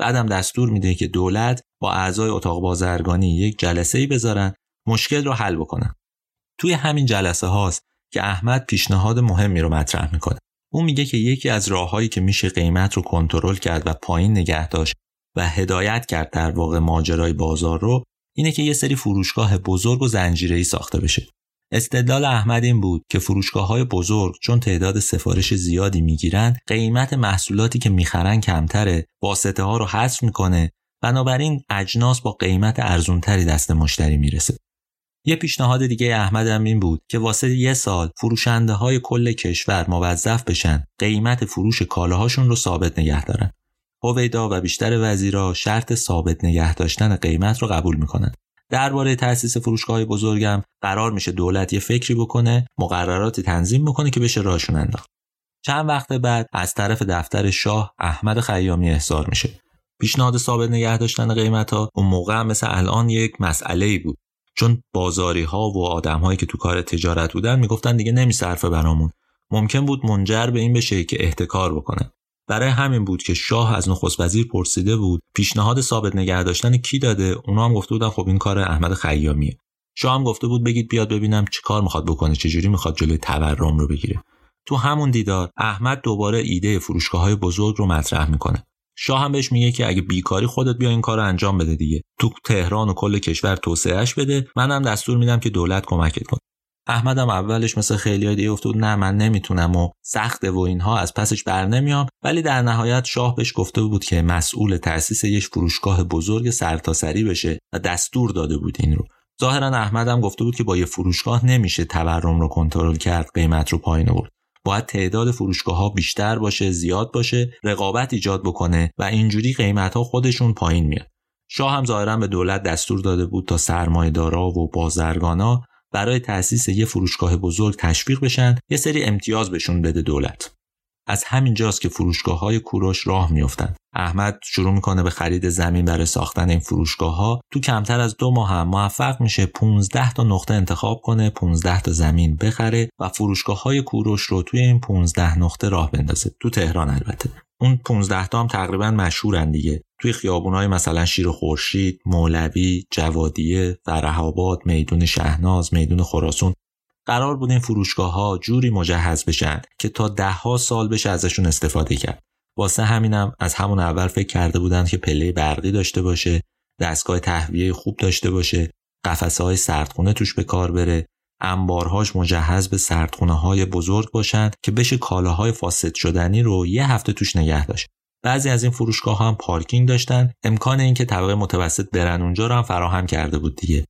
بعدم دستور میده که دولت با اعضای اتاق بازرگانی یک جلسه ای بذارن مشکل رو حل بکنن. توی همین جلسه هاست که احمد پیشنهاد مهمی رو مطرح می‌کنه. اون میگه که یکی از راههایی که میشه قیمت رو کنترل کرد و پایین نگه داشت و هدایت کرد در واقع ماجرای بازار رو اینه که یه سری فروشگاه بزرگ و زنجیره‌ای ساخته بشه. استدلال احمد این بود که فروشگاه های بزرگ چون تعداد سفارش زیادی می‌گیرن قیمت محصولاتی که می‌خرن کمتره واسطه ها رو حذف می‌کنه بنابراین اجناس با قیمت ارزونتری دست مشتری می‌رسه یه پیشنهاد دیگه احمد هم این بود که واسه یه سال فروشنده های کل کشور موظف بشن قیمت فروش کالاهاشون رو ثابت نگه دارن. هویدا و بیشتر وزیرا شرط ثابت نگه داشتن قیمت رو قبول می‌کنن. درباره تأسیس فروشگاه بزرگم قرار میشه دولت یه فکری بکنه مقرراتی تنظیم بکنه که بشه راشون انداخت. چند وقت بعد از طرف دفتر شاه احمد خیامی احضار میشه. پیشنهاد ثابت نگه داشتن قیمت ها اون موقع مثل الان یک مسئله ای بود. چون بازاری ها و آدم هایی که تو کار تجارت بودن می‌گفتن دیگه نمیصرفه برامون. ممکن بود منجر به این بشه که احتکار بکنه. برای همین بود که شاه از نخست وزیر پرسیده بود پیشنهاد ثابت نگه داشتن کی داده؟ اونا هم گفته بودن خب این کار احمد خیامیه. شاه هم گفته بود بگید بیاد ببینم چی کار می‌خواد بکنه چجوری می‌خواد جلوی تورم رو بگیره. تو همون دیدار احمد دوباره ایده فروشگاه های بزرگ رو مطرح می‌کنه. شاه هم بهش میگه که اگه بیکاری خودت بیا این کار رو انجام بده دیگه. تو تهران و کل کشور توسعهش بده. منم دستور میدم که دولت کمکت کنه. احمدم اولش مثل خیلی دیگه گفته بود نه من نمی‌تونم و سخته و اینها از پسش بر نمیام. ولی در نهایت شاه بهش گفته بود که مسئول تأسیس یک فروشگاه بزرگ سرتاسری بشه و دستور داده بود این رو. ظاهرا احمدم گفته بود که با یه فروشگاه نمیشه تورم رو کنترل کرد قیمت رو پایین آورد. باید تعداد فروشگاه ها بیشتر باشه زیاد باشه رقابت ایجاد بکنه و اینجوری قیمت ها خودشون پایین میاد. شاه هم ظاهرا به دولت دستور داده بود تا سرمایه‌دارا و بازرگانا برای تأسیس یه فروشگاه بزرگ تشویق بشن یه سری امتیاز بهشون بده دولت. از همین جاست که فروشگاه های کوروش راه میافتند. احمد شروع می‌کنه به خرید زمین برای ساختن این فروشگاه ها تو کمتر از دو ماه هم موفق میشه 15 تا نقطه انتخاب کنه 15 تا زمین بخره و فروشگاه های کوروش رو توی این 15 نقطه راه بندازه. تو تهران البته. اون 15 تا هم تقریبا مشهورن دیگه. توی خیابونای مثلا شیر خورشید، مولوی، جوادیه، فرح میدون شهناز، میدون خراسون. قرار بود این فروشگاه ها جوری مجهز بشن که تا ده ها سال بشه ازشون استفاده کرد. واسه همینم از همون اول فکر کرده بودند که پله برقی داشته باشه، دستگاه تهویه خوب داشته باشه، قفسه های سردخونه توش به کار بره، انبارهاش مجهز به سردخونه های بزرگ باشند که بشه کالاهای فاسد شدنی رو یه هفته توش نگه داشت. بعضی از این فروشگاه ها هم پارکینگ داشتن. امکان اینکه طبقه متوسط برن اونجا رو هم فراهم کرده بود دیگه.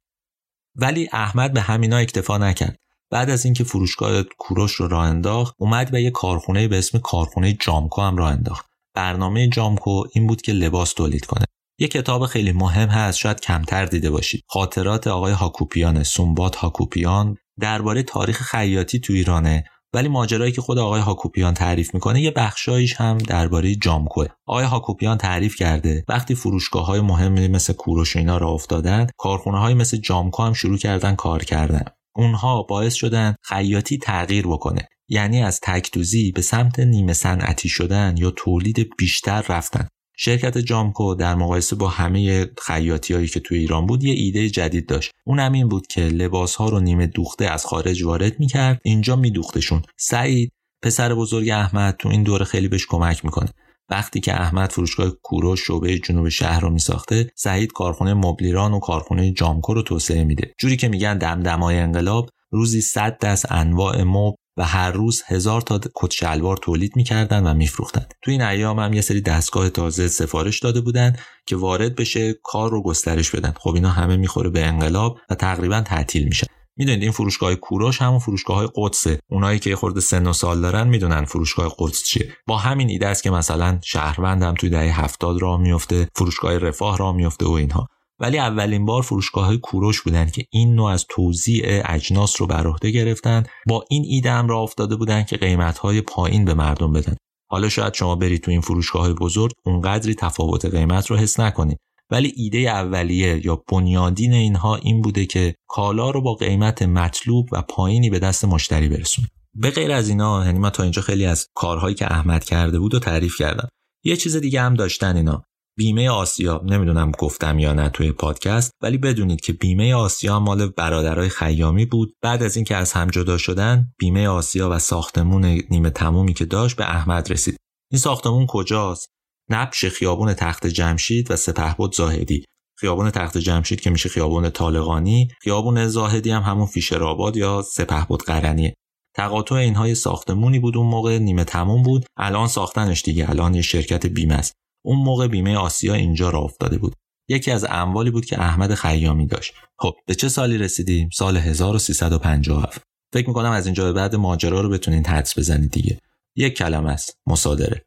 ولی احمد به همینا اکتفا نکرد. بعد از اینکه فروشگاه کوروش رو راه انداخت اومد به یه کارخونه به اسم کارخونه جامکو هم راه انداخت. برنامه جامکو این بود که لباس تولید کنه. یه کتاب خیلی مهم هست شاید کمتر دیده باشید. خاطرات آقای هاکوپیان سومبات هاکوپیان درباره تاریخ خیاطی تو ایرانه ولی ماجرایی که خود آقای هاکوپیان تعریف می‌کنه یه بخشایش هم درباره جامکوه. آقای هاکوپیان تعریف کرده وقتی فروشگاه های مهمی مثل کوروش اینا را افتادن کارخونه های مثل جامکو هم شروع کردن کار کردن. اونها باعث شدن خیاطی تغییر بکنه. یعنی از تکدوزی به سمت نیمه صنعتی شدن یا تولید بیشتر رفتن. شرکت جامکو در مقایسه با همه خیاطی هایی که توی ایران بود یه ایده جدید داشت. اون هم این بود که لباس ها رو نیمه دوخته از خارج وارد می‌کرد اینجا میدوختشون. سعید پسر بزرگ احمد تو این دوره خیلی بهش کمک می‌کنه. وقتی که احمد فروشگاه کوروش شعبه جنوب شهر رو میساخته سعید کارخونه مبلیران و کارخونه جامکو رو توسعه میده. جوری که میگن دمدمای انقلاب روزی صد دست انواع مب و هر روز هزار تا کت شلوار تولید می‌کردن و میفروختن. تو این ایام هم یه سری دستگاه تازه سفارش داده بودن که وارد بشه کار رو گسترش بدن. خب اینا همه می‌خوره به انقلاب و تقریبا تعطیل میشن می‌دونید این فروشگاه کوروش همون فروشگاه های قدسه اونایی که خورده سن و سال دارن می‌دونن فروشگاه قدس چیه. با همین ایده است که مثلا شهروند هم توی دهه هفتاد راه میفته فروشگاه رفاه راه میفته و اینها. ولی اولین بار فروشگاه های کوروش بودن که این نوع از توزیع اجناس رو بر عهده گرفتن با این ایده هم را افتاده بودن که قیمت های پایین به مردم بدن. حالا شاید شما برید تو این فروشگاه های بزرگ اونقدری تفاوت قیمت رو حس نکنید ولی ایده اولیه یا بنیادین اینها این بوده که کالا رو با قیمت مطلوب و پایینی به دست مشتری برسون به غیر از اینا یعنی ما تا اینجا خیلی از کارهایی که احمد کرده بود و تعریف کردم. یه چیز دیگه هم داشتن اینا. بیمه آسیا نمی‌دونم گفتم یا نه توی پادکست ولی بدونید که بیمه آسیا مال برادرای خیامی بود. بعد از اینکه از هم جدا شدن بیمه آسیا و ساختمون نیمه تمومی که داشت به احمد رسید. این ساختمون کجاست؟ نبش خیابون تخت جمشید و سپهبد زاهدی. خیابون تخت جمشید که میشه خیابون طالقانی خیابون زاهدی هم همون فیشرآباد یا سپهبد قرنیه. تقاطع اینها ساختمونی بود اون موقع نیمه تموم بود. الان ساختنش دیگه الان یه شرکت بیمه است. اون موقع بیمه آسیا اینجا را افتاده بود. یکی از اموالی بود که احمد خیامی داشت. خب به چه سالی رسیدیم؟ سال 1357 فکر می‌کنم از اینجا به بعد ماجرا رو بتونین حدس بزنید دیگه. یک کلمه است. مصادره.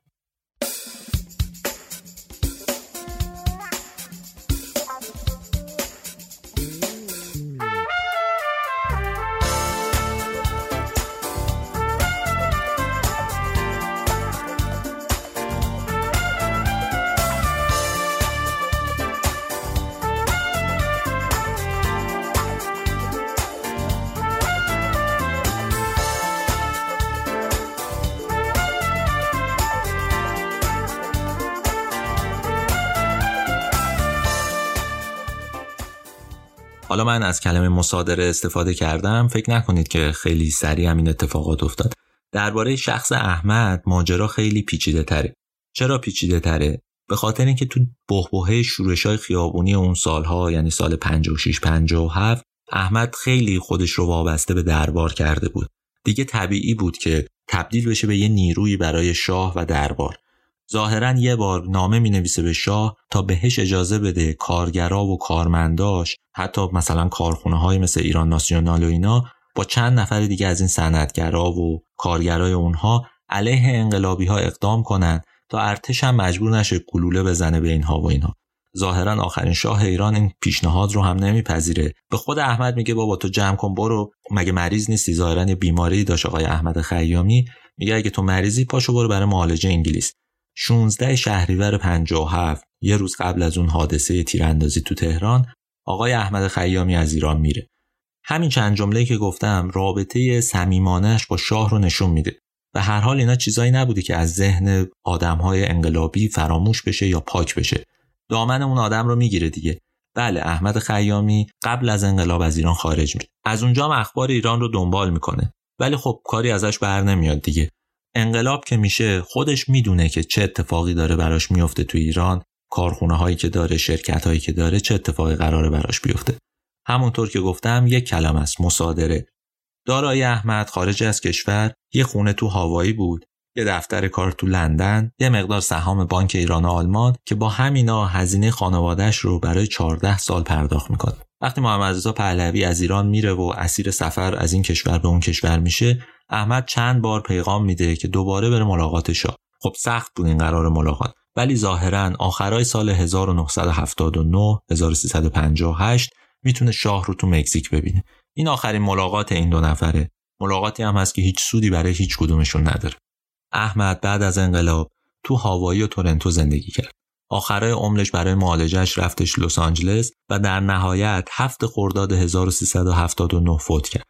حالا من از کلمه مصادره استفاده کردم. فکر نکنید که خیلی سریع همین اتفاقات افتاد. درباره شخص احمد ماجرا خیلی پیچیده تره. چرا پیچیده تره؟ به خاطر اینکه تو بحبوحه شورش های خیابونی اون سالها یعنی سال 56 57 احمد خیلی خودش رو وابسته به دربار کرده بود. دیگه طبیعی بود که تبدیل بشه به یه نیروی برای شاه و دربار. ظاهرا یه بار نامه می نویسه به شاه تا بهش اجازه بده کارگرا و کارمنداش حتی مثلا کارخونه های مثل ایران ناسیونال و اینا با چند نفر دیگه از این صنعتگرا و کارگرای اونها علیه انقلابی ها اقدام کنند تا ارتش هم مجبور نشه گلوله بزنه به اینها و اینها ظاهرا آخرین شاه ایران این پیشنهاد رو هم نمیپذیره. به خود احمد میگه بابا تو جمع کن برو. مگه مریض نیستی؟ ظاهرا بیماری داشت آقای احمد خیامی. میگه اگه تو مریضی پاشو برو برای معالجه انگلیس. 16 شهریور 57 یه روز قبل از اون حادثه تیراندازی تو تهران آقای احمد خیامی از ایران میره. همین چند جمله که گفتم رابطه صمیمانهش با شاه رو نشون میده و هر حال اینا چیزایی نبوده که از ذهن آدمهای انقلابی فراموش بشه یا پاک بشه. دامن اون آدم رو می‌گیره دیگه. بله احمد خیامی قبل از انقلاب از ایران خارج میشه از اونجا اخبار ایران رو دنبال می‌کنه. ولی خب کاری ازش بر نمیاد دیگه. انقلاب که میشه خودش می‌دونه که چه اتفاقی داره براش میفته تو ایران کارخونه هایی که داره شرکت هایی که داره چه اتفاقی قراره براش بیفته. همونطور که گفتم یک کلم است مصادره. دارای احمد خارج از کشور یه خونه تو هاوایی بود یه دفتر کار تو لندن یه مقدار سهام بانک ایران و آلمان که با همینا هزینه خانوادهش رو برای 14 سال پرداخت می‌کنه وقتی محمد رضا پهلوی از ایران میره و اسیر سفر از این کشور به اون کشور میشه احمد چند بار پیغام میده که دوباره بره ملاقات شاه. خب سخت بود این قرار ملاقات. ولی ظاهرا آخرای سال 1979 1358 می‌تونه شاه رو تو مکزیک ببینه. این آخرین ملاقات این دو نفره. ملاقاتی هم هست که هیچ سودی برای هیچ کدومشون نداره. احمد بعد از انقلاب تو هاوایی و تورنتو زندگی کرد. آخرای عمرش برای معالجهش رفتش لس آنجلس و در نهایت هفت خرداد 1379 فوت کرد.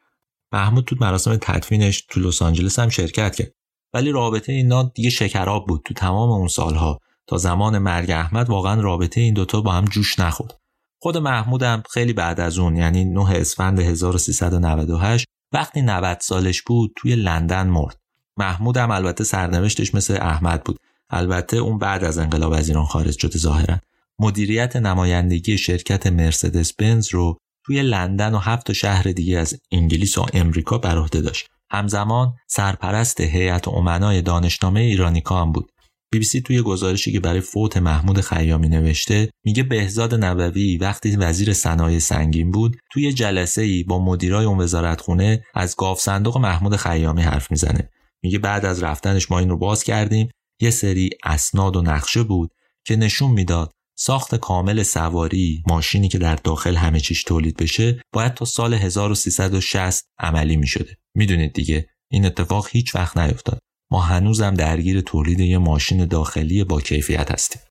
محمود تو مراسم تدفینش تو لس آنجلس هم شرکت کرد. ولی رابطه اینا دیگه شکراب بود تو تمام اون سالها. تا زمان مرگ احمد واقعا رابطه این دوتا با هم جوش نخورد. خود محمودم خیلی بعد از اون یعنی 9 اسفند 1398 وقتی 90 سالش بود توی لندن مرد. محمودم البته سرنوشتش مثل احمد بود. البته اون بعد از انقلاب از ایران خارج شده ظاهرا. مدیریت نمایندگی شرکت مرسدس بنز رو توی لندن و هفت شهر دیگه از انگلیس و امریکا بر عهده داشت. همزمان سرپرست هیئت امنای دانشنامه ایرانیکا هم بود. بی بی سی توی گزارشی که برای فوت محمود خیامی نوشته میگه بهزاد نبوی وقتی وزیر صنایع سنگین بود توی جلسه ای با مدیرای اون وزارتخونه از گاف صندوق محمود خیامی حرف می‌زنه. میگه بعد از رفتنش ما این رو باز کردیم. یه سری اسناد و نقشه بود که نشون می‌داد ساخت کامل سواری ماشینی که در داخل همه چیش تولید بشه باید تا سال 1360 عملی می شده. می‌دونید دیگه این اتفاق هیچ وقت نیفتاد. ما هنوزم درگیر تولید یه ماشین داخلی با کیفیت هستیم.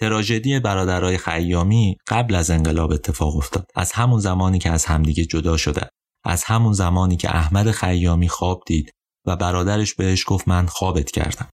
تراژدی برادرای خیامی قبل از انقلاب اتفاق افتاد. از همون زمانی که از همدیگه جدا شدن. از همون زمانی که احمد خیامی خواب دید و برادرش بهش گفت من خوابت کردم.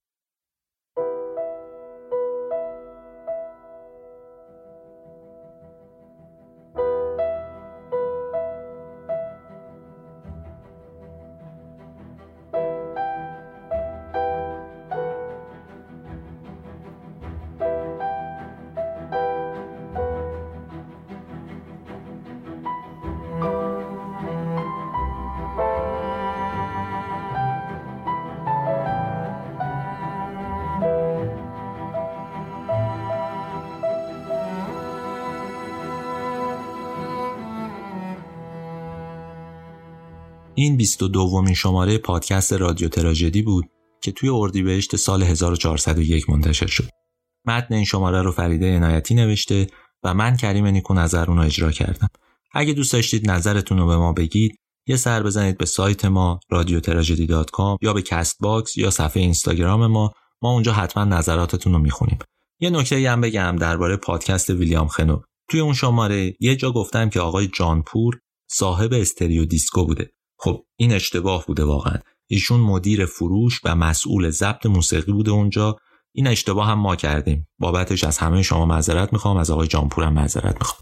22 دومین شماره پادکست رادیو تراژدی بود که توی اردیبهشت سال 1401 منتشر شد. متن این شماره رو فریده عنایتی نوشته و من کریم نیکو نظر رو اجرا کردم. اگه دوست داشتید نظرتون رو به ما بگید یه سر بزنید به سایت ما رادیو یا به Castbox یا صفحه اینستاگرام ما ما اونجا حتما نظراتتون رو می‌خونیم. یه نکته هم بگم درباره پادکست ویلیام خنو. توی اون شماره یه جا گفتم که آقای جانپور صاحب استریو دیسکو بوده خب این اشتباه بوده واقعا. ایشون مدیر فروش و مسئول ضبط موسیقی بوده اونجا. این اشتباه هم ما کردیم. بابتش از همه شما معذرت می‌خوام از آقای جانپور هم معذرت می‌خوام.